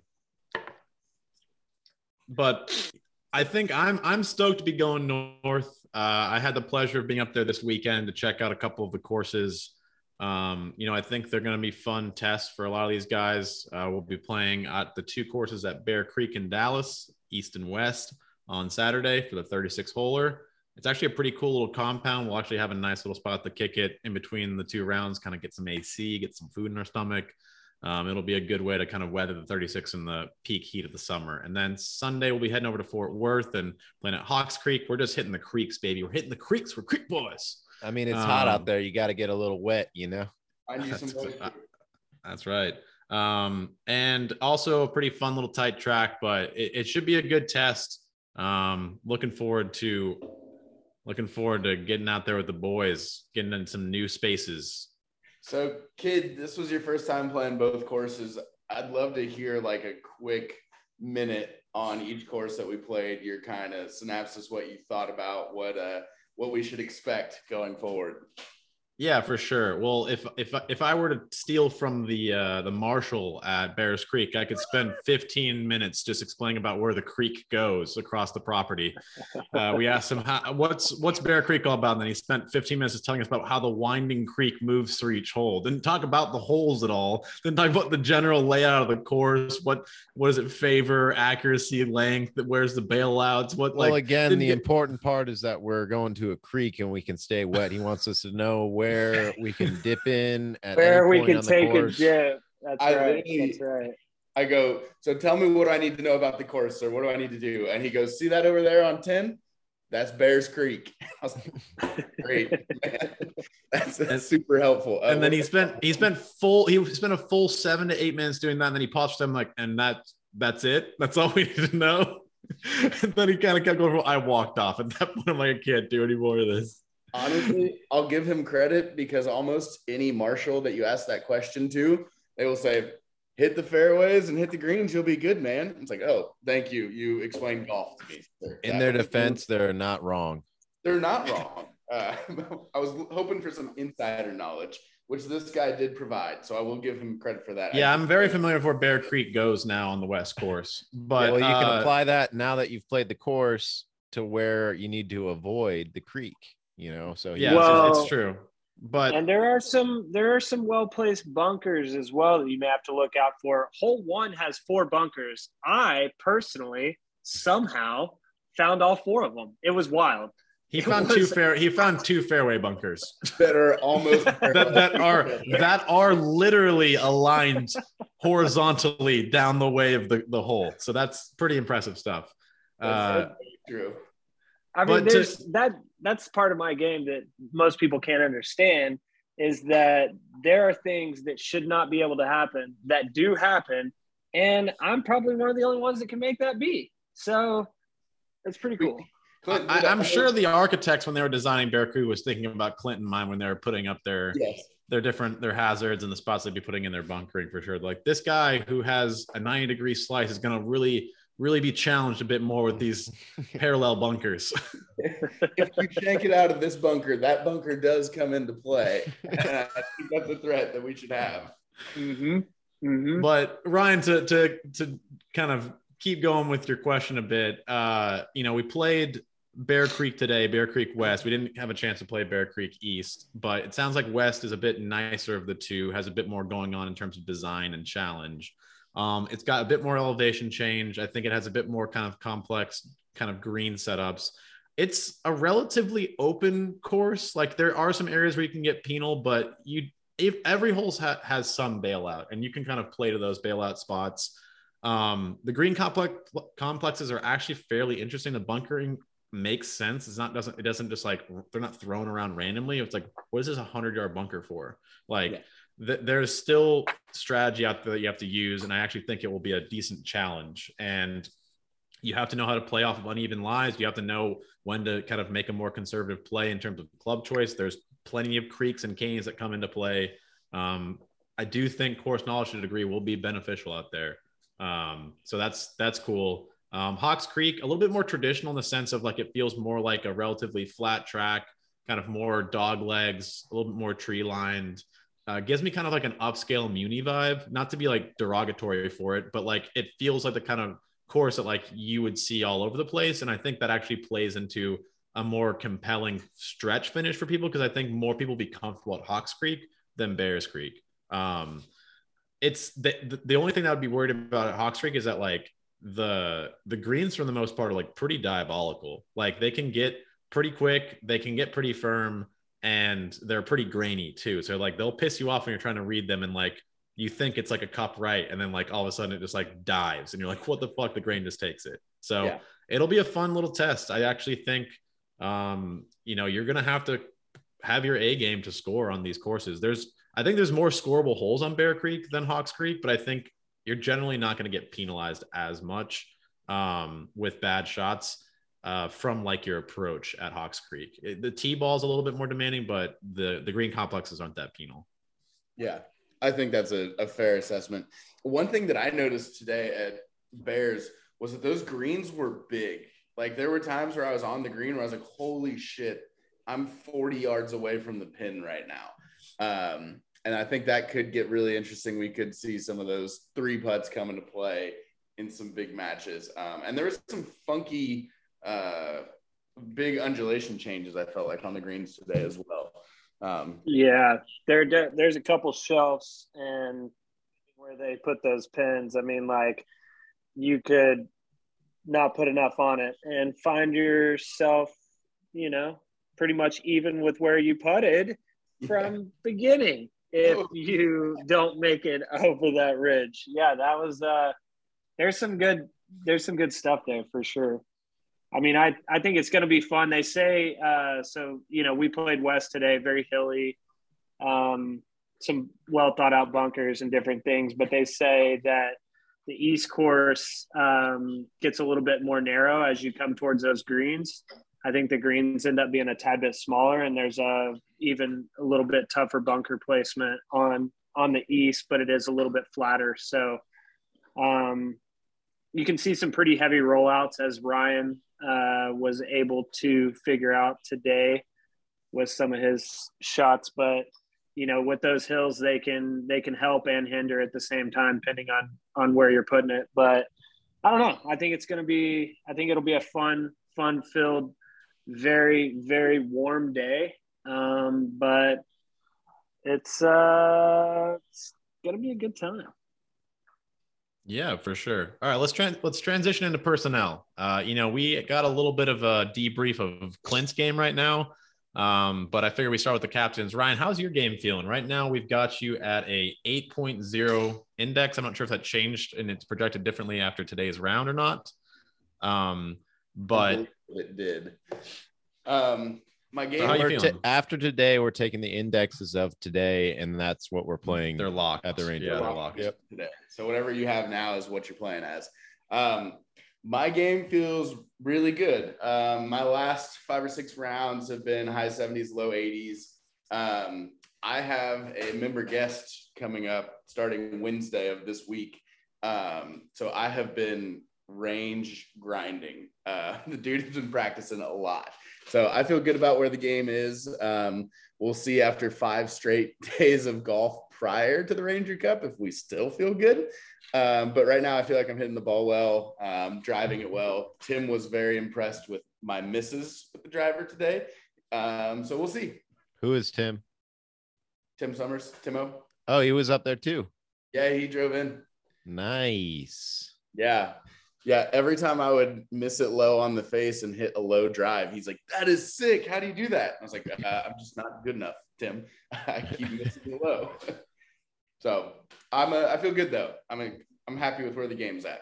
But I think I'm I'm stoked to be going north. Uh, I had the pleasure of being up there this weekend to check out a couple of the courses. Um, you know, I think they're going to be fun tests for a lot of these guys. Uh, we'll be playing at the two courses at Bear Creek in Dallas, East and West, on Saturday for the 36 holer. It's actually a pretty cool little compound. We'll actually have a nice little spot to kick it in between the two rounds, kind of get some AC, get some food in our stomach. Um, it'll be a good way to kind of weather the 36 in the peak heat of the summer. And then Sunday, we'll be heading over to Fort Worth and playing at Hawks Creek. We're just hitting the creeks, baby. We're hitting the creeks. We're creek boys. I mean, it's um, hot out um, there. You got to get a little wet, you know? I need that's, some that's right. Um, and also a pretty fun little tight track, but it, it should be a good test. Um, looking forward to looking forward to getting out there with the boys, getting in some new spaces, so, kid, this was your first time playing both courses. I'd love to hear like a quick minute on each course that we played. Your kind of synopsis, what you thought about, what uh, what we should expect going forward. Yeah, for sure. Well, if if if I were to steal from the uh, the marshal at Bears Creek, I could spend 15 minutes just explaining about where the creek goes across the property. Uh, we asked him how, what's what's Bear Creek all about, and then he spent 15 minutes just telling us about how the winding creek moves through each hole. Didn't talk about the holes at all. Didn't talk about the general layout of the course. What what does it favor? Accuracy, length. Where's the bailouts? What well, like again, the get... important part is that we're going to a creek and we can stay wet. He wants us to know where where we can dip in at where we can take a dip. That's I right. That's right. I go, so tell me what I need to know about the course, or what do I need to do? And he goes, see that over there on 10? That's Bears Creek. I was like, great. that's, that's, super helpful. And then he spent he spent full he spent a full seven to eight minutes doing that. And then he paused them like, and that's that's it. That's all we need to know. and then he kind of kept going. I walked off. At that point, I'm like, I can't do any more of this. Honestly, I'll give him credit because almost any marshal that you ask that question to, they will say, hit the fairways and hit the greens, you'll be good, man. It's like, oh, thank you. You explained golf to me. In their defense, they're not wrong. They're not wrong. Uh, I was hoping for some insider knowledge, which this guy did provide. So I will give him credit for that. Yeah, I'm very familiar with where Bear Creek goes now on the West Course, but well, you can uh, apply that now that you've played the course to where you need to avoid the creek. You know, so yeah, Well- it's, it's true. But and there are some there are some well placed bunkers as well that you may have to look out for. Hole one has four bunkers. I personally somehow found all four of them. It was wild. he It found two fair. He found two fairway bunkers that are almost that, that are that are literally aligned horizontally down the way of the, the hole. So that's pretty impressive stuff. Uh, That's true. I mean, But to- there's that that's part of my game that most people can't understand is that there are things that should not be able to happen that do happen, and I'm probably one of the only ones that can make that be. So it's pretty cool. Clint, I, I'm sure the architects, when they were designing Bear Creek, was thinking about Clinton mine when they were putting up their Yes. their different their hazards and the spots they'd be putting in their bunkering for sure. Like this guy who has a 90 degree slice is going to really really be challenged a bit more with these parallel bunkers. if you shank it out of this bunker, that bunker does come into play. I think that's a threat that we should have. Mm-hmm. Mm-hmm. But Ryan, to to to kind of keep going with your question a bit, uh, you know, we played Bear Creek today, Bear Creek West. We didn't have a chance to play Bear Creek East, but it sounds like West is a bit nicer of the two, has a bit more going on in terms of design and challenge. Um, it's got a bit more elevation change. I think it has a bit more kind of complex kind of green setups. It's a relatively open course. Like there are some areas where you can get penal, but you if every hole ha- has some bailout, and you can kind of play to those bailout spots. Um, the green complex complexes are actually fairly interesting. The bunkering makes sense. It's not doesn't it doesn't just like they're not thrown around randomly. It's like what is this hundred yard bunker for? Like Yeah. Th- there's still strategy out there that you have to use, and I actually think it will be a decent challenge. And you have to know how to play off of uneven lies. You have to know when to kind of make a more conservative play in terms of club choice. There's plenty of creeks and canes that come into play. Um, I do think course knowledge to a degree will be beneficial out there. Um, so that's that's cool. Um, Hawks Creek a little bit more traditional in the sense of like it feels more like a relatively flat track, kind of more dog legs, a little bit more tree lined. Uh, gives me kind of like an upscale Muni vibe. Not to be like derogatory for it, but like it feels like the kind of course that like you would see all over the place, and I think that actually plays into a more compelling stretch finish for people because I think more people be comfortable at Hawks Creek than Bears Creek. Um, it's the, the only thing that I would be worried about at Hawks Creek is that like the the greens for the most part are like pretty diabolical. Like they can get pretty quick, they can get pretty firm, and they're pretty grainy too. So like they'll piss you off when you're trying to read them and like you think it's like a cup right, and then like all of a sudden it just like dives, and you're like, what the fuck? The grain just takes it. So Yeah. it'll be a fun little test. I actually think um, you know, you're gonna have to have your A game to score on these courses. There's I think there's more scoreable holes on Bear Creek than Hawks Creek, but I think you're generally not going to get penalized as much um, with bad shots uh, from like your approach at Hawks Creek. It- the T ball is a little bit more demanding, but the the green complexes aren't that penal. Yeah, I think that's a, a fair assessment. One thing that I noticed today at Bears was that those greens were big. Like there were times where I was on the green where I was like, holy shit, I'm 40 yards away from the pin right now. Um, and I think that could get really interesting. We could see some of those three putts come into play in some big matches. Um, and there was some funky, uh, big undulation changes. I felt like on the greens today as well. Um, Yeah, there there's a couple shelves and where they put those pins. I mean, like you could not put enough on it and find yourself, you know, pretty much even with where you putted from beginning if Oh. you don't make it over that ridge. Yeah, that was uh there's some good there's some good stuff there for sure. I mean, I, I think it's going to be fun. They say, uh, so, you know, we played West today, very hilly, um, some well thought out bunkers and different things, but they say that the East course um, gets a little bit more narrow as you come towards those greens. I think the greens end up being a tad bit smaller, and there's a even a little bit tougher bunker placement on on the east, but it is a little bit flatter. So um, you can see some pretty heavy rollouts as Ryan uh, was able to figure out today. with some of his shots, but you know, with those hills, they can they can help and hinder at the same time, depending on on where you're putting it. But I don't know. I think it's going to be. I think it'll be a fun, fun filled, very very warm day. Um, but it's uh, it's gonna be a good time. Yeah, for sure. All right, let's let's transition into personnel. Uh, you know, we got a little bit of a debrief of Clint's game right now, um, but I figure we start with the captains. Ryan, how's your game feeling right now? We've got you at a 8.0 index. I'm not sure if that changed and it's projected differently after today's round or not. Um, but it did. Um, my game. So t- after today, we're taking the indexes of today, and that's what we're playing. They're locked at the range. Yeah, they're locked. Yep. Today. So whatever you have now is what you're playing as. Um, my game feels really good. Um, my last five or six rounds have been high 70s, low 80s. Um, I have a member guest coming up starting Wednesday of this week. Um, so I have been range grinding. Uh, the dude has been practicing a lot. So I feel good about where the game is. Um, we'll see after five straight days of golf prior to the Ranger Cup if we still feel good. Um, but right now, I feel like I'm hitting the ball well, um, driving it well. Tim was very impressed with my misses with the driver today. Um, so we'll see. Who is Tim? Tim Summers, Timo. Oh, he was up there too. Yeah, he drove in. Nice. Yeah. Yeah, every time I would miss it low on the face and hit a low drive, he's like, "That is sick. How do you do that?" I was like, uh, "I'm just not good enough, Tim. I keep missing low." so I'm a, I feel good though. I'm a, I'm happy with where the game's at.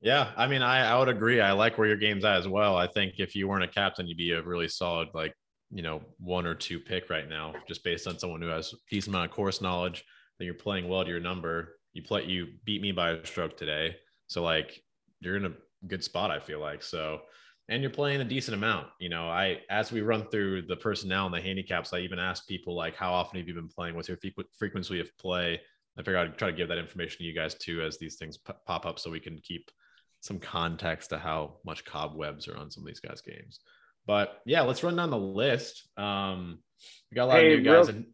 Yeah, I mean, I I would agree. I like where your game's at as well. I think if you weren't a captain, you'd be a really solid like you know one or two pick right now, just based on someone who has a decent amount of course knowledge. That you're playing well to your number you play you beat me by a stroke today. So like you're in a good spot, I feel like. So and you're playing a decent amount. You know, I as we run through the personnel and the handicaps, I even ask people like, how often have you been playing? What's your frequency of play? I figure I'd try to give that information to you guys too as these things p- pop up, so we can keep some context to how much cobwebs are on some of these guys' games. But yeah, let's run down the list. Um, we got a lot hey, of new guys. Real, in-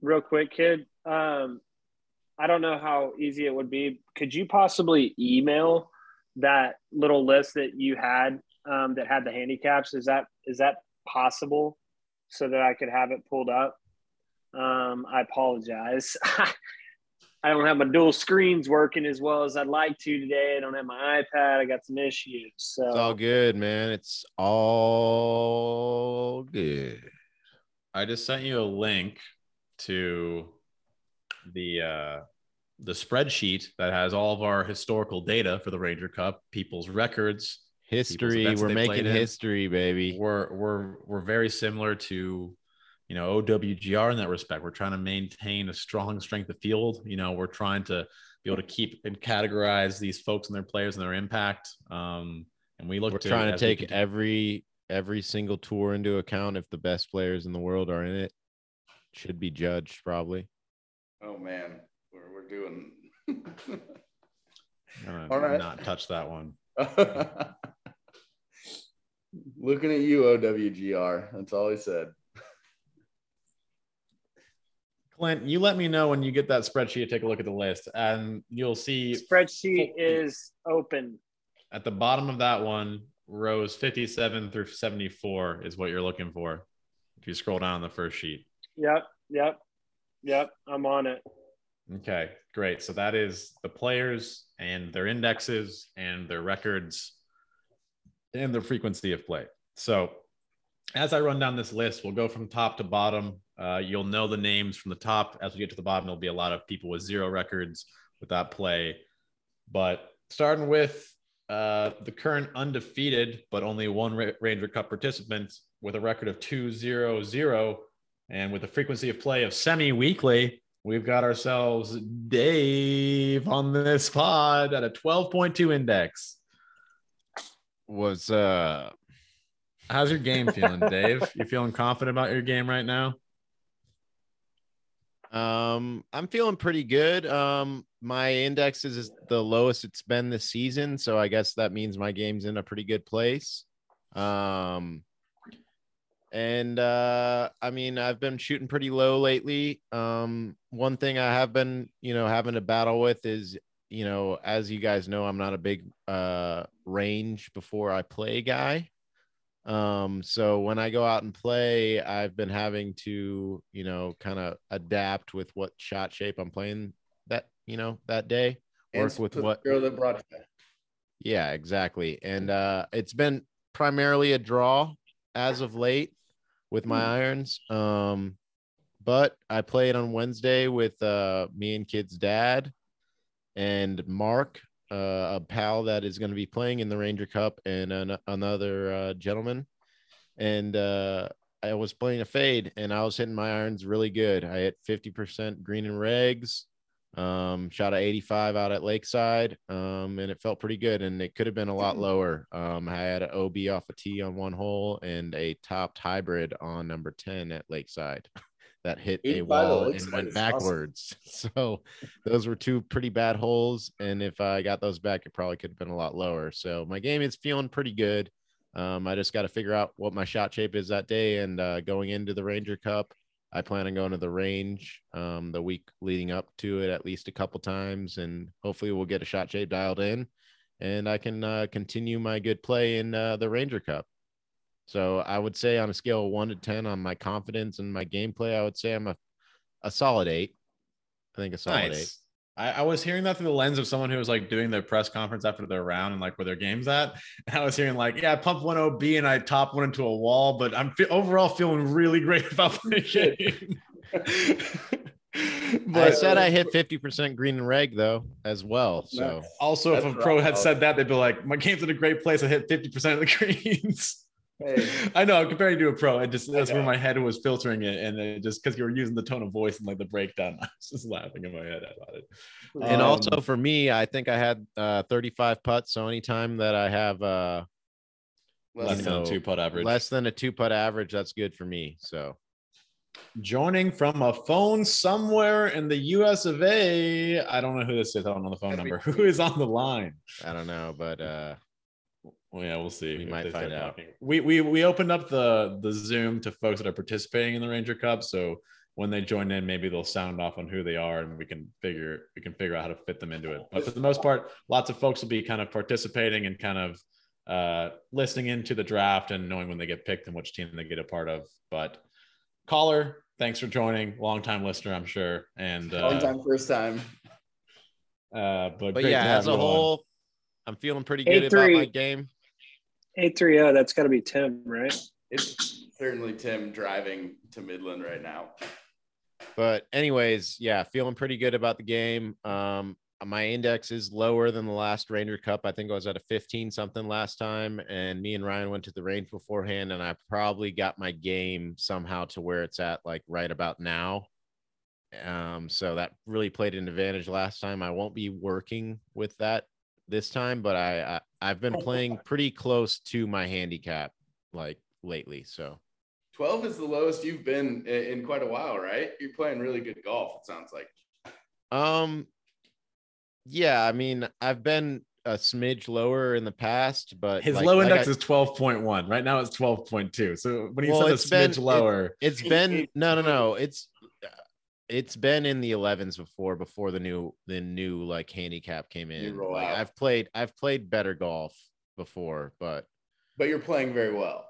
real quick, kid. Um, I don't know how easy it would be. Could you possibly email that little list that you had um, that had the handicaps? Is that is that possible so that I could have it pulled up? Um, I apologize. I don't have my dual screens working as well as I'd like to today. I don't have my iPad. I got some issues. So it's all good, man. It's all good. I just sent you a link to the uh, the spreadsheet that has all of our historical data for the Ranger Cup, people's records, history. We're making history, baby. We're we're we're very similar to you know OWGR in that respect. We're trying to maintain a strong strength of field. You know, we're trying to be able to keep and categorize these folks and their players and their impact. Um, and we look. We're to, trying to take every every single tour into account. If the best players in the world are in it, should be judged probably. Oh man, we're we're doing. All right, not touch that one. Looking at you, OWGR. That's all he said. Clint, you let me know when you get that spreadsheet. Take a look at the list, and you'll see. Spreadsheet is open. At the bottom of that one, rows 57 through 74 is what you're looking for. If you scroll down the first sheet. Yep. Yep. Yep, I'm on it. Okay, great. So that is the players and their indexes and their records and their frequency of play. So as I run down this list, we'll go from top to bottom. Uh, you'll know the names from the top. As we get to the bottom, there'll be a lot of people with zero records with that play. But starting with uh, the current undefeated, but only one Ranger Cup participant with a record of 2 0 0 and with a frequency of play of semi weekly, we've got ourselves Dave on this pod at a 12.2 index. Was uh how's your game feeling, Dave? You feeling confident about your game right now? Um, I'm feeling pretty good. Um, my index is the lowest it's been this season, so I guess that means my game's in a pretty good place. Um, and uh i mean i've been shooting pretty low lately. Um one thing i have been you know having to battle with is you know as you guys know i'm not a big uh range before i play guy. Um so when i go out and play i've been having to you know kind of adapt with what shot shape i'm playing that you know that day. Work with what girl that brought you. yeah, exactly. And uh it's been primarily a draw as of late with my irons. Um but I played on Wednesday with uh me and kid's dad and Mark, uh, a pal that is going to be playing in the Ranger Cup and an- another uh, gentleman. And uh I was playing a fade and I was hitting my irons really good. I hit 50% green and regs um shot a 85 out at lakeside um and it felt pretty good and it could have been a lot lower. Um i had an ob off a tee on one hole and a topped hybrid on number 10 at lakeside that hit a wall and went is awesome. backwards. So those were two pretty bad holes and if i got those back it probably could have been a lot lower. So my game is feeling pretty good. Um i just got to figure out what my shot shape is that day and uh going into the ranger cup I plan on going to the range um, the week leading up to it at least a couple times, and hopefully we'll get a shot shape dialed in, and I can uh, continue my good play in uh, the Ranger Cup. So I would say on a scale of one to ten on my confidence and my gameplay, I would say I'm a, a solid eight. I think a solid eight. Nice. I, I was hearing that through the lens of someone who was like doing their press conference after their round and like where their game's at. And I was hearing like, yeah, I pumped one OB and I top one into a wall, but I'm fe- overall feeling really great about my game. I said I hit 50% green and reg though as well. So also, if a pro had said that, they'd be like, my game's in a great place. I hit 50% of the greens. Hey, I know, I'm comparing to a pro. I just that's where my head was filtering it, and it just because you were using the tone of voice and like the breakdown, I was just laughing in my head about it. and Um, also for me, I think I had uh, 35 putts. So anytime that I have uh, less less than know, a two putt average. less than a two putt average, that's good for me. So Joining from a phone somewhere in the US of A. I don't know who this is. I don't know the phone That'd be number. Who is on the line? I don't know, but uh, Well, yeah, we'll see. We might find out. talking. We we we opened up the the Zoom to folks that are participating in the Ranger Cup. So when they join in, maybe they'll sound off on who they are, and we can figure we can figure out how to fit them into it. But for the most part, lots of folks will be kind of participating and kind of uh, listening into the draft and knowing when they get picked and which team they get a part of. But caller, thanks for joining. Long time listener, I'm sure. And uh, long time, first time. uh, but but great yeah, as a you on. whole, I'm feeling pretty good about 8-3. my game. Eight three zero. That's got to be Tim, right? It's certainly Tim driving to Midland right now. But anyways, yeah, feeling pretty good about the game. Um, my index is lower than the last Ranger Cup. I think I was at a 15 something last time, and me and Ryan went to the range beforehand, and I probably got my game somehow to where it's at like right about now. Um, so that really played an advantage last time. I won't be working with that this time, but I, I I've been playing pretty close to my handicap like lately. So 12 is the lowest you've been in quite a while, right? You're playing really good golf, it sounds like. Um, yeah, I mean, I've been a smidge lower in the past, but His like- low like index I- is 12.1. Right now it's 12.2. So when he Well, said a it's been- smidge it- lower, it's been no, no, no. It's it's been in the 11s before before the new the new like handicap came in. Like out. I've played I've played better golf before, but But you're playing very well.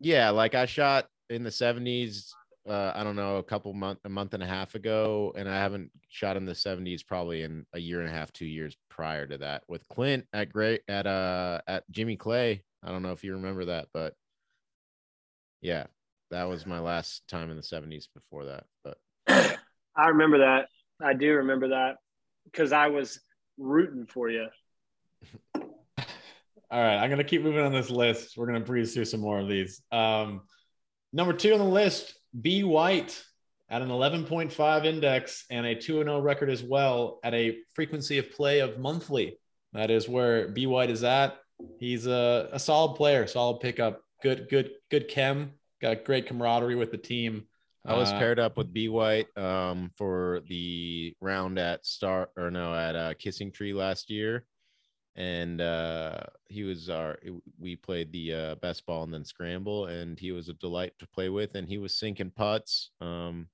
yeah, like I shot in the 70s. Uh, I don't know, a couple month, a month and a half ago, and I haven't shot in the 70s probably in a year and a half, two years prior to that with Clint at great at uh at Jimmy Clay. I don't know if you remember that, but yeah, that was my last time in the 70s before that. But I remember that. I do remember that because I was rooting for you. All right, I'm gonna keep moving on this list. We're gonna breeze through some more of these. Um, number two on the list, B White at an 11.5 index and a 2 0 record as well at a frequency of play of monthly. That is where B White is at. He's a, a solid player, solid pickup, good, good, good chem, got great camaraderie with the team. I was Uh, paired up with B White um, for the round at Star or no at uh, Kissing Tree last year, and uh, he was our. We played the uh, best ball and then scramble, and he was a delight to play with, and he was sinking putts. Um,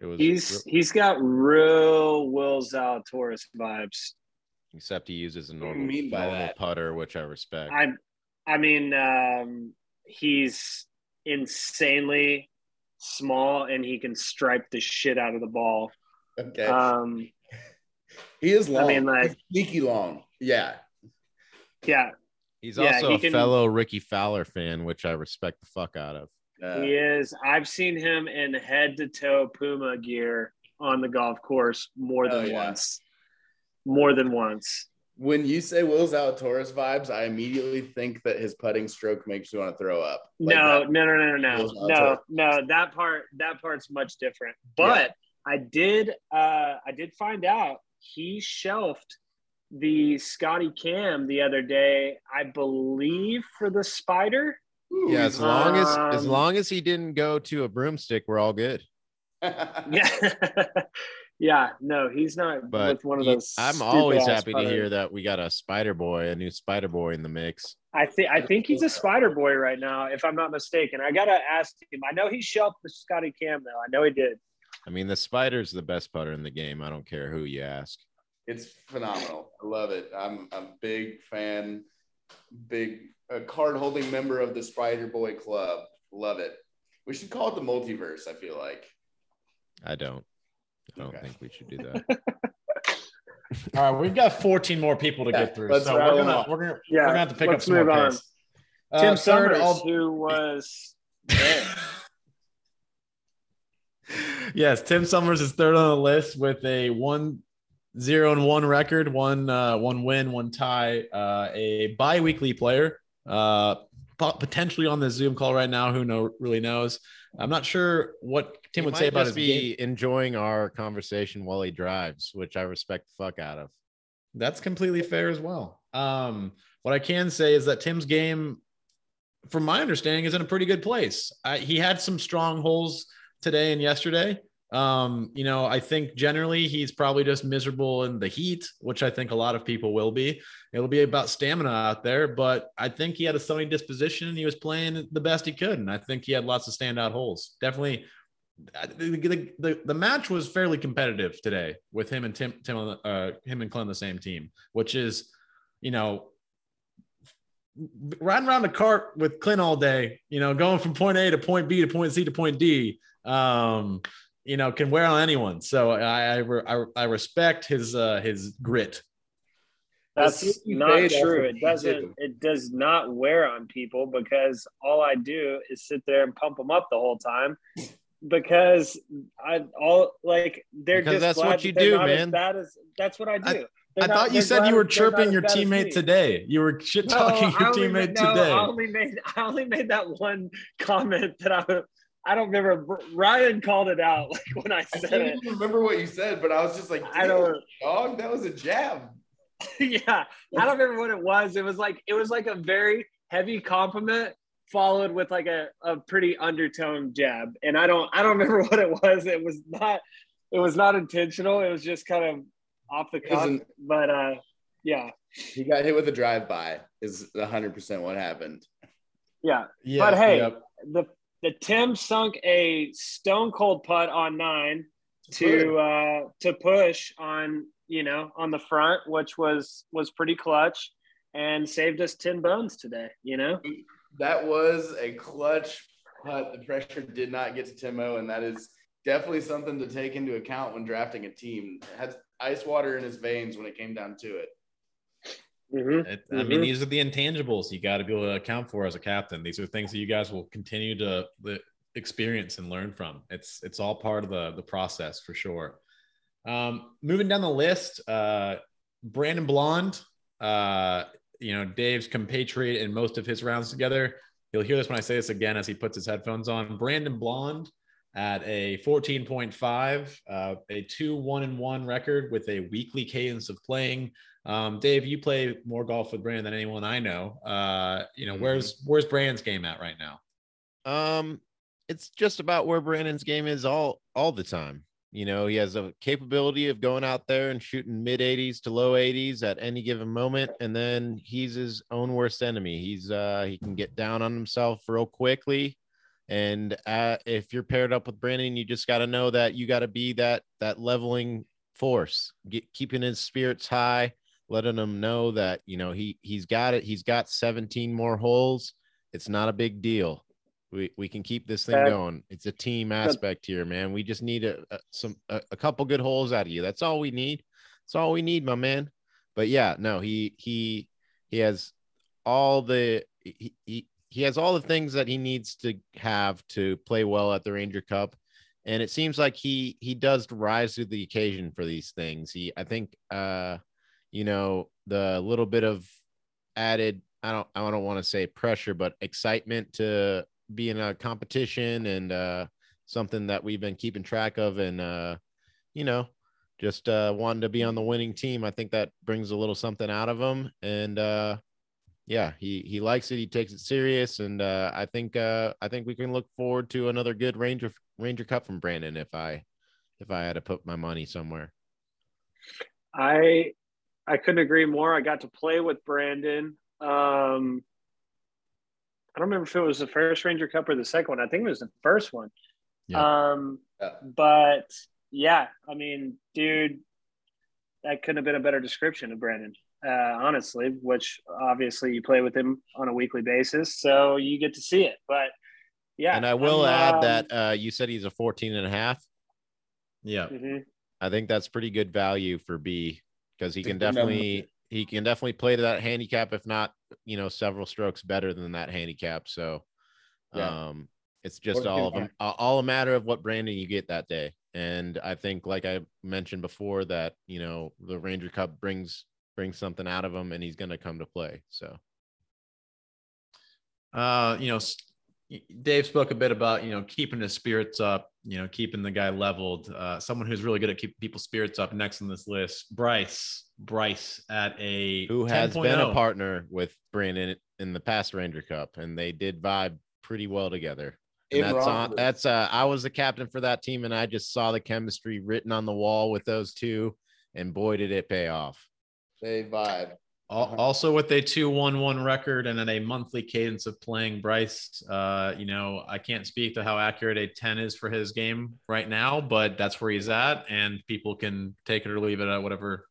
it was. He's real, he's got real Will Zalatoris vibes. Except he uses a normal, normal putter, which I respect. I, I mean, um, he's insanely small, and he can stripe the shit out of the ball. Okay. Um, he is long. I mean, like sneaky long. Yeah. Yeah. He's yeah, also he a can, fellow Rickie Fowler fan, which I respect the fuck out of. Uh, he is. I've seen him in head to toe Puma gear on the golf course more than oh, yeah. once. More than once. When you say Will's Will Zalatoris vibes, I immediately think that his putting stroke makes you want to throw up. Like no, no, no, no, no, no, no. That part, that part's much different. But yeah. I did, uh, I did find out he shelved the Scotty Cam the other day, I believe for the spider. Yeah, as long um, as as um, long as he didn't go to a broomstick, we're all good. yeah. yeah, no, he's not but with one of those. I'm always happy to hear that we got a spider boy, a new spider boy in the mix. I think I think he's a spider boy right now, if I'm not mistaken. I gotta ask him. I know he shelved the Scotty Cam though. I know he did. I mean, the spider's the best putter in the game. I don't care who you ask. It's phenomenal. I love it. I'm a big fan, big a card holding member of the Spider Boy Club. Love it. We should call it the multiverse. I feel like. I don't. I don't okay. think we should do that. All right, we've got 14 more people to yeah, get through, so we're gonna, we're gonna yeah, we're gonna have to pick up some more on. Uh, Tim Summers, who was yes, Tim Summers is third on the list with a one zero and one record, one uh, one win, one tie, uh, a bi-weekly player, uh, potentially on the Zoom call right now. Who know really knows? I'm not sure what Tim he would say about his be game. enjoying our conversation while he drives, which I respect the fuck out of. That's completely fair as well. Um, what I can say is that Tim's game, from my understanding, is in a pretty good place. I, he had some strong holes today and yesterday. Um, you know, I think generally he's probably just miserable in the heat, which I think a lot of people will be. It'll be about stamina out there, but I think he had a sunny disposition and he was playing the best he could. And I think he had lots of standout holes. Definitely, the, the, the, the match was fairly competitive today with him and Tim, Tim, uh, him and Clint the same team, which is, you know, riding around the cart with Clint all day, you know, going from point A to point B to point C to point D. Um, you know, can wear on anyone. So I I, I respect his uh, his grit. That's not true. It doesn't. It does not wear on people because all I do is sit there and pump them up the whole time. Because I all like they're because just that's what you do, man. That is that's what I do. I, I not, thought you said you were chirping your teammate today. You were shit talking no, your teammate no, today. I only made I only made that one comment that I I don't remember. Ryan called it out like when I said I it. remember what you said, but I was just like, I don't. Dog, that was a jab. yeah, I don't remember what it was. It was like it was like a very heavy compliment followed with like a, a pretty undertone jab, and I don't I don't remember what it was. It was not it was not intentional. It was just kind of off the cuff. But uh, yeah, he got hit with a drive by. Is hundred percent what happened. Yeah. yeah but hey, yep. the the Tim sunk a stone cold putt on nine to uh, to push on you know on the front, which was was pretty clutch and saved us ten bones today. You know that was a clutch putt. The pressure did not get to Timo, and that is definitely something to take into account when drafting a team. It had ice water in his veins when it came down to it. Mm-hmm. It, I mm-hmm. mean, these are the intangibles you got to be able to account for as a captain. These are things that you guys will continue to experience and learn from. It's it's all part of the the process for sure. Um, moving down the list, uh, Brandon Blonde, uh, you know Dave's compatriot in most of his rounds together. You'll hear this when I say this again as he puts his headphones on. Brandon Blonde at a 14.5, uh, a 2 1 and 1 record with a weekly cadence of playing. Um, Dave, you play more golf with Brandon than anyone I know. Uh, you know, mm-hmm. where's where's Brandon's game at right now? Um, it's just about where Brandon's game is all all the time. You know, he has a capability of going out there and shooting mid 80s to low 80s at any given moment. And then he's his own worst enemy. He's uh he can get down on himself real quickly. And uh, if you're paired up with Brandon, you just got to know that you got to be that that leveling force, get, keeping his spirits high, letting him know that you know he he's got it. He's got 17 more holes. It's not a big deal we we can keep this thing going. It's a team aspect here, man. We just need a, a some a, a, couple good holes out of you. That's all we need. That's all we need, my man. But yeah, no, he he he has all the he, he he has all the things that he needs to have to play well at the Ranger Cup. And it seems like he he does rise to the occasion for these things. He I think uh you know the little bit of added I don't I don't want to say pressure, but excitement to being a competition and uh, something that we've been keeping track of and uh, you know just uh, wanting to be on the winning team. I think that brings a little something out of him and uh, yeah he he likes it. He takes it serious and uh, i think uh, i think we can look forward to another good ranger ranger cup from brandon if i if i had to put my money somewhere. I i couldn't agree more. I got to play with brandon. Um I don't remember if it was the first Ranger Cup or the second one. I think it was the first one. Yeah. Um, yeah. but yeah, I mean, dude, that couldn't have been a better description of Brandon, uh, honestly, which obviously you play with him on a weekly basis. So you get to see it. But yeah. And I will add um, that uh, you said he's a 14 and a half. Yeah. Mm-hmm. I think that's pretty good value for B because he can definitely he can definitely play to that handicap, if not, you know, several strokes better than that handicap. So, yeah. um, it's just all of them, all a matter of what Brandon you get that day. And I think, like I mentioned before, that you know the Ranger Cup brings brings something out of him, and he's going to come to play. So, uh, you know, Dave spoke a bit about you know keeping his spirits up, you know, keeping the guy leveled. Uh, someone who's really good at keeping people's spirits up next on this list, Bryce. Bryce at a who has been a partner with Brandon in the past Ranger Cup, and they did vibe pretty well together. And that's on, that's uh, I was the captain for that team, and I just saw the chemistry written on the wall with those two, and boy did it pay off. They vibe. Uh-huh. Also, with a two-one-one record and at a monthly cadence of playing, Bryce, uh, you know, I can't speak to how accurate a ten is for his game right now, but that's where he's at, and people can take it or leave it at whatever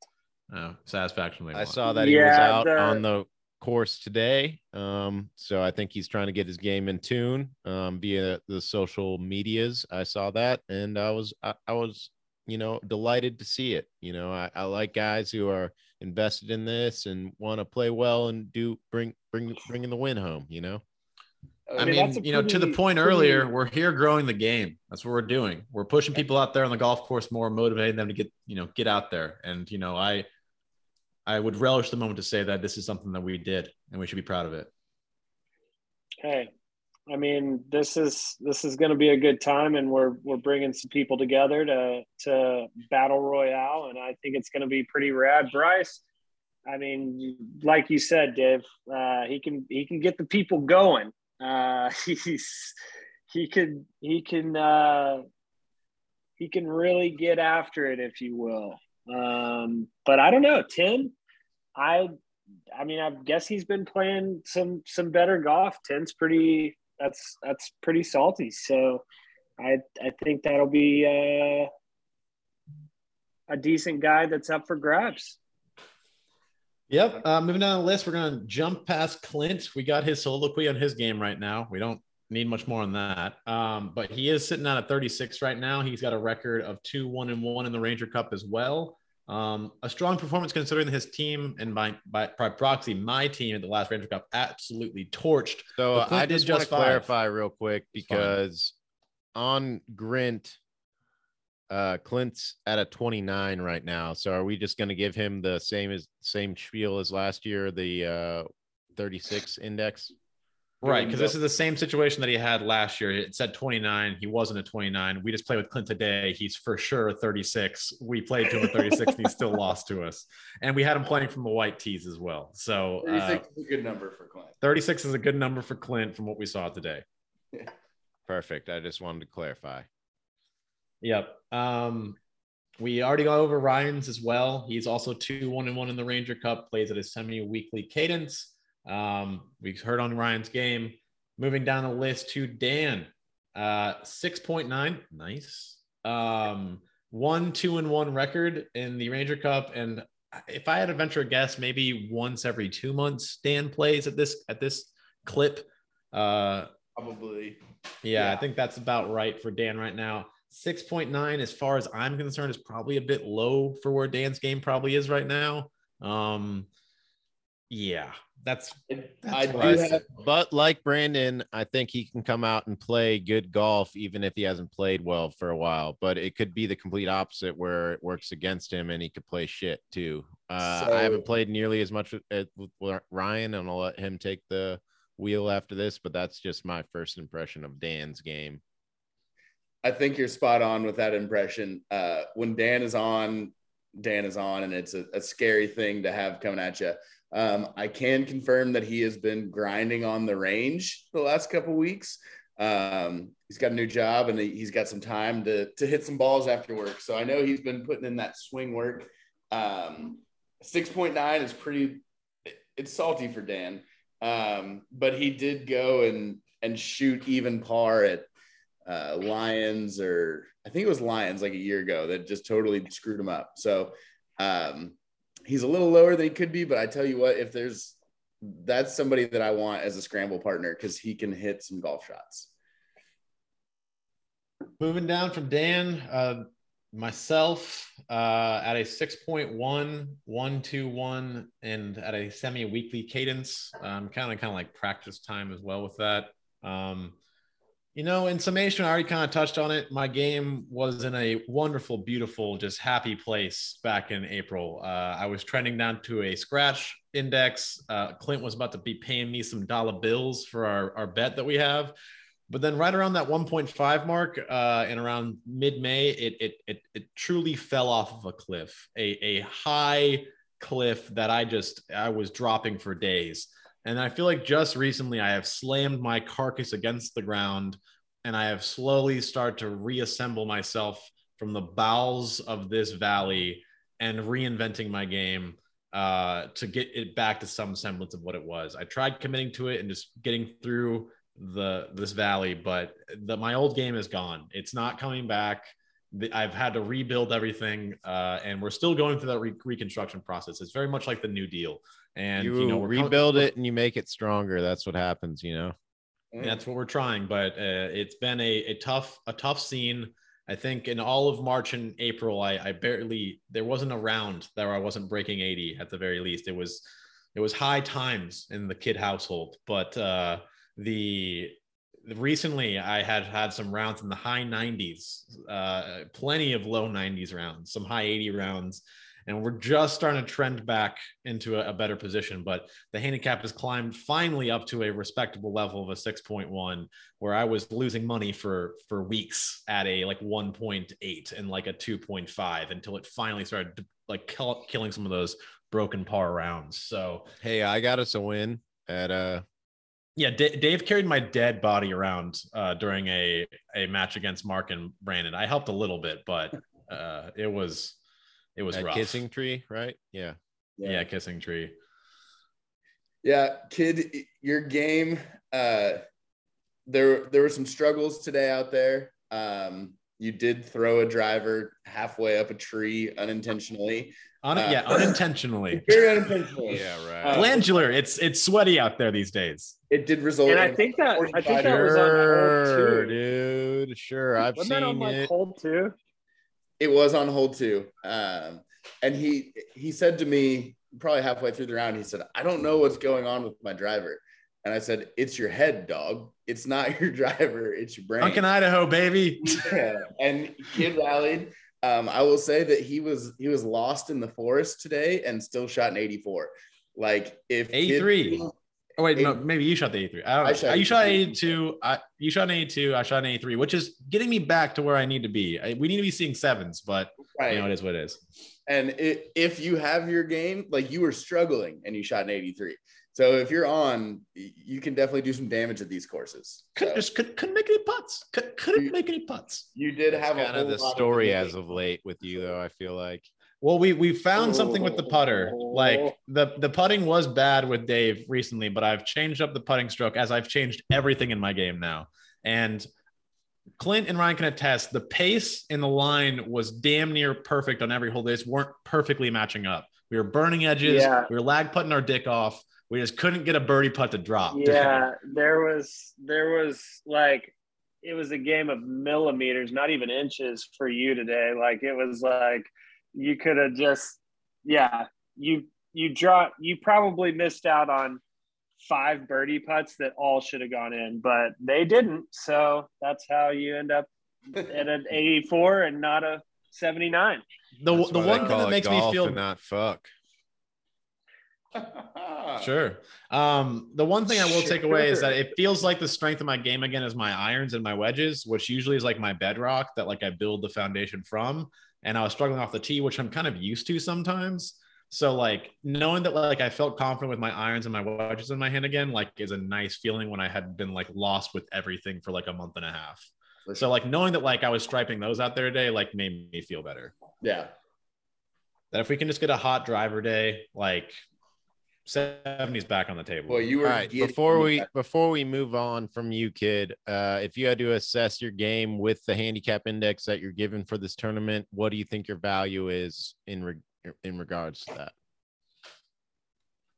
uh, satisfaction they want. I saw that he was out the... on the course today, um, so I think he's trying to get his game in tune um, via the social medias. I saw that, and I was, I, I was, you know, delighted to see it. You know, I, I like guys who are invested in this and want to play well and do bring bring bringing the win home. You know. I, mean, mean you know, to the point pretty... earlier, we're here growing the game. That's what we're doing. We're pushing people out there on the golf course more, motivating them to get, you know, get out there. And, you know, I, I would relish the moment to say that this is something that we did and we should be proud of it. Hey, I mean, this is this is going to be a good time, and we're we're bringing some people together to to battle royale, and I think it's going to be pretty rad. Bryce, I mean, like you said, Dave, uh, he can he can get the people going. Uh, he's he can he can uh, he can really get after it, if you will. Um, but I don't know, Tim. I I mean, I guess he's been playing some some better golf. Tim's pretty that's that's pretty salty. So I I think that'll be uh, a decent guy that's up for grabs. Yep. Uh, moving down the list, we're going to jump past Clint. We got his soliloquy on his game right now. We don't need much more on that. Um, but he is sitting at 36 right now. He's got a record of two, one, and one in the Ranger Cup as well. Um, a strong performance considering his team and by, by, by proxy, my team at the last Ranger Cup absolutely torched. So uh, I did just clarify real quick because on Grint, uh, Clint's at a 29 right now. So are we just going to give him the same as same spiel as last year, the uh, 36 index? Right, because this is the same situation that he had last year. It said 29. He wasn't a 29. We just played with Clint today. He's for sure 36. We played to him at 36, and he still lost to us. And we had him playing from the white tees as well. So 36 uh, is a good number for Clint. 36 is a good number for Clint from what we saw today. Perfect. I just wanted to clarify. Yep. Um, we already got over Ryan's as well. He's also two one and one in the Ranger Cup. Plays at a semi-weekly cadence. Um, we heard on Ryan's game. Moving down the list to Dan, uh, six point nine, nice. Um, one two and one record in the Ranger Cup, and if I had to venture a guess, maybe once every two months Dan plays at this at this clip. Uh, Probably. yeah, Yeah. I think that's about right for Dan right now. 6.9, as far as I'm concerned, is probably a bit low for where Dan's game probably is right now. Um, yeah, that's I do I have. But like Brandon, I think he can come out and play good golf even if he hasn't played well for a while. But it could be the complete opposite where it works against him and he could play shit too. Uh, I haven't played nearly as much with, with Ryan, and I'll let him take the wheel after this. But that's just my first impression of Dan's game. I think you're spot on with that impression. Uh, when Dan is on, Dan is on, and it's a, a scary thing to have coming at you. Um, I can confirm that he has been grinding on the range the last couple weeks. Um, he's got a new job and he- he's got some time to to hit some balls after work. So I know he's been putting in that swing work. Um, Six point nine is pretty. It's salty for Dan, um, but he did go and and shoot even par at uh, Lions or I think it was Lions like a year ago that just totally screwed him up. So um, he's a little lower than he could be, but I tell you what, if there's that's somebody that I want as a scramble partner because he can hit some golf shots. moving down from Dan. Uh, myself uh, at a 6.1, 1, 2, 1, and at a semi weekly cadence. Um, kind of kind of like practice time as well with that. Um, you know, in summation, I already kind of touched on it. My game was in a wonderful, beautiful, just happy place back in April. Uh, I was trending down to a scratch index. Uh, Clint was about to be paying me some dollar bills for our, our bet that we have. But then right around that 1.5 mark uh, and around mid-May, it, it, it, it truly fell off of a cliff, a, a high cliff that I just, I was dropping for days. And I feel like just recently I have slammed my carcass against the ground and I have slowly started to reassemble myself from the bowels of this valley and reinventing my game uh, to get it back to some semblance of what it was. I tried committing to it and just getting through the this valley, but the, my old game is gone. It's not coming back. I've had to rebuild everything, uh, and we're still going through that re- reconstruction process. It's very much like the New Deal, and you, you, know rebuild it and you make it stronger. That's what happens, you know. and that's what we're trying but uh, it's been a, a tough a tough scene i think in all of march and april I, I barely there wasn't a round that i wasn't breaking 80 at the very least it was it was high times in the kid household but uh the recently i had had some rounds in the high 90s uh plenty of low 90s rounds some high 80 rounds and we're just starting to trend back into a, a better position but the handicap has climbed finally up to a respectable level of a 6.1 where i was losing money for for weeks at a like 1.8 and like a 2.5 until it finally started like kill, killing some of those broken par rounds so Hey, I got us a win at uh yeah, D- Dave carried my dead body around uh, during a a match against Mark and Brandon. I helped a little bit, but uh, it was it was at rough. Kissing Tree, right? Yeah. yeah. kissing tree. Yeah, kid, your game. Uh, there, there were some struggles today out there. Um, you did throw a driver halfway up a tree unintentionally. Un- Uh, yeah, unintentionally. Very unintentionally. Yeah, right. Glandular. It's it's sweaty out there these days. It did result. And I think that I think that was on hole sure, two. dude. Sure. I've Wasn't that on seen like it. hole two? It was on hold too. Um, and he he said to me probably halfway through the round, he said, "I don't know what's going on with my driver." And I said, "It's your head, dog. It's not your driver. It's your brain." Duncan, Idaho, baby. Yeah, and kid rallied. Um, I will say that he was he was lost in the forest today and still shot an 84. Like if Kid- 83. Oh wait, no, maybe you shot the 83. I don't I shot uh, you shot 83. 82. I, you shot an 82. I shot an 83, which is getting me back to where I need to be. I, we need to be seeing sevens, but right. you know it is what it is. And it, if you have your game, like you were struggling and you shot an 83, So if you're on, you can definitely do some damage at these courses. Couldn't So just couldn't, couldn't make any putts. Could, couldn't You- make any putts. you did That's have a kind of the story of as of late with you, though. I feel like Well, we we found something with the putter. Like oh. the the putting was bad with Dave recently, but I've changed up the putting stroke as I've changed everything in my game now. And Clint and Ryan can attest the pace in the line was damn near perfect on every hole. They just weren't perfectly matching up. We were burning edges. Yeah. We were lag putting our dick off. We just couldn't get a birdie putt to drop. Yeah, there was there was like it was a game of millimeters, not even inches for you today. Like it was like you could have just yeah, you you draw you probably missed out on five birdie putts that all should have gone in, but they didn't. So that's how you end up at an 84 and not a 79. The, That's the one thing that makes me feel and not fuck. Sure. Um, the one thing I will take away is that it feels like the strength of my game again is my irons and my wedges, which usually is like my bedrock that like I build the foundation from. And I was struggling off the tee, which I'm kind of used to sometimes. So like knowing that like I felt confident with my irons and my wedges in my hand again, like is a nice feeling when I had been like lost with everything for like a month and a half. For So like knowing that like I was striping those out there today, like made me feel better. yeah. That if we can just get a hot driver day, like 70s back on the table. Boy, you were right, before we that- before we move on from you, kid, uh, if you had to assess your game with the handicap index that you're given for this tournament, what do you think your value is in re- in regards to that?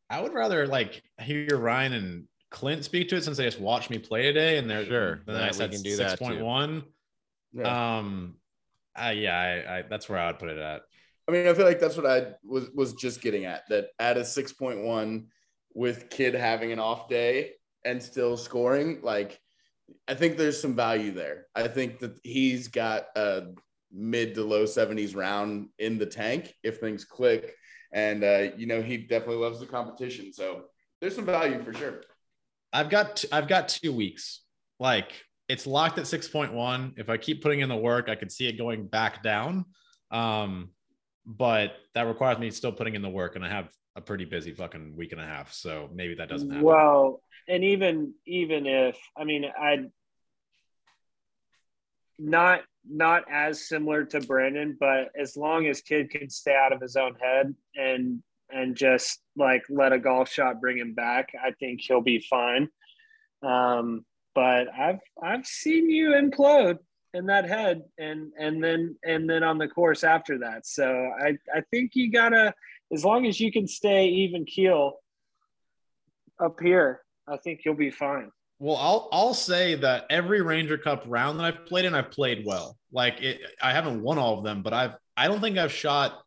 I would rather like hear Ryan and Clint speak to it since they just watched me play today and they're Sure, Then that I we said can do that six too. point one. Yeah. Um, uh, yeah, I, I that's where I would put it at. I mean, I feel like that's what I was was just getting at. That at a six point one, with kid having an off day and still scoring, like I think there's some value there. I think that he's got a mid to low seventies round in the tank if things click, and uh, you know he definitely loves the competition. So there's some value for sure. I've got t- I've got two weeks. Like it's locked at six point one. If I keep putting in the work, I could see it going back down. Um, but that requires me still putting in the work, and I have a pretty busy fucking week and a half. So maybe that doesn't happen. Well, and even even if I mean I not not as similar to Brandon, but as long as kid can stay out of his own head and and just like let a golf shot bring him back, I think he'll be fine. Um, but I've I've seen you implode in that head and and then and then on the course after that. So I I think you gotta as long as you can stay even keel up here, I think you'll be fine. Well, I'll I'll say that every Ranger Cup round that I've played in, I've played well. Like it, I haven't won all of them, but I've I don't think I've shot.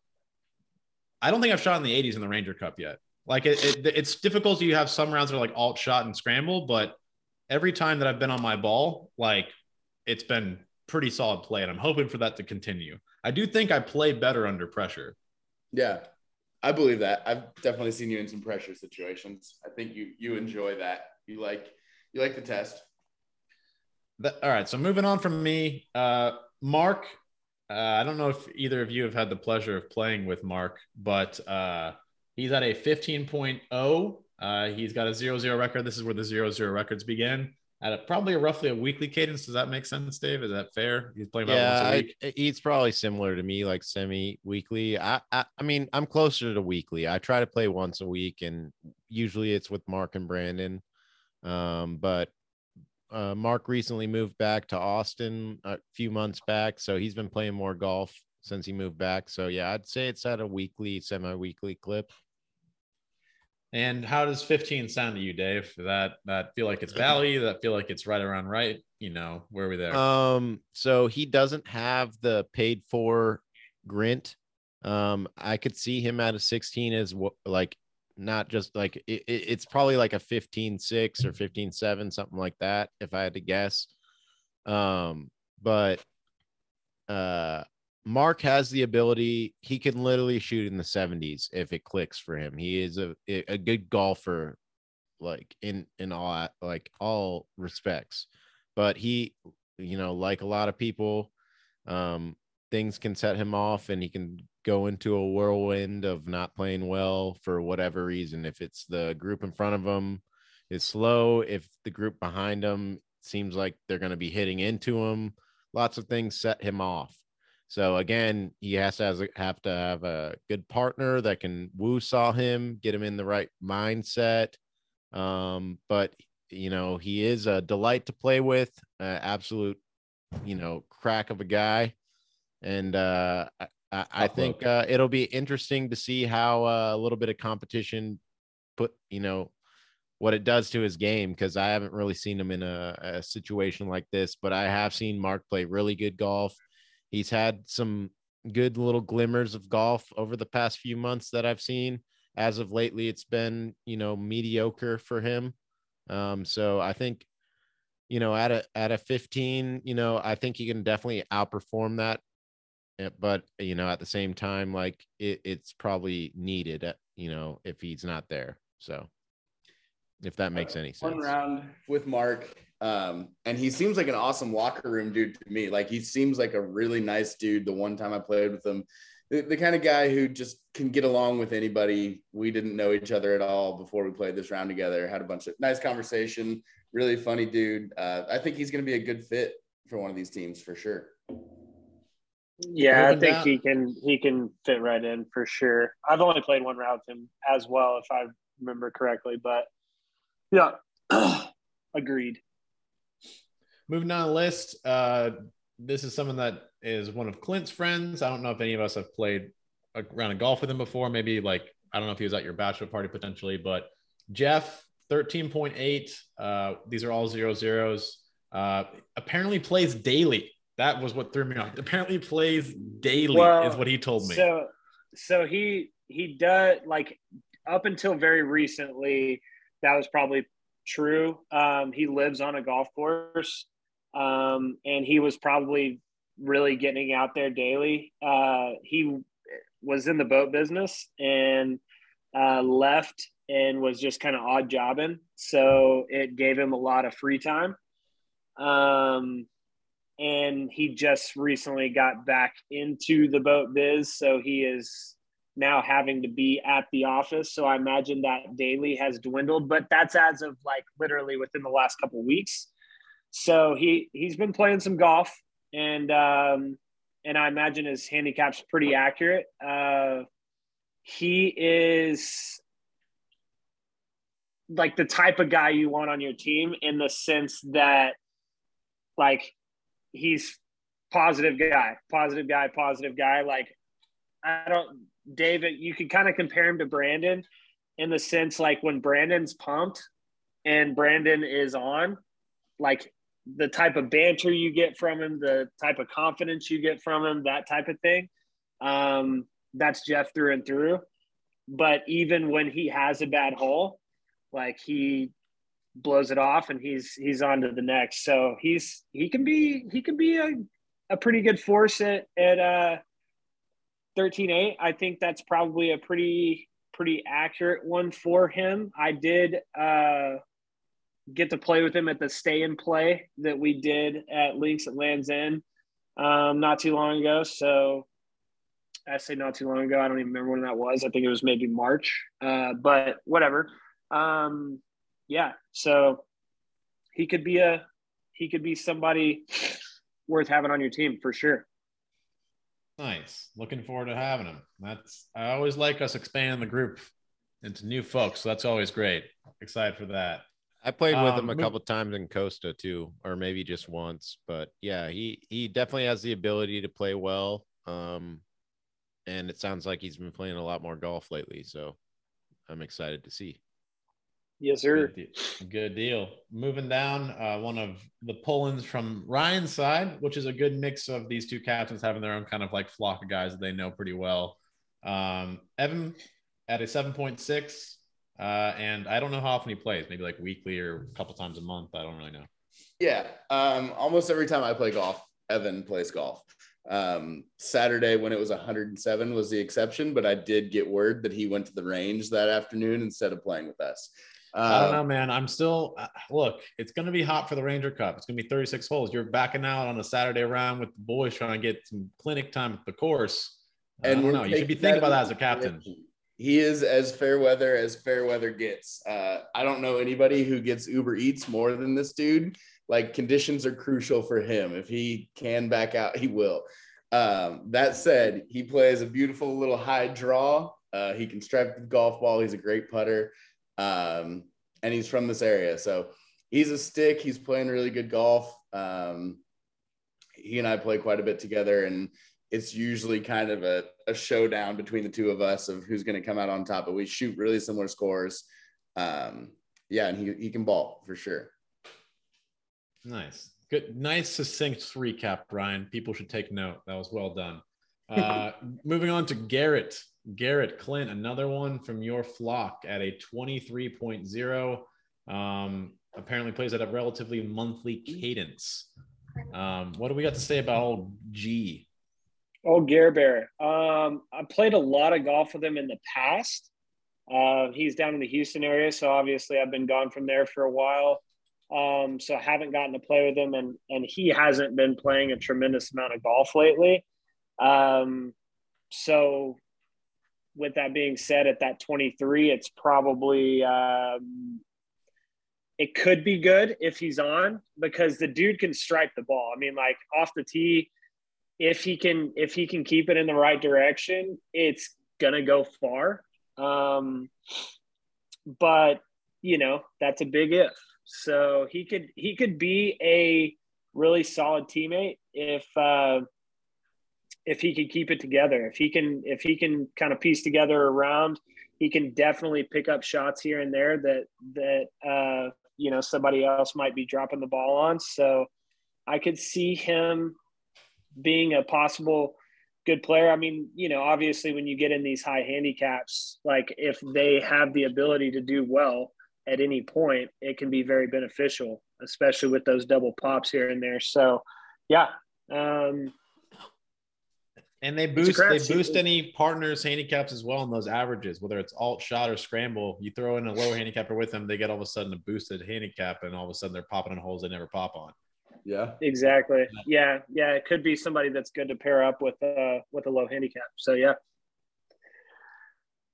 I don't think I've shot in the 80s in the Ranger Cup yet. Like it, it it's difficult. You have some rounds that are like alt shot and scramble, but every time that I've been on my ball, like it's been pretty solid play, and I'm hoping for that to continue. I do think I play better under pressure. Yeah, I believe that. I've definitely seen you in some pressure situations. I think you you enjoy that. You like you like the test. That, all right. So moving on from me, uh, Mark. Uh, I don't know if either of you have had the pleasure of playing with Mark, but uh, he's at a 15.0. Uh, he's got a 0 0 record. This is where the 0 0 records begin. At a, probably a roughly a weekly cadence. Does that make sense, Dave? Is that fair? He's playing about yeah, once a I, week. he's probably similar to me, like semi weekly. I, I I mean, I'm closer to weekly. I try to play once a week, and usually it's with Mark and Brandon. Um, but uh, Mark recently moved back to Austin a few months back, so he's been playing more golf since he moved back. So yeah, I'd say it's at a weekly, semi-weekly clip. And how does 15 sound to you, Dave? That that feel like it's value? That feel like it's right around right? You know, where are we there? Um, so he doesn't have the paid for grint. Um, I could see him at a 16 as what like not just like it, it- it's probably like a 15 6 or 15 7, something like that, if I had to guess. Um, but uh Mark has the ability, he can literally shoot in the 70s if it clicks for him. He is a a good golfer, like in in all like all respects but he you know like a lot of people um things can set him off and he can go into a whirlwind of not playing well for whatever reason. If it's the group in front of him is slow, if the group behind him seems like they're going to be hitting into him, lots of things set him off. So again, he has to have to have a good partner that can woo saw him, get him in the right mindset. Um, but you know, he is a delight to play with, uh, absolute, you know, crack of a guy. And uh, I, I think uh, it'll be interesting to see how uh, a little bit of competition put, you know, what it does to his game because I haven't really seen him in a, a, situation like this, but I have seen Mark play really good golf. He's had some good little glimmers of golf over the past few months that I've seen. As of lately, it's been, you know, mediocre for him. Um, so I think, you know, at a at a 15, you know, I think he can definitely outperform that. But you know, at the same time, like it, it's probably needed, uh, you know, if he's not there. So if that makes uh, any sense. One round with Mark. Um, and he seems like an awesome locker room dude to me. Like he seems like a really nice dude. The one time I played with him, the, the kind of guy who just can get along with anybody. We didn't know each other at all before we played this round together. Had a bunch of nice conversation. Really funny dude. Uh, I think he's going to be a good fit for one of these teams for sure. Yeah, I think down. he can he can fit right in for sure. I've only played one round with him as well, if I remember correctly, but yeah, agreed. Moving down the list, uh, this is someone that is one of Clint's friends. I don't know if any of us have played a round of golf with him before. Maybe like I don't know if he was at your bachelor party potentially, but Jeff, thirteen point eight. Uh, these are all zero zeros. Uh, apparently plays daily. That was what threw me off. Apparently plays daily well, is what he told me. So, so he he does like up until very recently that was probably true. Um, he lives on a golf course, um, and he was probably really getting out there daily. Uh, he was in the boat business and uh, left and was just kind of odd jobbing. So it gave him a lot of free time. Um, and he just recently got back into the boat biz. So he is now having to be at the office. So I imagine that daily has dwindled, but that's as of like literally within the last couple weeks. So he he's been playing some golf, and um, and I imagine his handicap's pretty accurate. Uh, he is like the type of guy you want on your team in the sense that like he's positive guy, positive guy, positive guy. Like I don't David, you could kind of compare him to Brandon in the sense like when Brandon's pumped and Brandon is on, like the type of banter you get from him, the type of confidence you get from him, that type of thing. Um, that's Jeff through and through. But even when he has a bad hole, like he blows it off and he's he's on to the next. So he's he can be he can be a, a pretty good force at at uh 13-8 i think that's probably a pretty pretty accurate one for him i did uh, get to play with him at the stay and play that we did at links at lands end um, not too long ago so i say not too long ago i don't even remember when that was i think it was maybe march uh, but whatever um, yeah so he could be a he could be somebody worth having on your team for sure Nice. Looking forward to having him. That's I always like us expanding the group into new folks. So that's always great. Excited for that. I played with um, him a couple times in Costa too, or maybe just once. But yeah, he he definitely has the ability to play well. Um, and it sounds like he's been playing a lot more golf lately. So I'm excited to see. Yes, sir. Good deal. Good deal. Moving down, uh, one of the pull-ins from Ryan's side, which is a good mix of these two captains having their own kind of like flock of guys that they know pretty well. Um, Evan at a 7.6. Uh, and I don't know how often he plays, maybe like weekly or a couple times a month. I don't really know. Yeah. Um, almost every time I play golf, Evan plays golf. Um, Saturday when it was 107 was the exception, but I did get word that he went to the range that afternoon instead of playing with us. I don't know, man. I'm still uh, look. It's going to be hot for the Ranger Cup. It's going to be 36 holes. You're backing out on a Saturday round with the boys trying to get some clinic time at the course. And I don't know. You should be thinking about that as a captain. He is as fair weather as fair weather gets. Uh, I don't know anybody who gets Uber Eats more than this dude. Like conditions are crucial for him. If he can back out, he will. Um, that said, he plays a beautiful little high draw. Uh, he can strike the golf ball. He's a great putter um, and he's from this area. So he's a stick. He's playing really good golf. Um, he and I play quite a bit together, and it's usually kind of a, a showdown between the two of us of who's going to come out on top. But we shoot really similar scores. Um, yeah, and he, he can ball for sure. Nice. Good. Nice, succinct recap, Brian. People should take note. That was well done. Uh, moving on to Garrett. Garrett Clint, another one from your flock at a 23.0. Um, apparently plays at a relatively monthly cadence. Um, what do we got to say about old G? Oh, Gare Bear. Um, I played a lot of golf with him in the past. Uh, he's down in the Houston area, so obviously I've been gone from there for a while. Um, so I haven't gotten to play with him, and and he hasn't been playing a tremendous amount of golf lately. Um, so with that being said, at that 23, it's probably um, it could be good if he's on because the dude can strike the ball. I mean, like off the tee, if he can if he can keep it in the right direction, it's gonna go far. Um, but you know that's a big if. So he could he could be a really solid teammate if uh, if he can keep it together, if he can if he can kind of piece together around, he can definitely pick up shots here and there that that uh, you know somebody else might be dropping the ball on. So I could see him being a possible good player. I mean, you know, obviously when you get in these high handicaps, like if they have the ability to do well at any point, it can be very beneficial, especially with those double pops here and there. So, yeah, um, and they boost they boost any partners handicaps as well in those averages, whether it's alt shot or scramble. You throw in a low handicapper with them, they get all of a sudden a boosted handicap, and all of a sudden they're popping on holes they never pop on. Yeah, exactly. Yeah, yeah, it could be somebody that's good to pair up with uh with a low handicap. So yeah.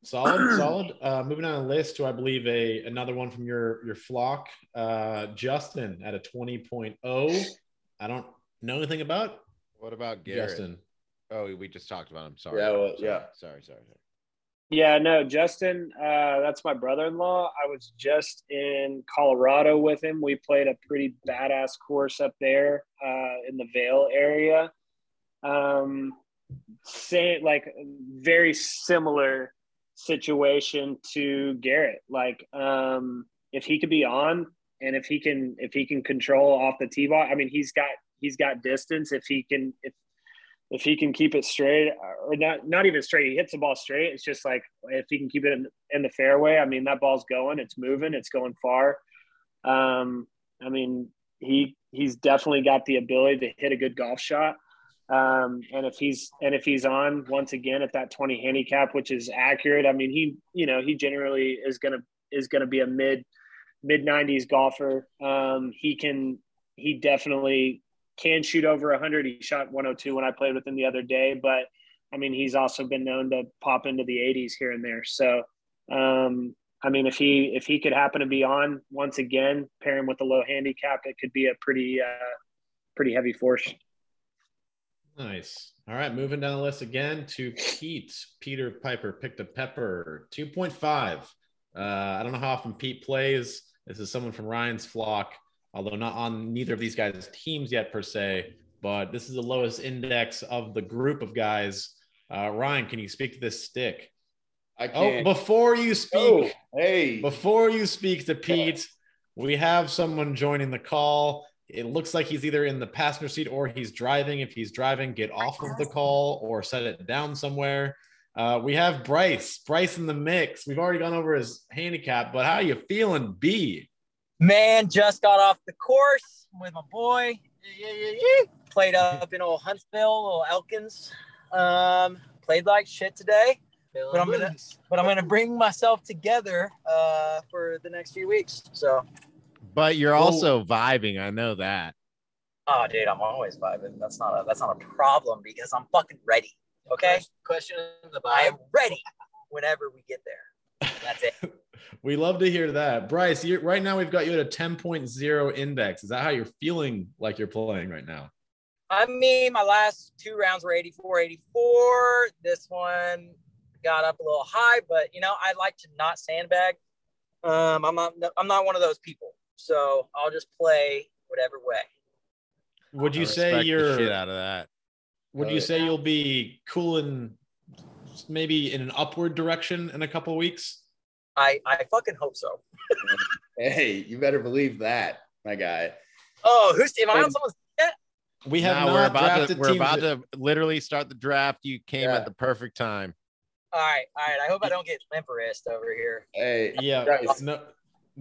Solid, solid. Uh, moving on the list to, I believe, a another one from your your flock, uh, Justin at a 20.0. I don't know anything about. What about Garrett? Justin? Oh, we just talked about him. Sorry. Yeah. Well, sorry. yeah. Sorry, sorry, sorry. Yeah, no, Justin, uh, that's my brother-in-law. I was just in Colorado with him. We played a pretty badass course up there uh, in the Vail area. Um, same, like very similar situation to Garrett. Like, um, if he could be on and if he can, if he can control off the tee ball, I mean, he's got he's got distance. If he can, if if he can keep it straight or not not even straight he hits the ball straight. It's just like if he can keep it in, in the fairway i mean that ball's going it's moving it's going far. Um, i mean he he's definitely got the ability to hit a good golf shot. Um, and if he's and if he's on once again at that 20 handicap which is accurate i mean he you know he generally is gonna is gonna be a mid mid 90s golfer. Um, he can he definitely can shoot over 100. He shot 102 when I played with him the other day, but I mean, he's also been known to pop into the 80s here and there. So, um, I mean, if he if he could happen to be on once again, pair him with a low handicap, it could be a pretty uh, pretty heavy force. Nice. All right, moving down the list again to Pete. Peter Piper picked a pepper, 2.5. Uh, I don't know how often Pete plays. This is someone from Ryan's flock although not on neither of these guys' teams yet per se. But this is the lowest index of the group of guys. Uh, Ryan, can you speak to this stick? I can't. Oh, before you speak, oh, hey, before you speak to Pete, we have someone joining the call. It looks like he's either in the passenger seat or he's driving. If he's driving, get off of the call or set it down somewhere. Uh, we have Bryce. Bryce in the mix. We've already gone over his handicap, but how are you feeling, B? Man, just got off the course with my boy. Played up in old Huntsville, old Elkins. Um, played like shit today. but I'm gonna but I'm gonna bring myself together uh, for the next few weeks. So, But you're also vibing. I know that. oh, dude, I'm always vibing. That's not a that's not a problem because I'm fucking ready. Okay, Question in the I am ready whenever we get there. That's it. We love to hear that. Bryce, you right now we've got you at a 10.0 index. Is that how you're feeling like you're playing right now? I mean, my last two rounds were 84, 84. This one got up a little high, but you know, I like to not sandbag. Um, I'm not, I'm not one of those people, so I'll just play whatever way. Would you say you're shit out of that? would you say you'll be cooling maybe in an upward direction in a couple weeks? I, I fucking hope so. Hey, you better believe that, my guy. Oh, who's am I on And- someone's? We have Now not we're about to we're about that- to literally start the draft. You came Yeah. at the perfect time. All right, all right. I hope I don't get limp wrist over here. Hey, Yeah, Bryce, no,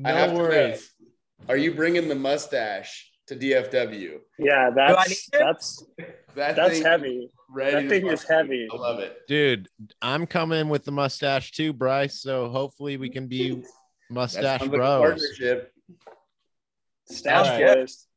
I have no to know. worries. are you bringing the mustache to DFW? Yeah, I need that's that's That that's heavy. Ready That to thing is heavy. I love it. Dude, I'm coming with the mustache too, Bryce. So hopefully we can be mustache sounds bros. partnership. Stash All right. Ghost.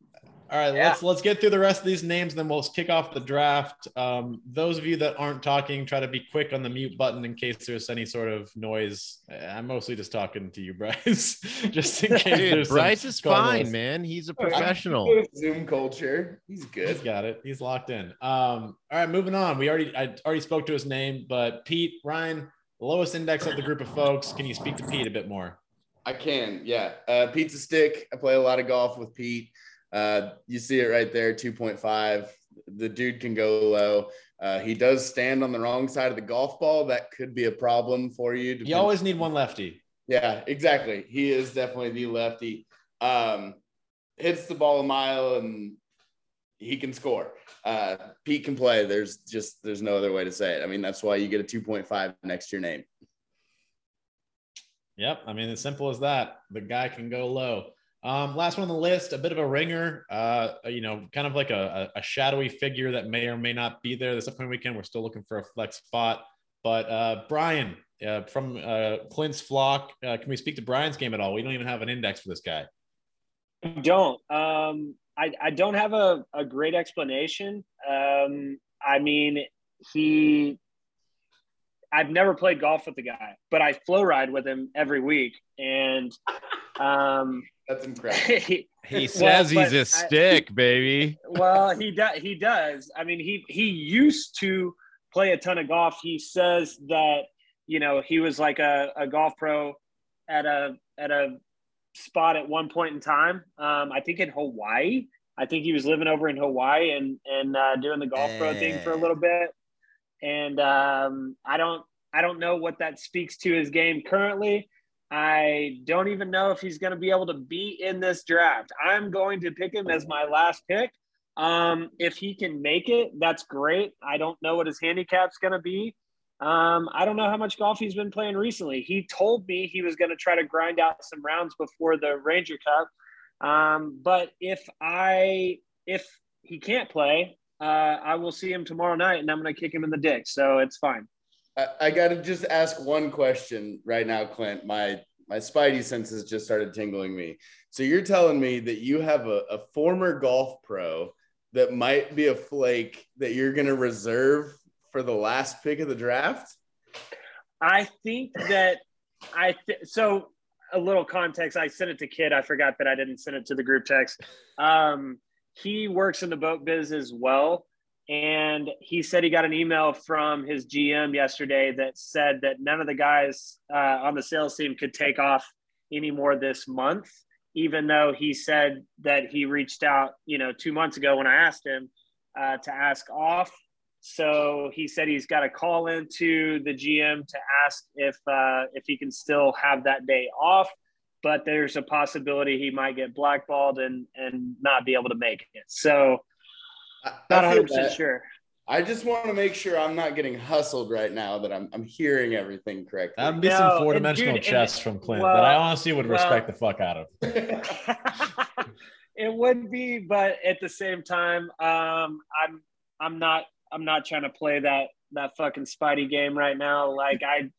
All right, Yeah. let's let's get through the rest of these names, then we'll kick off the draft. Um, those of you that aren't talking, try to be quick on the mute button in case there's any sort of noise. I'm mostly just talking to you, Bryce, just in case Dude, there's some Bryce is squall fine, noise. man. He's a All right. professional. Zoom culture. He's He's good. got it. He's locked in. Um, all right, moving on. We already I already spoke to his name, but Pete Ryan, lowest index of the group of folks. Can you speak to Pete a bit more? I can, yeah. Uh, pizza stick. I play a lot of golf with Pete. Uh, you see it right there, 2.5. The dude can go low. Uh, he does stand on the wrong side of the golf ball. That could be a problem for you. You always need one lefty. Yeah, exactly. He is definitely the lefty. Um, hits the ball a mile and he can score. Uh, Pete can play. There's just there's no other way to say it. I mean, that's why you get a 2.5 next to your name. Yep. I mean, as simple as that. The guy can go low. Um, last one on the list, a bit of a ringer, uh, you know, kind of like a, a, shadowy figure that may or may not be there this upcoming weekend. We're still looking for a flex spot. But uh, Brian uh, from uh, Clint's flock, uh, can we speak to Brian's game at all? We don't even have an index for this guy. I don't. Um, I, I don't have a, a great explanation. Um, I mean, he, I've never played golf with the guy, but I flow ride with him every week. And um, That's incredible. he, He Well, says he's a a I- stick, baby. well, he does. He does. I mean, he he used to play a ton of golf. He says that you know he was like a, a golf pro at a at a spot at one point in time. Um, I think in Hawaii. I think he was living over in Hawaii and and uh, doing the golf pro thing for a little bit. And um, I don't I don't know what that speaks to his game currently. I don't even know if he's going to be able to be in this draft. I'm going to pick him as my last pick. Um, if he can make it, that's great. I don't know what his handicap's going to be. Um, I don't know how much golf he's been playing recently. He told me he was going to try to grind out some rounds before the Ranger Cup. Um, but if I if he can't play, uh, I will see him tomorrow night, and I'm going to kick him in the dick. So it's fine. I, I got to just ask one question right now, Clint. My my spidey senses just started tingling me. So you're telling me that you have a, a former golf pro that might be a flake that you're going to reserve for the last pick of the draft? I think that I th- so a little context. I sent it to Kid. I forgot that I didn't send it to the group text. Um, he works in the boat biz as well, and he said he got an email from his GM yesterday that said that none of the guys uh, on the sales team could take off anymore this month. Even though he said that he reached out, you know, two months ago when I asked him uh, to ask off. So he said he's got to call into the GM to ask if uh, if he can still have that day off. But there's a possibility he might get blackballed and and not be able to make it. So not I 100 percent sure. I just want to make sure I'm not getting hustled right now. That I'm I'm hearing everything correctly. That'd be No, some four dimensional chess from Clint well- that I honestly would well- respect the fuck out of. it would be, but at the same time, um, I'm I'm not I'm not trying to play that that fucking Spidey game right now. Like I,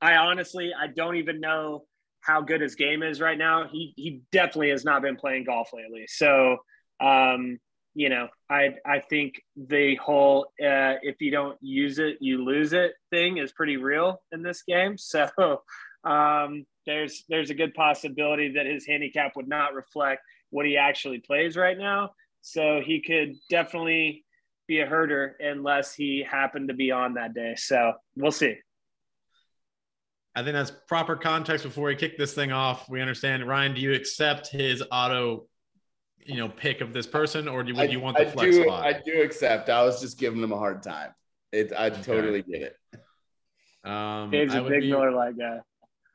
I honestly, I don't even know how good his game is right now. He he definitely has not been playing golf lately. So, um, you know, I I think the whole uh, if you don't use it, you lose it thing is pretty real in this game. So, um, there's there's a good possibility that his handicap would not reflect what he actually plays right now. So he could definitely be a herder unless he happened to be on that day. So we'll see. I think that's proper context before we kick this thing off. We understand. Ryan, do you accept his auto, you know, pick of this person, or do you, would you want the I flex do, spot? I do accept. I was just giving them a hard time. It, I totally get it. Um, Dave's I a would big be- Miller Lite guy.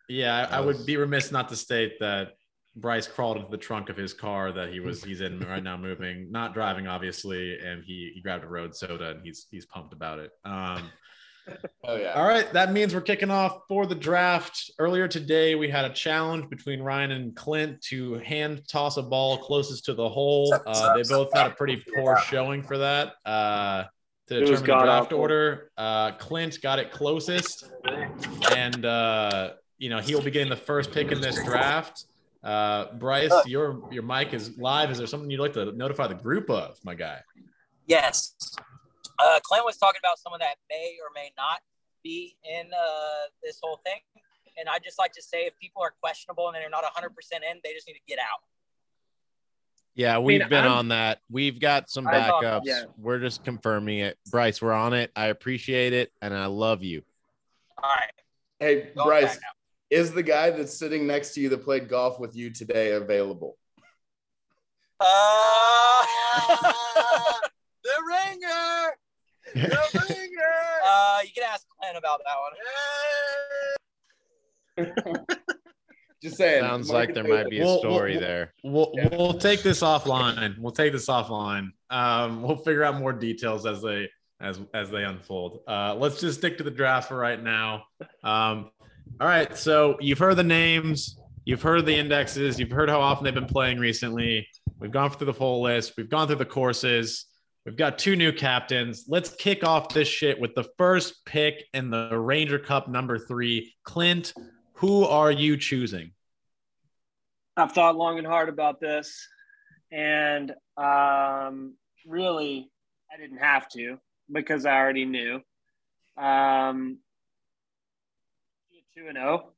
Yeah, I, I would be remiss not to state that Bryce crawled into the trunk of his car that he was he's in right now, moving, not driving, obviously, and he he grabbed a road soda and he's he's pumped about it. Um, Oh yeah. all right, that means we're kicking off for the draft. Earlier today, we had a challenge between Ryan and Clint to hand toss a ball closest to the hole. Uh, they both had a pretty poor showing for that. Uh, to determine the draft god-awful. order, uh, Clint got it closest, and uh, you know he'll be getting the first pick in this draft. Uh, Bryce, your your mic is live. Is there something you'd like to notify the group of, my guy? Yes. Uh, Clint was talking about someone that may or may not be in uh, this whole thing. And I just like to say if people are questionable and they're not 100% in, they just need to get out. Yeah, we've been I'm- on that. We've got some I thought- backups. yeah. We're just confirming it. Bryce, we're on it. I appreciate it and I love you. All right. Hey, Go Bryce, is the guy that's sitting next to you that played golf with you today available? Uh, the ringer. The ringer. Uh, you can ask Clint about that one. Just saying. It sounds like there might be a Well, story well, there. We'll Yeah. we'll take this offline. We'll take this offline. Um, we'll figure out more details as they as as they unfold. Uh, let's just stick to the draft for right now. Um, all right. So you've heard the names, you've heard the indexes, you've heard how often they've been playing recently. We've gone through the full list. We've gone through the courses. We've got two new captains. Let's kick off this shit with the first pick in the Ranger Cup number three. Clint, who are you choosing? I've thought long and hard about this, and um, really, I didn't have to because I already knew. Um, two and zero,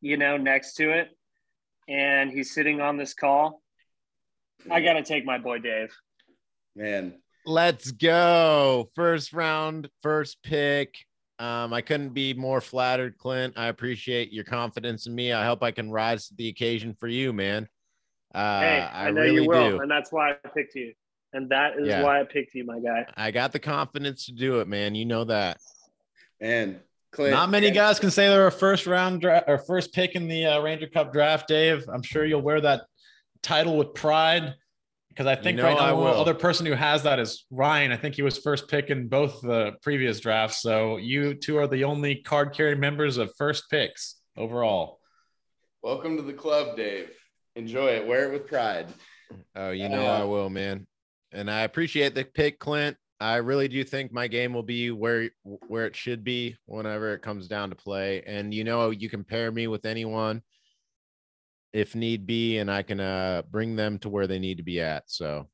you know, next to it, and he's sitting on this call. I got to take my boy Dave. Man, Let's go. First round, first pick. Um, I couldn't be more flattered, Clint. I appreciate your confidence in me. I hope I can rise to the occasion for you, man. Uh, hey, I, I, know really you will, do. and that's why I picked you, and that is Yeah. why I picked you, my guy. I got the confidence to do it, man. You know that. man, Clint. Not many man, guys can say they're a first round draft or first pick in the uh, Ranger Cup draft, Dave. I'm sure you'll wear that title with pride because I think know right now the will. other person who has that is Ryan. I think he was first pick in both the previous drafts. So you two are the only card carrying members of first picks overall. Welcome to the club, Dave. Enjoy it. Wear it with pride. Oh, you know Yeah. I will, man. And I appreciate the pick, Clint. I really do think my game will be where where it should be whenever it comes down to play. And you know, you can pair me with anyone if need be, and I can uh bring them to where they need to be at. So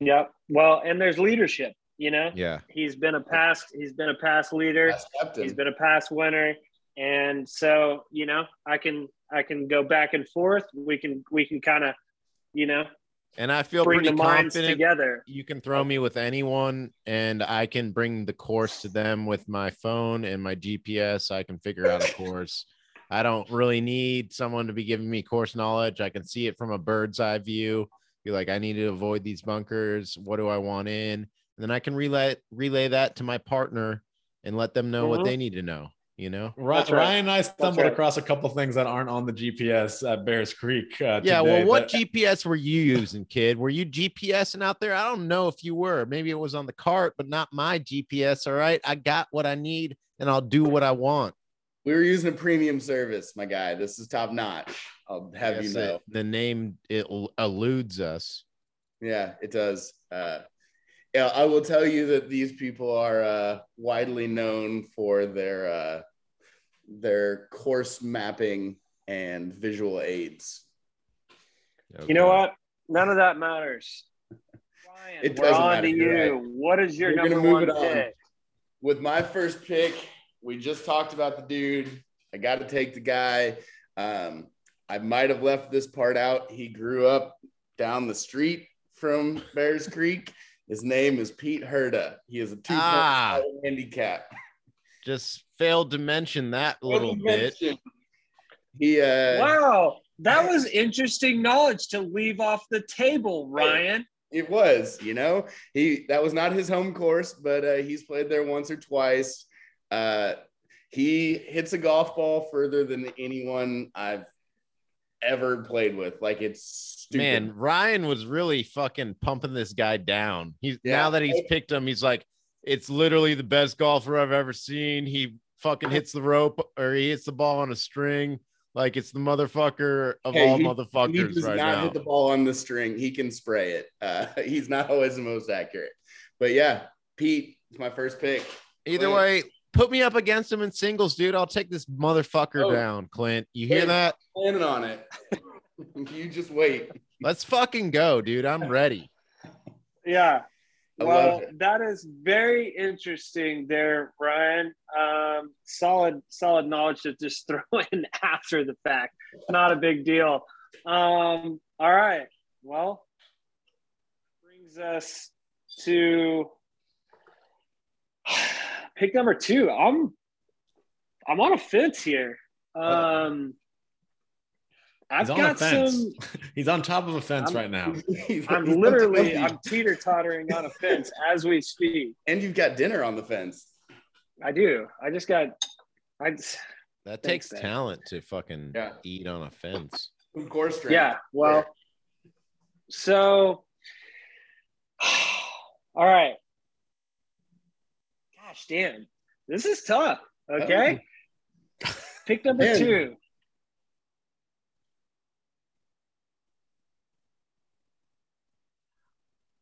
Yep. Well, and there's leadership. You know, yeah, he's been a past. He's been a past leader. Captain. He's been a past winner, and so you know, I can I can go back and forth. We can we can kind of, you know, and I feel bring pretty the minds confident. together. You can throw me with anyone, and I can bring the course to them with my phone and my GPS. I can figure out a course. I don't really need someone to be giving me course knowledge. I can see it from a bird's eye view. Be like, I need to avoid these bunkers. What do I want in? And then I can relay relay that to my partner and let them know what Mhm. they need to know. You know? Right. Ryan and I stumbled right. across a couple things that aren't on the GPS at Bears Creek. Uh, Yeah. Well, what that- GPS were you using, kid? Were you GPSing out there? I don't know if you were. Maybe it was on the cart, but not my GPS. All right. I got what I need and I'll do what I want. We were using a premium service, my guy. This is top notch. I'll have you know. it- the name it eludes us. Yeah, it does. Uh, yeah, I will tell you that these people are uh, widely known for their uh, their course mapping and visual aids. You know what? None of that matters. Ryan, It we're doesn't on matter, to you're you. What is your We're gonna number move one it on. pick? With my first pick, we just talked about the dude. I got to take the guy. Um, I might have left this part out. He grew up down the street from Bears Creek. His name is Pete Herda. He is a two Ah. handicap. Just failed to mention that little bit. He uh, Wow, that was interesting knowledge to leave off the table, Ryan. It was, you know, he that was not his home course, but uh, he's played there once or twice. Uh, he hits a golf ball further than anyone I've ever played with. Like it's stupid. Man, Ryan was really fucking pumping this guy down. He's Yeah. now that he's picked him, he's like, it's literally the best golfer I've ever seen. He fucking hits the rope or he hits the ball on a string. Like it's the motherfucker of Hey, all he- he motherfuckers does right not now. hit the ball on the string. He can spray it. Uh, he's not always the most accurate, but yeah, Pete is my first pick. Either way, put me up against him in singles, dude. I'll take this motherfucker Oh. down, Clint. You hear that? Planning on it. you just wait. Let's fucking go, dude. I'm ready. Yeah. I Well, that is very interesting there, Ryan. Um, solid, solid knowledge to just throw in after the fact. Not a big deal. Um, all right. Well, brings us to pick number two. I'm I'm on a fence here. Um, I've He's on a got fence. some. He's on top of a fence I'm- right now. He's I'm on literally I'm teeter tottering on a fence as we speak. and you've got dinner on the fence. I do. I just got. I just, That takes man. talent to fucking Yeah. eat on a fence. Some course strength. yeah. Well, so all right. Gosh damn, this is tough. Oh. Okay. Pick number two.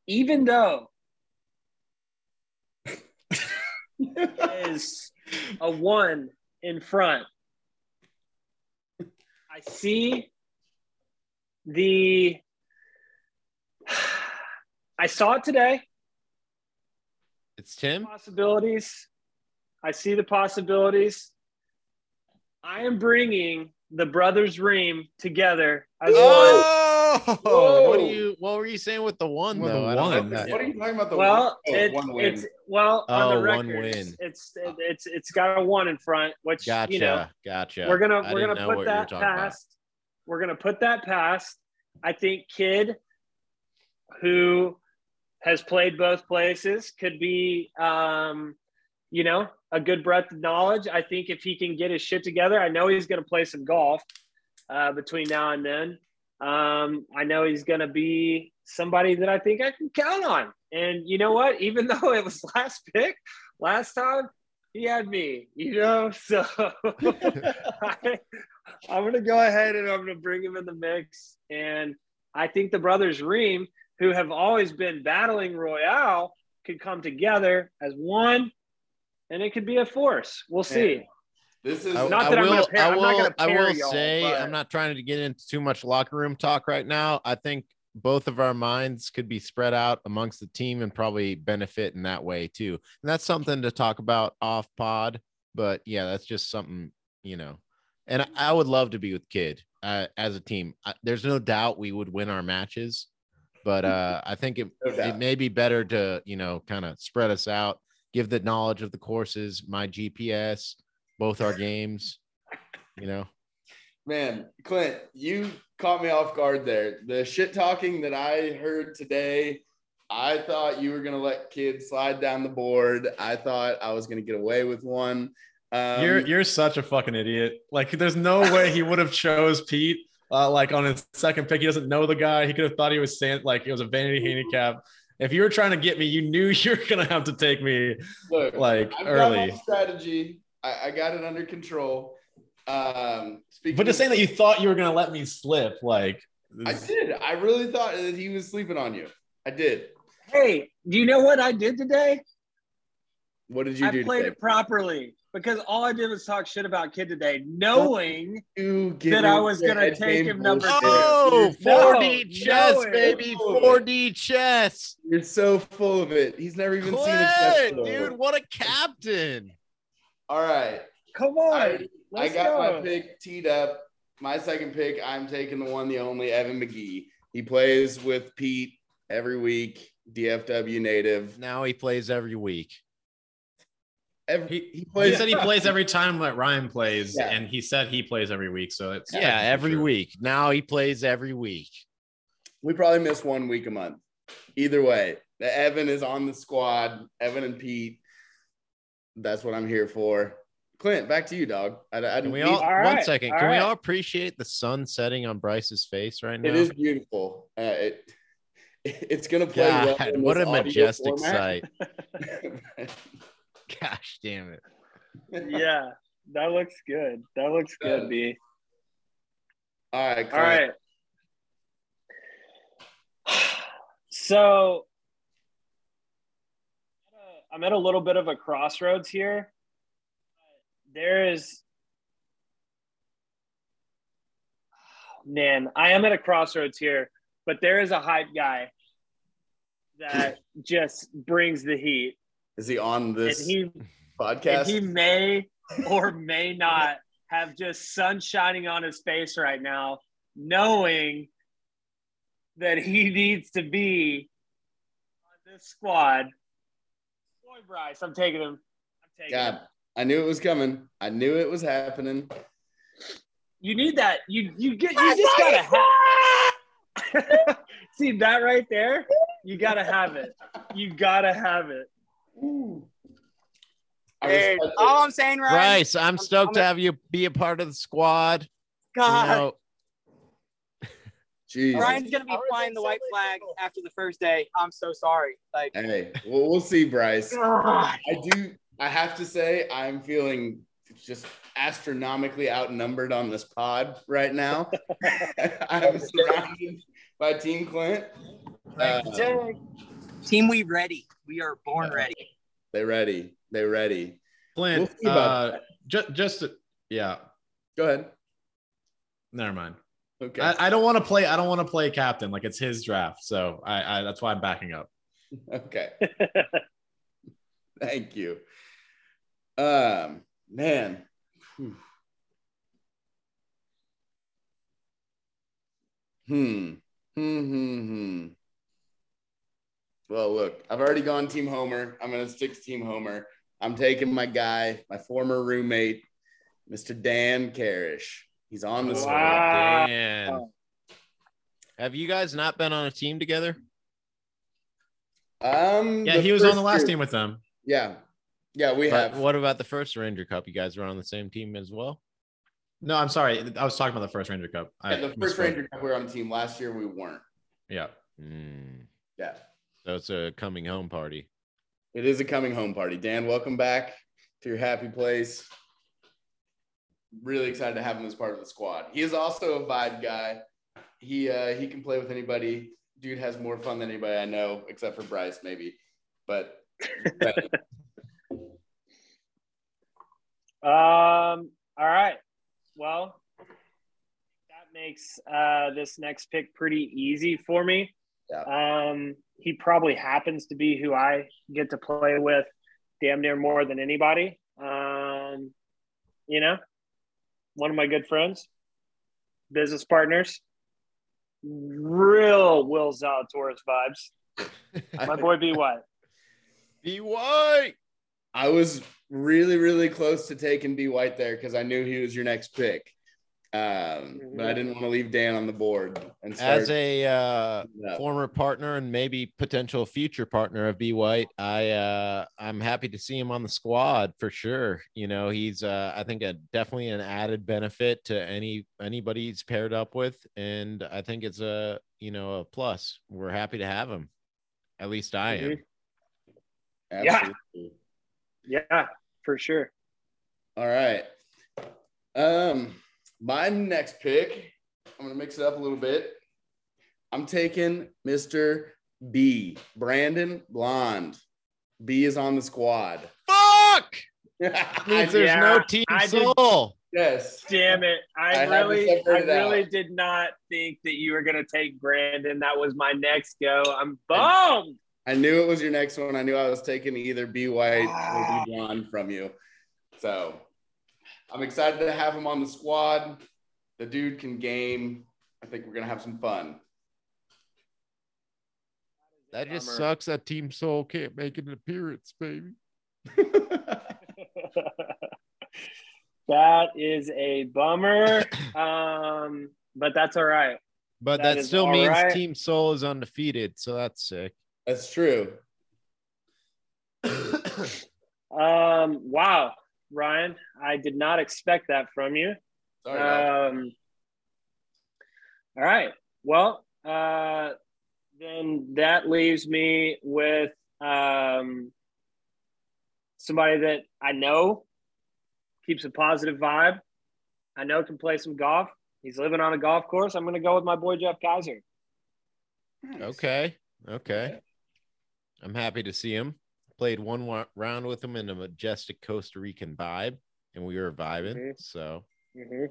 Even though is a one in front. I see the. I saw it today. It's Tim. Possibilities. I see the possibilities. I am bringing the brothers Ream together as one. Oh, what Whoa. do you? What were you saying with the one With though? the I don't one. know that. What are you talking about? The Well, one, oh, it, one win. it's well on Oh, the one record. It's it, it's it's got a one in front, which Gotcha. you know gotcha. we're gonna I we're gonna put what you were that talking about. past. We're gonna put that past. I think Kid, who has played both places, could be, um, you know, a good breadth of knowledge. I think if he can get his shit together, I know he's gonna play some golf uh, between now and then. Um, I know he's gonna be somebody that I think I can count on. And you know what? Even though it was last pick last time, he had me. You know, so. I, I'm going to go ahead and I'm going to bring him in the mix. And I think the brothers Ream, who have always been battling Royale, could come together as one and it could be a force. We'll see. This is I, Not I that I'm will, gonna pair- I I'm not will, gonna I will y'all, say, but- I'm not trying to get into too much locker room talk right now. I think both of our minds could be spread out amongst the team and probably benefit in that way too. And that's something to talk about off pod. But yeah, that's just something, you know. And I, I would love to be with Kid uh, as a team. I, there's no doubt we would win our matches, but uh, I think it, No it may be better to, you know, kind of spread us out, give the knowledge of the courses, my GPS, both our games, you know. Man, Clint, you caught me off guard there. The shit talking that I heard today, I thought you were gonna let kids slide down the board. I thought I was gonna get away with one. Um, you're you're such a fucking idiot. Like, there's no way he would have chose Pete. Uh, like on his second pick, he doesn't know the guy. He could have thought he was saying like it was a vanity handicap. If you were trying to get me, you knew you were gonna have to take me look, like I've got my early. strategy. I, I got it under control. Um, speaking But just saying that you thought you were gonna let me slip, like I did. I really thought that he was sleeping on you. I did. Hey, do you know what I did today? What did you I do? played today? it properly because all I did was talk shit about Kid today, knowing that I was gonna take him number bullshit. two. Oh, 4D chess, no, baby. 4D chess. You're so full of it. He's never even seen a chess Clint, before. dude, what a captain. All right. Come on, I, I got go. my pick teed up. My second pick, I'm taking the one, the only Evan McGee. He plays with Pete every week, DFW native. Now he plays every week. Every, He, he he plays. said he plays every time that Ryan plays, Yeah. and he said he plays every week. So it's Yeah, every sure. week. Now he plays every week. we probably miss one week a month. Either way, the Evan is on the squad. Evan and Pete. That's what I'm here for. Clint, back to you, dog. I, I, Can we all, All one right, second? all Can we all appreciate the sun setting on Bryce's face right now? It is beautiful. Uh, it, it's gonna play well. God, in what this a majestic format. sight. Gosh damn it. yeah, that looks good. That looks good, Does. B. All right. All right. So I'm at a little bit of a crossroads here. There is, man, I am at a crossroads here, but there is a hype guy that just brings the heat. Is he on And this he, and podcast? he may or may not have just sun shining on his face right now, knowing that he needs to be on this squad. Boy, Bryce, I'm taking him. I'm taking him. God, I knew it was coming. I knew it was happening. You need that. You you get you just gotta have. See that right there? You gotta have it. You gotta have it. I Dude, respect it. all I'm saying, Ryan. Bryce, I'm stoked I'm to a- have you be a part of the squad. You God, know, Jesus. Ryan's gonna be flying that the white flag legal? after the first day. I'm so sorry. Like, Hey, well, we'll see, Bryce. God. I do. I have to say, I'm feeling just astronomically outnumbered on this pod right now. I'm surrounded by Team Clint. Uh, Team, we ready. We are born ready. they ready. They ready. We'll Clint, see uh, just, just to- yeah, Go ahead. never mind. Okay. I, I don't want to play. I don't want to play captain. Like it's his draft, so I, I that's why I'm backing up. okay. Thank you. Um, man. Whew. Hmm. Hmm. Hmm. Hmm. Well, look, I've already gone Team Homer. I'm gonna stick to Team Homer. I'm taking my guy, my former roommate, Mr. Dan Carish. He's on the squad. Wow. Dan. Have you guys not been on a team together? Um, Yeah, he was on the last year- team with them. Yeah, yeah, we But have. what about the first Ranger Cup? You guys were on the same team as well. No, I'm sorry. I was talking about the first Ranger Cup. I Yeah, the first misspoke. Ranger Cup we were on the team last year. We weren't. Yeah. Hmm. Yeah, So it's a coming home party. it is a coming home party. Dan, welcome back to your happy place. Really excited to have him as part of the squad. He is also a vibe guy. He uh, he can play with anybody. Dude has more fun than anybody I know, except for Bryce, maybe. But Um. All right. Well, that makes uh, this next pick pretty easy for me. Yeah. Um, he probably happens to be who I get to play with damn near more than anybody. Um, you know, one of my good friends, business partners, real Will Zalatoris vibes. My boy B White. Be white. I was really, really close to taking B White there because I knew he was your next pick. Um, but I didn't want to leave Dan on the board and. As a uh, former partner and maybe potential future partner of B White, I uh, I'm happy to see him on the squad for sure. You know, he's uh, I think a definitely an added benefit to any anybody he's paired up with, and I think it's a you know a plus. We're happy to have him. At least I am. Absolutely. Yeah, for sure. All right. Um, my next pick, I'm gonna mix it up a little bit. I'm taking Mr. B. Brandon Blonde. B is on the squad. Fuck! There's yeah, no team I did- soul. yes. Damn it! I, I really, I really out. did not think that you were gonna take Brandon. That was my next go. I'm bummed. I knew it was your next one. I knew I was taking either B White Ah. or B Blonde from you. So I'm excited to have him on the squad. The dude can game. I think we're gonna have some fun. That just sucks that Team Soul can't make an appearance, baby. that is a bummer. Um, but that's all right. But That that, still means right. Team Soul is undefeated, so that's sick. That's true. Um, wow, Ryan, I did not expect that from you. Sorry. Um, all right. Well, uh, then that leaves me with um, somebody that I know keeps a positive vibe. I know can play some golf. He's living on a golf course. I'm going to go with my boy Jeff Kaiser. Okay. Okay. I'm happy to see him. Played one wa- round with him in a majestic Costa Rican vibe, and we were vibing. Mhm. So Mm-hmm.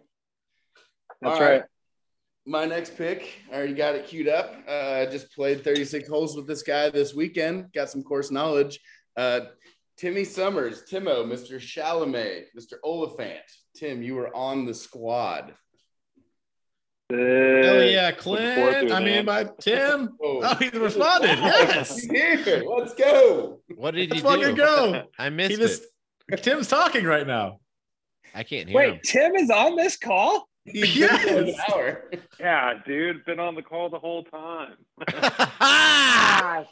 That's All right. My next pick, I already got it queued up. Uh, I just played 36 holes with this guy this weekend. Got some course knowledge. Uh, Timmy Summers, Timo, Mr. Chalamet, Mr. Oliphant. Tim, you were on the squad. Hell yeah, Looking forward to Clint. it, I mean, man. by Tim. Oh, Oh, he responded. Yes. Here. Let's go. what did he Let's fucking do? go. I He missed just, it. Tim's talking right now. I can't hear him. Wait, Tim is on this call? He's an Yes. hour. Yeah, dude, been on the call the whole time. Ah,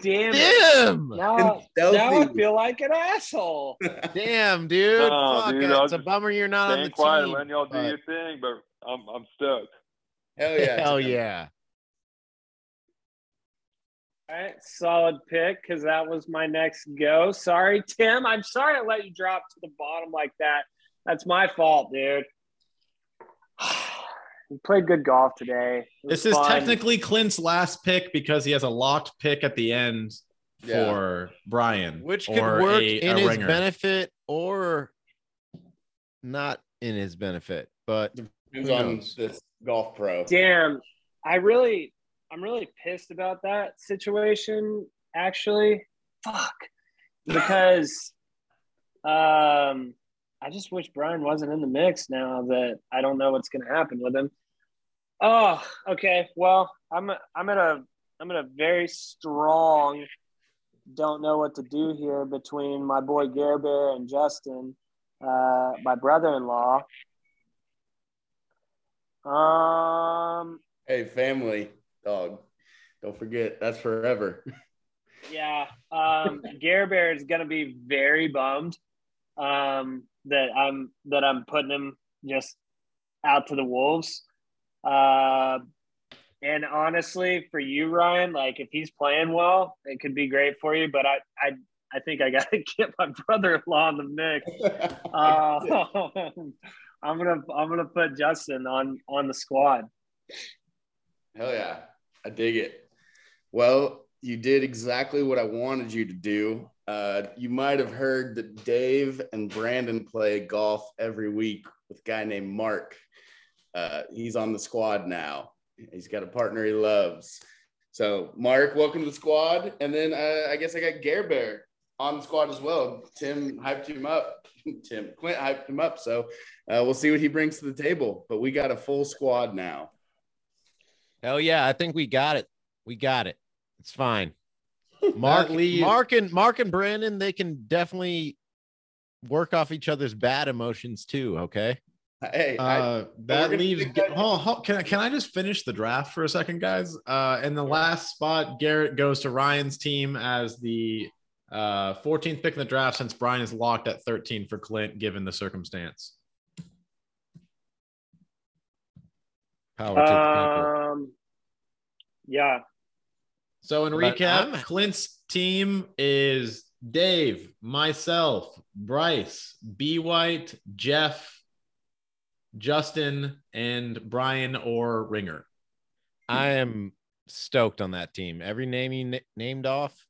damn it. Damn. Now, now I feel like an asshole. Damn, dude. Oh, Fuck, dude, it's I a was just bummer you're not on the Staying quiet, team. letting y'all do but- your thing, but I'm I'm stoked. Hell yeah. Hell Tim. yeah. All right, solid pick because that was my next go. Sorry, Tim. I'm sorry I let you drop to the bottom like that. That's my fault, dude. We played good golf today. It was This is fun. technically Clint's last pick because he has a locked pick at the end Yeah. for Brian, Which could work a- in a his ringer. benefit or not in his benefit. But Depends on this golf pro. Damn, I really, I'm really pissed about that situation. Actually, fuck, because um, I just wish Brian wasn't in the mix now that I don't know what's going to happen with him. Oh, okay. Well, I'm I'm at a I'm at a very strong. Don't know what to do here between my boy Gare Bear and Justin, uh, my brother-in-law. Um, Hey, family, dog. Don't forget, that's forever. yeah. Um, Gare Bear is gonna be very bummed um, that I'm that I'm putting him just out to the wolves. Uh, and honestly, for you, Ryan, like if he's playing well, it could be great for you. But I, I, I think I got to get my brother-in-law in the mix. Uh, I'm gonna, I'm gonna put Justin on on the squad. Hell yeah. I dig it. Well, you did exactly what I wanted you to do. Uh, you might have heard that Dave and Brandon play golf every week with a guy named Mark. Uh, he's on the squad now. He's got a partner he loves. So, Mark, welcome to the squad. And then uh, I guess I got Gare Bear on the squad as well. Tim hyped him up. Tim Clint hyped him up. So uh, we'll see what he brings to the table. But we got a full squad now. hell yeah, I think we got it. We got it. It's fine. Mark, leaves- Mark and Mark and Brandon, they can definitely work off each other's bad emotions too. Okay. Hey, I, Uh, that leaves. that- Hold, hold, can I can I just finish the draft for a second, guys? Uh, in the last spot, Garrett goes to Ryan's team as the uh 14th pick in the draft since Brian is locked at 13 for Clint, given the circumstance. Power to the people. Um, yeah. So in But recap, I'm- Clint's team is Dave, myself, Bryce, B White, Jeff, Justin, and Brian or Ringer. I am stoked on that team. Every name you n- named off,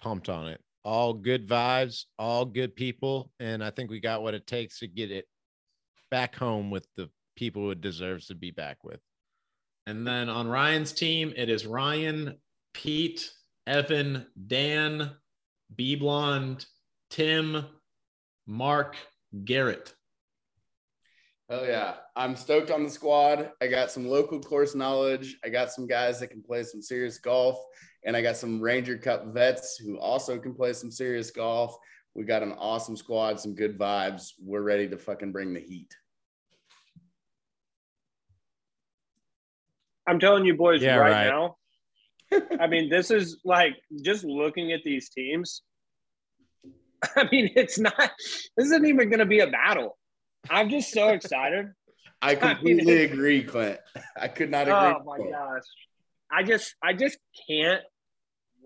pumped on it. All good vibes, all good people, and I think we got what it takes to get it back home with the people it deserves to be back with. And then on Ryan's team, it is Ryan, Pete, Evan, Dan, B Blonde, Tim, Mark, Garrett. Oh yeah, I'm stoked on the squad. I got some local course knowledge. I got some guys that can play some serious golf, and I got some Ranger Cup vets who also can play some serious golf. We got an awesome squad, some good vibes. We're ready to fucking bring the heat. I'm telling you, boys, Yeah, right, right. now. I mean, this is like just looking at these teams. I mean, it's not. This isn't even going to be a battle. I'm just so excited. I completely agree, Clint. I could not oh agree. oh my more. gosh, I just, I just can't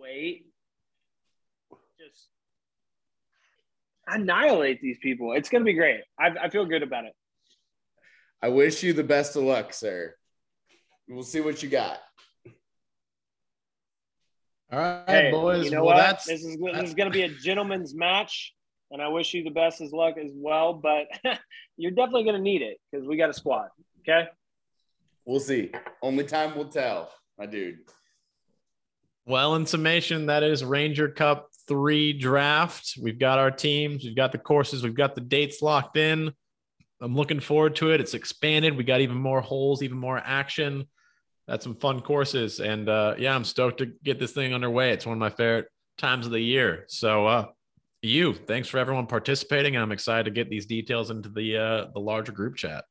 wait. Just annihilate these people. It's going to be great. I, I feel good about it. I wish you the best of luck, sir. We'll see what you got. All right, Hey, boys. you know well, what? that's this is this is going to be a gentleman's match, and I wish you the best of luck as well. But you're definitely going to need it because we got a squad. Okay. We'll see. Only time will tell, my dude. Well, in summation, that is Ranger Cup three draft. We've got our teams, we've got the courses, we've got the dates locked in. I'm looking forward to it. It's expanded. We got even more holes, even more action. That's some fun courses. And uh, yeah, I'm stoked to get this thing underway. It's one of my favorite times of the year. So uh you, thanks for everyone participating. And I'm excited to get these details into the uh the larger group chat.